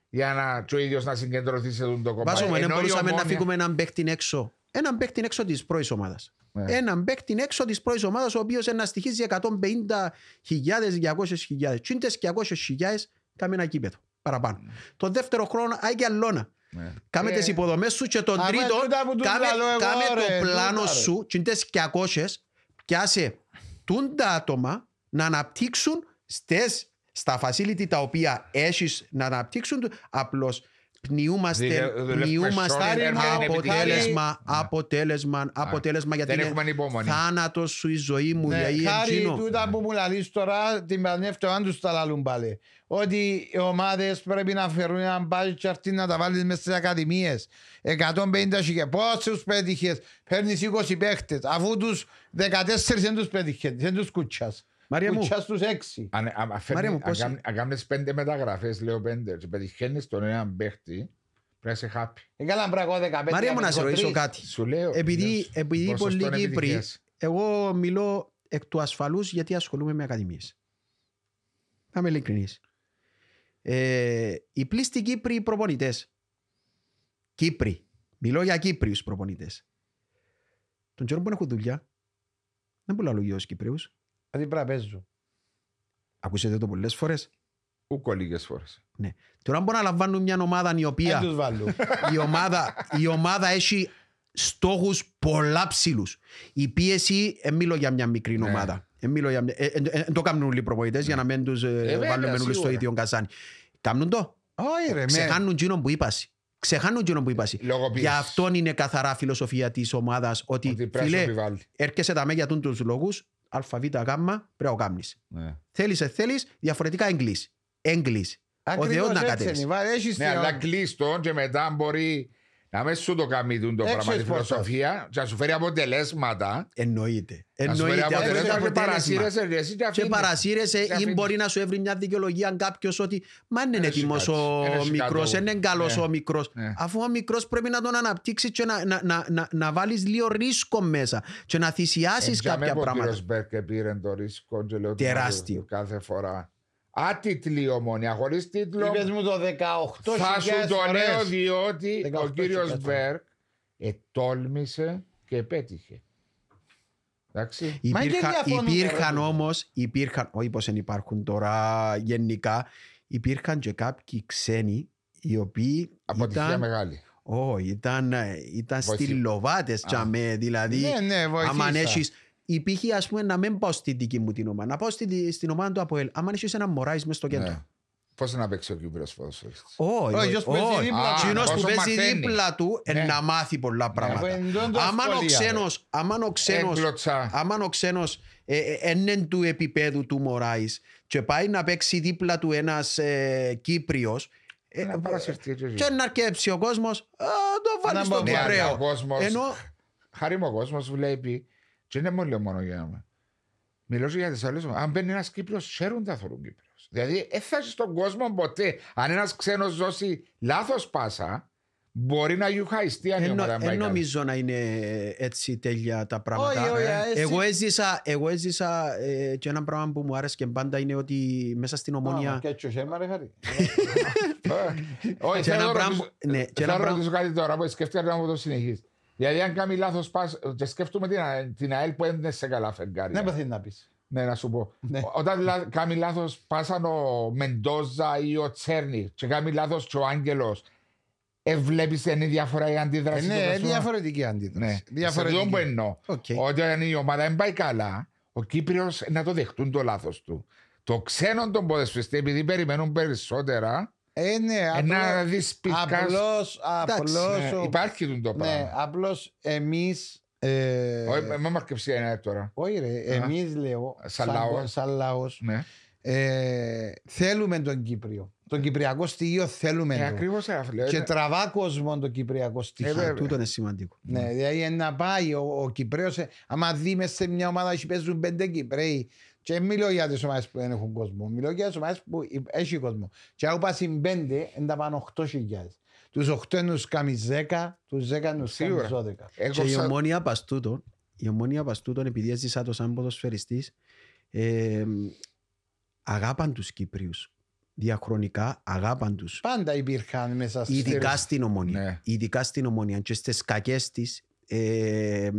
S1: για να και ο ίδιος να συγκεντρωθεί σε αυτό το κομμάτι.
S3: Βάζω μου, δεν
S1: Ενώ η
S3: μπορούσαμε να
S1: Ομόνια-
S3: φύγουμε έναν παίκτη έξω. Έναν παίκτη έξω της πρώτη ομάδας.
S1: Ναι.
S3: Έναν παίκτη έξω της πρώτη ομάδας, ο οποίος να στοιχίζει 150.000-200.000. Τι είναι 200.000, κάμε ένα κήπεδο παραπάνω. Το δεύτερο χρόνο, άγει και αλλόνα.
S1: Ναι.
S3: Κάμε
S2: Ε,
S3: τις υποδομές σου και τον
S2: αφού
S3: τρίτο,
S2: τούτα που τους
S3: κάμε,
S2: λαλώ εγώ,
S3: κάμε
S2: ρε,
S3: το πλάνο
S2: τούτα, ρε.
S3: σου, τι είναι 200, πιάσε τούντα άτομα να αναπτύξουν στες, στα facility τα οποία έχεις να αναπτύξουν, απλώς πνιούμαστε,
S1: Δουλε- δουλεύουμε
S3: πνιούμαστε
S1: σόρι,
S2: έρχεται
S3: αποτέλεσμα, αποτέλεσμα, αποτέλεσμα, γιατί
S1: Δεν
S3: είναι
S1: έχουμε υπομονή.
S3: θάνατος σου η ζωή μου,
S2: Ναι,
S3: δηλαδή
S2: χάρη
S3: εντζίνο.
S2: τούτα που μου λαλείς τώρα την πανεύτω αν τους τα λαλούν πάλι. Ότι οι ομάδες πρέπει να φέρουν έναν μπάζι και αυτοί να τα βάλεις μέσα στις ακαδημίες. 150 χιλιάδες. Πόσους πέτυχες; Παίρνεις 20 παίχτες. Αφού τους 14 δεν τους πέτυχες. Δεν τους κουτσάς.
S3: Μαρία μου.
S2: Κουτσάς τους 6.
S1: Αν, αν,
S3: Μαρία μου, πώς-
S1: αν, αν κάνεις πέντε μεταγραφές, λέω πέντε, και πετυχαίνεις τον έναν παίχτη, πρέπει να είσαι happy.
S2: Έκαναν πράγμα 15.
S3: Μαρία μου να σε ρωτήσω
S2: 13.
S3: κάτι.
S1: Σου λέω.
S3: Επειδή,
S1: λες,
S3: επειδή
S1: ποσοστό
S3: πολλοί Κύπροι,
S1: επιτυχίας.
S3: εγώ μιλώ εκ του ασφαλούς γιατί ασχολούμαι με ακαδημίες. Θα είμαι ειλικρινής. Ε, οι πλήστοι Κύπροι προπονητές, Κύπροι, μιλώ για Κύπριους προπονητές, τον καιρό που έχουν δουλειά, δεν πουλάω λόγια ως Κυπρίους.
S2: Δηλαδή πρέπει να παίζουν.
S3: Ακούσετε το πολλές φορές.
S1: Ούκο λίγες φορές.
S3: Ναι. Τώρα μπορεί να λαμβάνουν μια ομάδα η οποία
S2: Δεν τους βάλουν.
S3: η ομάδα, η ομάδα έχει στόχους πολλά ψηλούς. Η πίεση, δεν μιλώ για μια μικρή
S1: Ναι.
S3: ομάδα. Δεν μιλώ για μια- ε, ε, ε, Δεν το κάνουν όλοι οι προπονητές για να μην τους ε,
S1: βέβαια,
S3: βάλουμε όλοι στο
S1: σίγουρα.
S3: ίδιο καζάνι. Κάνουν το.
S2: Όχι ρε. με-
S3: Ξεχάνουν εκείνο που είπασαι. Ξεχάνουν εκείνο που είπασαι.
S1: Λόγω
S3: Γι' αυτό είναι καθαρά φιλοσοφία της ομάδας ότι,
S1: Ότι πρέπει να σου
S3: φίλε,
S1: επιβάλλει.
S3: έρχεσαι τα για τους λόγους, αβ, γ, πρέπει να κάνεις.
S1: Ναι.
S3: Θέλεις, ε, θέλεις, διαφορετικά έγκλεις. Έγκλεις. Ο
S2: Ακριβώς
S3: Θεός να
S2: έτσι
S3: κατέβεις.
S2: είναι. Βά- έχεις
S1: Ναι,
S2: την-
S1: αλλά κλείστον και μετά μπορεί Να μες σου το κάνει τούτο το
S2: Έξω
S1: πράγμα τη
S2: σπορτάς.
S1: φιλοσοφία και να σου φέρει αποτελέσματα.
S3: Εννοείται.
S1: Να σου φέρει
S3: Εννοείται. αυτό είναι το
S1: αποτελέσματα και
S3: αποτέλεσμα.
S1: παρασύρεσαι ρε, εσύ και
S3: Και
S1: αφήνεις.
S3: παρασύρεσαι
S1: Και
S3: ή
S1: αφήνεις.
S3: μπορεί να σου έβρει μια δικαιολογία κάποιος ότι μα είναι
S1: Ένα
S3: έτοιμος
S1: σηκάτς,
S3: ο
S1: ένα
S3: μικρός,
S1: σηκάτο.
S3: δεν είναι καλός
S1: Ναι.
S3: ο μικρός.
S1: Ναι.
S3: Αφού ο μικρός πρέπει να τον αναπτύξεις και να, να, να, να, να βάλεις λίγο ρίσκο μέσα και να θυσιάσεις
S1: Ε, για
S3: κάποια
S1: μένα Ο
S3: πράγματα.
S1: κύριος Μπέρκε πήρε το ρίσκο και λέω του
S3: Τεράστιο.
S1: Μάριου κάθε φορά. Άτιτλη ομόνια, χωρίς τίτλο.
S2: Είπες μου το 18
S1: Θα σου το
S2: φορές.
S1: λέω διότι
S2: 18
S1: ο κύριος
S2: φορές.
S1: Μπέρκ ετόλμησε και πέτυχε. Εντάξει.
S2: Μα και
S3: Υπήρχα,
S2: διαφωνούμε,
S3: υπήρχαν
S2: ρε.
S3: όμω, υπήρχαν, όχι πως δεν υπάρχουν τώρα γενικά, υπήρχαν και κάποιοι ξένοι οι οποίοι
S1: Αποτυχία
S3: ήταν,
S1: μεγάλη.
S3: όχι, ήταν, ε, ήταν
S1: Βοηθή-
S3: στυλοβάτες
S1: Α.
S3: τσαμέ, δηλαδή
S2: Ναι, ναι,
S3: άμα
S2: βοηθήσα.
S3: Έχεις υπήρχε ας πούμε να μην πάω στη δική μου την ομάδα, να πάω στη, στην ομάδα του ΑΠΟΕΛ, άμα έχεις ένα Μωράης μες στο κέντρο.
S1: Ναι. Πώς να παίξει ο Κύπρος ποδοσφαιριστής.
S3: Όχι,
S2: Όχι, ποιος παίζει
S3: όχι.
S2: δίπλα
S1: του.
S3: Εκείνος
S1: Α,
S3: που
S1: όσο
S3: παίζει
S1: μαθαίνει.
S3: δίπλα του ε,
S1: Ναι.
S3: να μάθει πολλά πράγματα.
S2: αφού εντός το
S3: Άμα ο
S2: σχολεία,
S3: ξένος, άμα ο ξένος,
S1: Έγκλωτσα.
S3: άμα ο ξένος ε, ε, είναι του επίπεδου του Μωράης και πάει να παίξει δίπλα του ένας ε, Κύπριος ε,
S1: Να παρασυρθεί και
S3: και να αρκέψει ο κόσμος α, το βάλεις
S2: Να
S3: στον
S2: μπω-
S1: Ναι, αλλά ο
S3: Κυπρέο.
S1: κόσμος,
S3: Ενώ
S1: χάρη μου ο κόσμος βλέπει και δεν μου λέει μόνο για μένα. Μιλώ και για τις άλλες ομάδες. Αν μπαίνει ένας Κύπριος, ξέρουν τα θέλουν Κύπριος. Δηλαδή, δεν θα έχει στον κόσμο ποτέ. Αν ένας ξένος δώσει λάθος πάσα, μπορεί να γιουχαϊστεί αν η ομάδα
S3: δεν
S1: πάει καλά.
S3: νομίζω να είναι έτσι τέλεια τα πράγματα.
S2: Όχι, όχι,
S1: ε.
S2: εσύ-
S3: Εγώ έζησα, εγώ έζησα ε, και ένα πράγμα που μου άρεσε και πάντα είναι ότι μέσα στην
S2: Α,
S3: ομόνια
S2: και έτσι ο Σέμα, ρε, χάρη.
S1: Ε, Όχι,
S3: Και ένα
S1: θέλω να
S3: πράγμα-
S1: ρωτήσω-
S3: ναι, και
S1: θέλω
S3: ένα
S1: να
S3: πράγμα-
S1: ρωτήσω κάτι τώρα που σκέφτηκα να μου το συνεχίσει. Δηλαδή, αν κάνει λάθος πάσα, και σκέφτομαι την, Α- την ΑΕΛ που είναι σε καλά φεγγάρια.
S2: Ναι, παθαίνει να πεις.
S1: Ναι, να σου πω.
S2: Ναι.
S1: Όταν λα... κάνει λάθος πάσαν ο Μεντόζα ή ο Τσέρνι και κάνει λάθος και ο Άγγελος, ε, βλέπεις την διαφορά η
S2: Ε,
S1: αντίδραση.
S2: Ναι,
S1: του
S2: είναι
S1: κόσμου;
S2: διαφορετική
S1: Ναι.
S2: αντίδραση.
S1: Σε αυτό που
S2: Διαφορετική.
S1: εννοώ.
S3: Οκ.
S1: Όταν η ομάδα δεν πάει καλά, ο Κύπριος να το δεχτούν το λάθος του. Το ξένο τον ποδεσφιστή, επειδή περιμένουν περισσότερα,
S2: Ε, ναι,
S1: ε, να
S2: απλώς-
S1: δει πικά.
S2: απλώς, απλώς, ο-
S1: Υπάρχει τον το
S2: ναι,
S1: πράγμα.
S2: απλώς εμείς ε,
S1: Όχι, με μαρκεψία είναι τώρα.
S2: όχι ρε, εμείς λέω
S1: Σαν
S2: σαν-
S1: λαός.
S2: σαν λαός
S1: Ναι.
S2: ε, θέλουμε τον Κύπριο. Τον Κυπριακό στοιχείο θέλουμε
S1: Ε,
S2: το.
S1: Ακριβώς αυτό.
S2: Και τραβά κόσμο το Κυπριακό στοιχείο.
S1: βέβαια.
S3: Τούτο είναι σημαντικό.
S2: Ναι, δηλαδή να πάει ο, ο Κυπρέος, ε, άμα δει μες σε μια ομάδα που παίζουν πέντε Κυπρέοι και δεν μιλώ για τις ομάδες που δεν έχουν κόσμο, μιλώ για τις ομάδες που υ- έχει κόσμο. Και αν πάσουν πέντε, δεν τα πάνε 8.000. Τους 8 είναι τους κάνεις 10, τους 10 είναι τους κάνεις
S1: Σίγουρα.
S2: 12.
S1: Εγώ
S3: Και η
S1: σαν-
S3: ομόνια παστούτων, η ομόνια παστούτων επειδή έζησα το σαν ποδοσφαιριστής, ε, αγάπαν τους Κύπριους. Διαχρονικά αγάπαν τους.
S2: Πάντα υπήρχαν μέσα στις...
S3: Ειδικά στην ομόνια.
S1: Ναι.
S3: Ειδικά στην ομόνια. Και στις κακές της ε,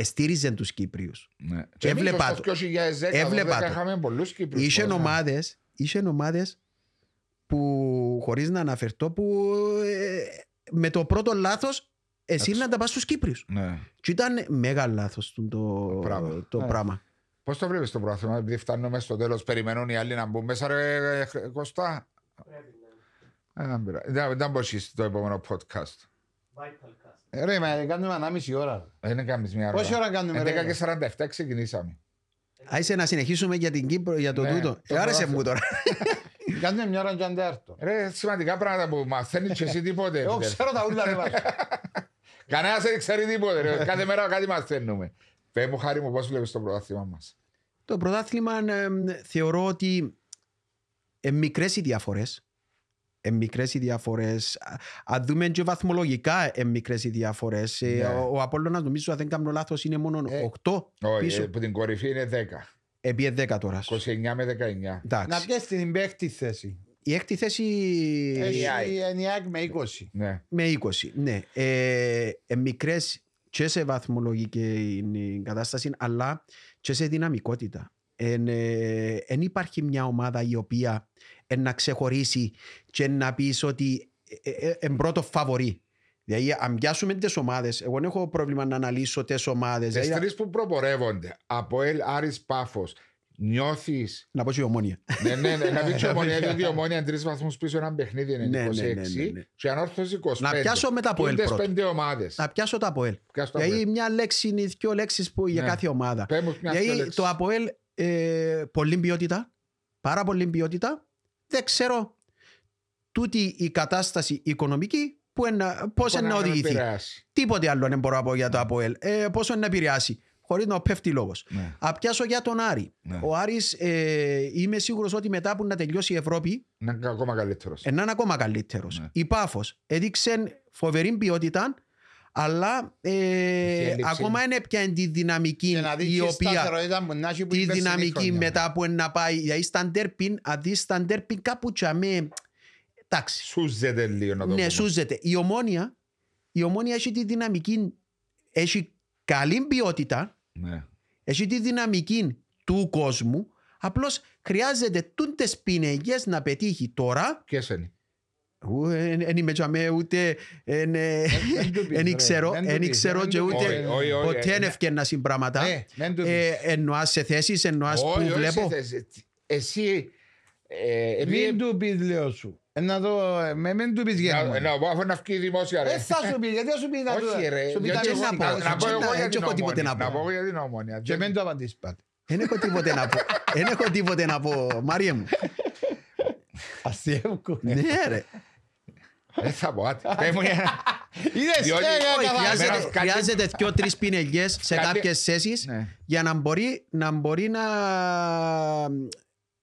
S3: εστήριζαν τους Κύπριους.
S1: Ναι. Και εμείς
S3: Έβλεπα
S1: στο
S3: το.
S1: 2010
S3: Έβλεπα
S1: 12
S3: το.
S1: είχαμε πολλούς Κύπριους.
S3: Είχε
S1: κόσμο.
S3: ομάδες, είχε ομάδες που χωρίς να αναφερθώ που ε, με το πρώτο λάθος εσύ να τα πας στους Κύπριους.
S1: Ναι.
S3: Και ήταν μέγα λάθος το, το,
S1: πράγμα.
S3: το
S2: Ναι.
S3: πράγμα.
S1: Πώς το βλέπεις το πρόθυμα, επειδή φτάνουμε στο τέλος, περιμένουν οι άλλοι να μπουν μέσα ρε ε, Κωστά. Ε, Δεν πειράζει. Δεν- Δεν μπορείς στο επόμενο podcast.
S2: Ε, Ρε, μα κάνουμε ανάμιση ώρα.
S1: Δεν είναι κάνεις μια ώρα.
S2: Πόση ώρα κάνουμε, ρε;
S1: 11 και 47 ξεκινήσαμε.
S3: Άισε να συνεχίσουμε για την Κύπρο, για το
S1: Ναι,
S3: τούτο.
S1: το
S3: Ε, άρεσε
S1: πρόθυμα.
S3: μου τώρα.
S2: Κάνουμε μια ώρα και αν τέρτο.
S1: Ρε, σημαντικά πράγματα που μαθαίνεις και εσύ τίποτε.
S2: Εγώ
S1: Πίτερ.
S2: ξέρω τα ούλα ρε βάζω.
S1: Κανένας δεν ξέρει τίποτε. ρε. Κάθε μέρα κάτι μαθαίνουμε. Πες μου χάρη μου πώς βλέπεις το πρωτάθλημα μας;
S3: το πρωτάθλημα ε, θεωρώ ότι ε, μικρές οι διαφορές. Ε, μικρές οι διαφορές. Α- Αν δούμε και βαθμολογικά ε, μικρές οι διαφορές. Ε,
S1: Ναι.
S3: Ο, ο Απόλλωνας νομίζω αν δεν κάνω λάθος είναι μόνο
S2: Ε,
S3: 8
S1: Όχι,
S3: πίσω.
S1: ε, που την κορυφή είναι 10.
S3: Επί 10 τώρας.
S1: 29 με 19.
S2: Να
S3: Εντάξει.
S2: πιέσει την παίχτη θέση.
S3: Η έκτη θέση
S2: Έχει
S1: AI.
S2: η ΕΝΙΑΚ με 20.
S1: Ναι.
S3: με 20. Ναι. Ε, ε, μικρές και σε βαθμολογική κατάσταση, αλλά και σε δυναμικότητα. Δεν ε, εν υπάρχει μια ομάδα η οποία ε, να ξεχωρίσει και να πεις ότι ε, ε, ε, πρώτο φαβορή. Δηλαδή, αν πιάσουμε τις ομάδες, εγώ δεν έχω πρόβλημα να αναλύσω τις ομάδες.
S1: Τις τρεις που προπορεύονται από Ελ Άρης Πάφος νιώθεις
S3: να πω και η ομόνια.
S1: ναι, ναι, ναι, να πεις η ομονία διότι η ομονία είναι τρεις βαθμούς πίσω έναν παιχνίδι είναι
S3: Ναι,
S1: 26
S3: ναι, ναι, ναι, ναι.
S1: και ανόρθωση 25
S3: Να πιάσω μετά από Ελ
S1: Τούντες
S3: πρώτο.
S1: πέντε ομάδες
S3: να πιάσω το Αποέλ.
S1: Πιάσω το
S3: Δηλαδή,
S1: Αποέλ.
S3: μια λέξη είναι δύο λέξεις για
S1: Ναι.
S3: κάθε ομάδα.
S1: Πες μου μια
S3: Δηλαδή
S1: λέξη.
S3: το ΑΠΟΕΛ ε, πολύ ποιότητα, πάρα πολύ ποιότητα. Δεν ξέρω τούτη η κατάσταση οικονομική που εννα- πώς
S1: Μπορεί
S3: να
S1: με
S3: οδηγηθεί.
S1: επηρεάσει.
S3: Τίποτε άλλο δεν μπορώ να πω για το ΑΠΟΕΛ. Ε, πόσο να επηρεάσει. Χωρίς να πέφτει λόγος.
S1: Ναι.
S3: Α πιάσω για τον Άρη.
S1: Ναι.
S3: Ο Άρης ε, είμαι σίγουρος ότι μετά που να τελειώσει η Ευρώπη
S1: Να είναι ακόμα καλύτερος.
S3: ε, να είναι ακόμα καλύτερος.
S1: Ναι.
S3: Η Πάφος έδειξε φοβερή ποιότητα αλλά ε,
S1: Είχε έλλειψη.
S3: ακόμα είναι πια τη δυναμική
S2: Και να δεις
S3: η
S2: τι
S3: οποία
S2: σταθερότητα που να έχει που
S3: τη
S2: την περσινή
S3: δυναμική
S2: χρονιά.
S3: μετά που να πάει γιατί στα ντέρπιν αν δεις στα ντέρπιν κάπου τσαμέ εντάξει
S1: Σούζεται λίγο να το
S3: ναι
S1: πούμε.
S3: σούζεται η ομόνια η ομόνια έχει τη δυναμική έχει καλή ποιότητα
S1: Ναι.
S3: έχει τη δυναμική του κόσμου απλώς χρειάζεται τούντες πινεγιές να πετύχει τώρα
S1: Ποιες είναι;
S3: Δεν είμαι τζαμέ ούτε εν, ε,
S2: δεν του πεις,
S3: εν
S2: ρε.
S3: ξέρω
S2: Δεν του
S3: εν
S2: πεις,
S3: ξέρω
S2: δεν
S3: και
S2: του πεις.
S3: ούτε
S1: Όχι, όχι, όχι,
S3: ποτέ
S1: ε,
S3: δεν ευκαιρνά συμπράγματα
S2: Ε, δεν του πεις.
S3: ε, εννοάς σε θέσεις εννοάς
S1: Όχι,
S3: που
S1: όχι,
S3: βλέπω
S1: σε θέση. Εσύ... ε,
S2: Μην
S1: επειδή-
S2: του πεις λέω σου. Ε, Να το... ε, με- Μην του πεις
S1: Να-
S2: γέννημα.
S1: Να πω αφού να βγει δημόσια ρε.
S2: Ε, θα σου πεις, γιατί θα σου πεις να το...
S1: Όχι ρε.
S2: Σου πεις τα
S1: διότι
S3: τι να
S1: εγώ-
S3: πω,
S1: να- Να πω
S3: δεν
S1: εγώ
S3: να-
S1: για
S3: δεν
S1: την
S3: έχω τίποτε
S1: ομόνια.
S3: να πω.
S1: Να πω εγώ για την ομόνια.
S2: Και μην το απαντήσεις πάντα.
S3: δεν έχω τίποτε να πω δεν έχω τίποτε να πω Μάρια μου
S2: Αστείευκο.
S3: ναι ρε
S1: Δεν θα πω. άτε. Πες μου για-
S2: Είδες,
S1: Διότι-
S2: ε,
S3: Όχι,
S2: καλά,
S1: χρειάζεται-
S2: καλά.
S3: χρειάζεται, χρειάζεται δυο-τρεις πινελιές σε
S1: Κάτι-
S3: κάποιες θέσεις
S1: Ναι.
S3: για να μπορεί να, μπορεί να,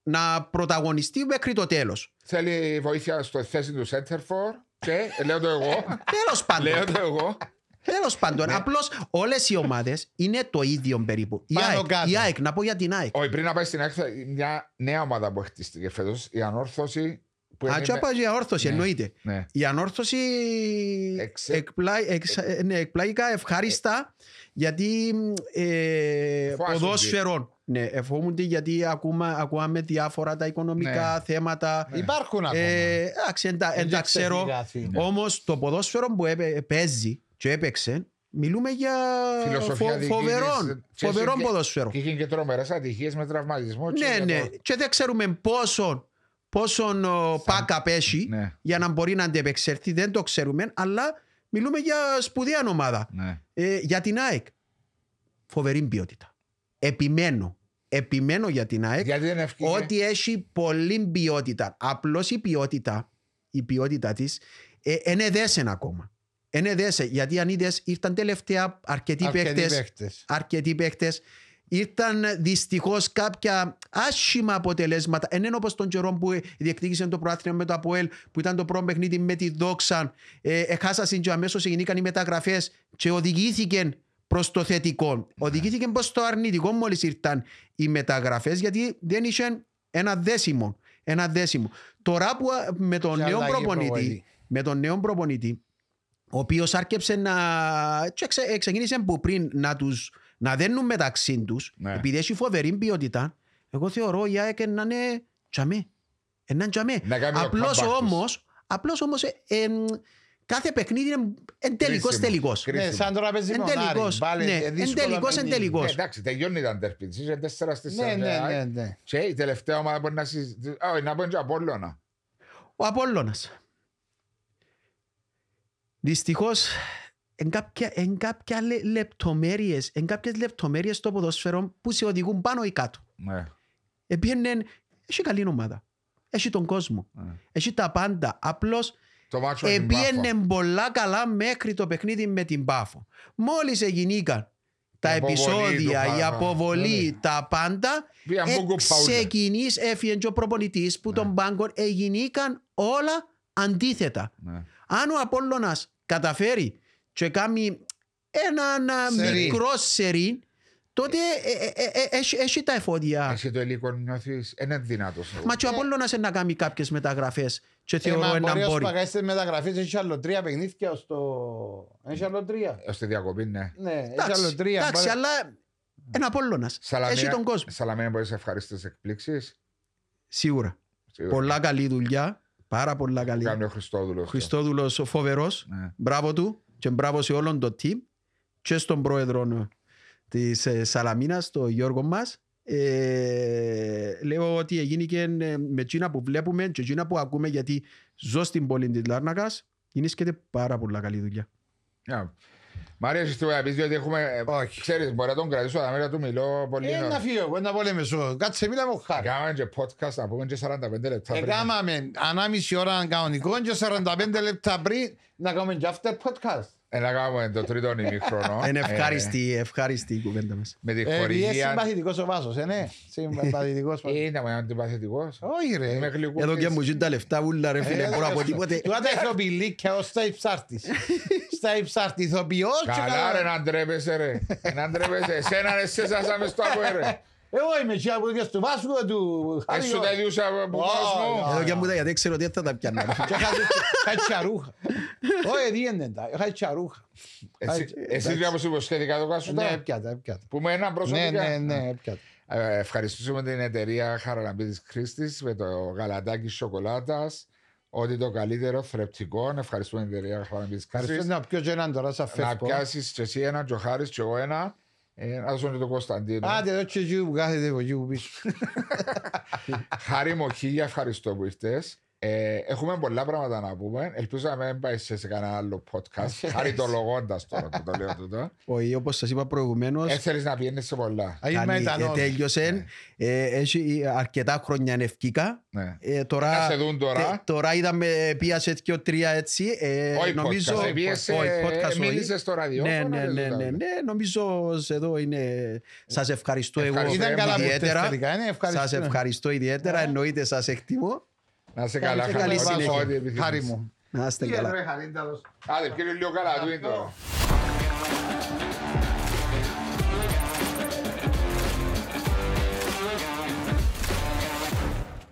S3: να πρωταγωνιστεί μέχρι το τέλος.
S1: Θέλει βοήθεια στο θέση του center for και λέω το εγώ.
S3: Τέλος πάντων.
S1: Λέω το εγώ.
S3: Τέλος πάντων. Απλώς όλες οι ομάδες είναι το ίδιο περίπου. Η
S2: Πάνω
S3: ΑΕΚ,
S2: κάτω.
S3: η ΑΕΚ, να πω για την ΑΕΚ.
S1: Όχι, πριν να πάει στην έκθεση, μια νέα ομάδα που χτίστηκε φέτος, η ανόρθωση. Που
S3: Α,
S1: είναι-
S3: και πάω για ορθώση,
S1: Ναι.
S3: εννοείται.
S1: Ναι.
S3: Η ανόρθωση
S1: Εξε-
S3: εκπλά- εξ- ε, ναι, εκπλάγηκα ευχάριστα γιατί ε,
S1: Φοβάσαι
S3: ποδόσφαιρον. Ναι, εφόμονται γιατί ακούμε, ακούμε διάφορα τα οικονομικά
S1: Ναι.
S3: θέματα.
S2: Υπάρχουν ακόμα.
S3: Ε, εντάξει, εν τα- εν
S2: Δεν
S3: τα ξέρω.
S2: ξεφυγάθη.
S3: Όμως το ποδόσφαιρο που έπαι- παίζει και έπαιξε, μιλούμε για
S1: Φιλοσοφία
S3: φο,
S1: διοίκησης.
S3: φοβερόν,
S1: Και
S3: φοβερόν
S1: είχε-
S3: ποδόσφαιρο.
S1: Και είχε και τρομερές ατυχίες με τραυματισμό. και
S3: Ναι,
S1: για
S3: ναι.
S1: το-
S3: Και δεν ξέρουμε πόσον, πόσον ο, πάκα πέσει
S1: Ναι,
S3: για να μπορεί να αντεπεξέλθει. Δεν το ξέρουμε, αλλά μιλούμε για σπουδαία ομάδα.
S1: ναι.
S3: Ε, για την ΑΕΚ, φοβερή ποιότητα. Επιμένω. Επιμένω για την ΑΕΚ
S1: Γιατί δεν ευκήγε.
S3: ότι έχει πολλή ποιότητα. Απλώς η ποιότητα, η ποιότητα της, ε, είναι δέσεν ακόμα. Είναι δέσεν, γιατί αν είδες ήρθαν τελευταία αρκετοί
S2: Αρκετοί
S3: παίχτες,
S2: παίχτες.
S3: αρκετοί παίχτες, ήρθαν δυστυχώς κάποια άσχημα αποτελέσματα. Δεν είναι όπως τον καιρό που διεκδίκησε το προάθλημα με το ΑΠΟΕΛ που ήταν το πρώτο παιχνίδι με τη Δόξα. Ε, εχάσασαν και αμέσως έγιναν οι μεταγραφές και οδηγήθηκαν προς το θετικό. Οδηγήθηκαν προς το αρνητικό μόλις ήρθαν οι μεταγραφές γιατί δεν είχε ένα δέσιμο. Ένα δέσιμο. Τώρα που α, με τον
S2: Και
S3: νέο
S2: αλλαγή
S3: προπονητή,
S2: προπονητή.
S3: με τον νέο προπονητή, ο οποίος άρκεψε να. και ξε- ε, ξεκίνησε που πριν να τους να δένουν μεταξύ τους,
S1: Ναι.
S3: επειδή έχει φοβερή ποιότητα, εγώ θεωρώ η ΑΕΚ να είναι τζαμέ. Ένα τζαμέ.
S1: Να κάνει το
S3: Απλώς
S1: comeback της.
S3: όμως, απλώς όμως, ε, εμ, κάθε παιχνίδι είναι εν τελικό
S1: Κρίσιμο.
S3: τελικός.
S1: Κρίσιμο.
S2: Ναι, σαν τώρα παίζει
S3: Εν
S2: με τον Άρη.
S3: τελικός,
S2: Πάλι,
S3: ναι,
S2: ε,
S3: εν
S2: δύσκολο
S3: τελικός, εν
S2: παιχνίδι.
S3: τελικός.
S1: Ε, εντάξει, τελειώνει τα ντέρπι. Είσαι 4 στη
S2: Ναι, ναι, ναι, ναι.
S1: Και η τελευταία ομάδα μπορεί να συζητήσει. Όχι, να πω είναι και Απόλλωνας.
S3: Ο Απόλλωνας. Δυστυχώς, εν κάποια, εν κάποια λε- λεπτομέρειες, εν κάποιες λεπτομέρειες στο ποδόσφαιρο που σε οδηγούν πάνω ή κάτω.
S1: Ναι.
S3: Επίενε, έχει καλή ομάδα. Έχει τον κόσμο.
S1: Ναι.
S3: Έχει τα πάντα. Απλώς
S1: Το μάτσο με την
S3: επίενε
S1: Πάφο.
S3: πολλά καλά μέχρι το παιχνίδι με την Πάφο. Μόλις εγινήκαν τα
S1: Η αποβολή
S3: επεισόδια,
S1: του
S3: η
S1: Πα-
S3: αποβολή,
S1: ναι.
S3: τα πάντα,
S1: Πήγαν Μπούγκο Πάουλε.
S3: ξεκινείς, έφυγε και ο προπονητής που
S1: Ναι.
S3: τον πάγκον, εγινήκαν όλα αντίθετα.
S1: Ναι.
S3: Αν ο Απόλλωνας καταφέρει και κάνει έναν α,
S2: Σερί.
S3: μικρό σερί, τότε ε, ε, ε, ε, έχει- έχει τα εφόδια.
S1: Εσύ το υλικό νιώθεις, είναι δυνατός.
S3: Μα και ο Απόλλωνας είναι να κάνει κάποιες μεταγραφές και
S2: Ε,
S3: θεωρώ
S2: μα
S3: ένα
S2: μπορεί ως
S3: μπορεί.
S2: παγάσεις στις μεταγραφές, έχει άλλο τρία παιχνίδια ως το... Έχει άλλο τρία.
S1: Ως τη διακοπή, ναι.
S2: Ναι, έχει
S3: Εντάξει,
S2: άλλο τρία.
S3: εντάξει,
S2: Μπορεί-
S3: αλλά ένα Απόλλωνας. Έχει τον κόσμο.
S1: Σαλαμίνα μπορείς ευχαριστές εκπλήξεις.
S3: Σίγουρα.
S1: Σίγουρα.
S3: Πολλά καλή δουλειά. Πάρα πολλά καλή.
S1: Κάνει ο Χριστόδουλος.
S3: Ο Χριστόδουλος φοβερός.
S1: Ναι.
S3: Μπράβο του και μπράβο σε όλον το team και στον πρόεδρο της ε, Σαλαμίνας, τον Γιώργο μας. Ε, λέω ότι έγινε και ε, με εκείνα που βλέπουμε και εκείνα που ακούμε γιατί ζω στην πόλη της Λάρνακας γίνησκεται πάρα πολλά καλή δουλειά.
S1: Yeah. Μάρια, έχεις τίποτα να πεις, διότι έχουμε... ε,
S2: Όχι.
S1: Ξέρεις, μπορεί να τον κρατήσω τα μέρα του μιλώ πολύ.
S2: Ε, να φύγω, εγώ να πολεμήσω. Κάτσε, μίλα μου χάρη.
S1: Κάναμε και podcast, να πούμε και 45 λεπτά πριν.
S2: Εκάμαμε ανάμιση ώρα κανονικό και 45 λεπτά πριν να κάνουμε και after podcast.
S1: Ε, να κάνουμε το τρίτο ημίχρονο.
S3: Είναι
S1: Ε,
S3: ευχάριστη, ευχάριστη η κουβέντα μας.
S1: Με τη
S2: Ε, Επειδή είσαι
S1: χορηγία...
S2: συμπαθητικός ο Βάσος, ε, ναι. Συμπαθητικός.
S1: Είναι μου αντιπαθητικός.
S2: Όχι ρε.
S1: Είμαι γλυκούλης.
S3: Εδώ και μου ζουν τα λεφτά ούλα ρε φίλε,
S2: Ε,
S3: μπορώ από τίποτε.
S2: Του τα ηθοποιηλίκια ως στα υψάρτης. Στα υψάρτη ηθοποιός και
S1: Καλά ρε να ντρέπεσαι ρε. Να ντρέπεσαι. Εσένα ρε σε σάσαμε στο από ρε.
S2: Εγώ είμαι εκεί από και στο Βάσκο του Χάρη.
S1: Έσου τα ιδιούσα από
S2: Ω,
S1: κόσμο.
S3: Εδώ και μου τα γιατί ξέρω τι θα τα πιάνω.
S2: Και είχα τσαρούχα. Όχι, διέντε τα. Είχα τσαρούχα.
S1: Εσύ- Εσύ τι όπως υποσχέθηκα το
S2: Ναι,
S1: κάσου τα.
S2: έπιατα, έπιατα.
S1: Που με έναν
S2: Ναι,
S1: προσωπικά.
S2: ναι, ναι, έπιατα.
S1: Ε, Ευχαριστούμε την εταιρεία Χαραλαμπίδης Κρίστης με το γαλατάκι σοκολάτας. Ό,τι το καλύτερο, θρεπτικό. Ευχαριστούμε την εταιρεία Χαραλαμπίδης
S2: Ευχαριστώ
S1: Κρίστης.
S2: να πιω και έναν τώρα σαν
S1: Να
S2: φεύγω.
S1: πιάσεις και εσύ ένα, και ο Χάρης και εγώ ένα. Ε, Να δώσουμε και τον Κωνσταντίνο.
S2: Άντε εδώ και εκεί που κάθεται από εκεί που πίσω.
S1: Χάρη μου, χίλια ευχαριστώ που ήρθες. Ε, έχουμε πολλά πράγματα να πούμε. Ελπίζω να μην πάει σε, σε κανένα άλλο podcast. Χαριτολογώντας τώρα που το λέω τούτο.
S3: Όχι, όπως σας είπα προηγουμένως,
S1: Ε, θέλεις να πιένεις σε πολλά.
S2: Α, είμαι
S3: κάνει-
S2: μετανός.
S3: ε, τέλειωσε. Ε, Έχει αρκετά χρόνια ευκήκα.
S1: Ναι.
S3: Ε, τώρα,
S1: Να σε δουν τώρα.
S3: ε, τώρα είδαμε, πίασες και τρία έτσι. Ε,
S1: Όχι
S3: νομίζω,
S1: podcast. Επίεσαι,
S3: όχι, podcast όχι.
S1: μίλησες στο ραδιόφωνο,
S3: Ναι, ναι,
S1: δεν
S3: ναι,
S1: το
S3: ναι,
S1: είδαμε.
S3: ναι, νομίζω εδώ είναι. Σας ευχαριστώ εγώ
S1: Ευχαριστώ.
S2: Ήταν καλά που
S3: ιδιαίτερα.
S2: ήρθες τελικά, είναι ευχαριστώ.
S3: Σας ευχαριστώ ιδιαίτερα. Εννοείται σας εκτιμώ.
S1: Να είσαι καλά,
S3: Καλή
S1: Χάρη.
S3: συνέχεια.
S1: Ό,τι επιθυμείς.
S2: Χάρη μου.
S3: Να είστε καλά.
S1: Άντε, κύριε λίγο καλά του είναι το.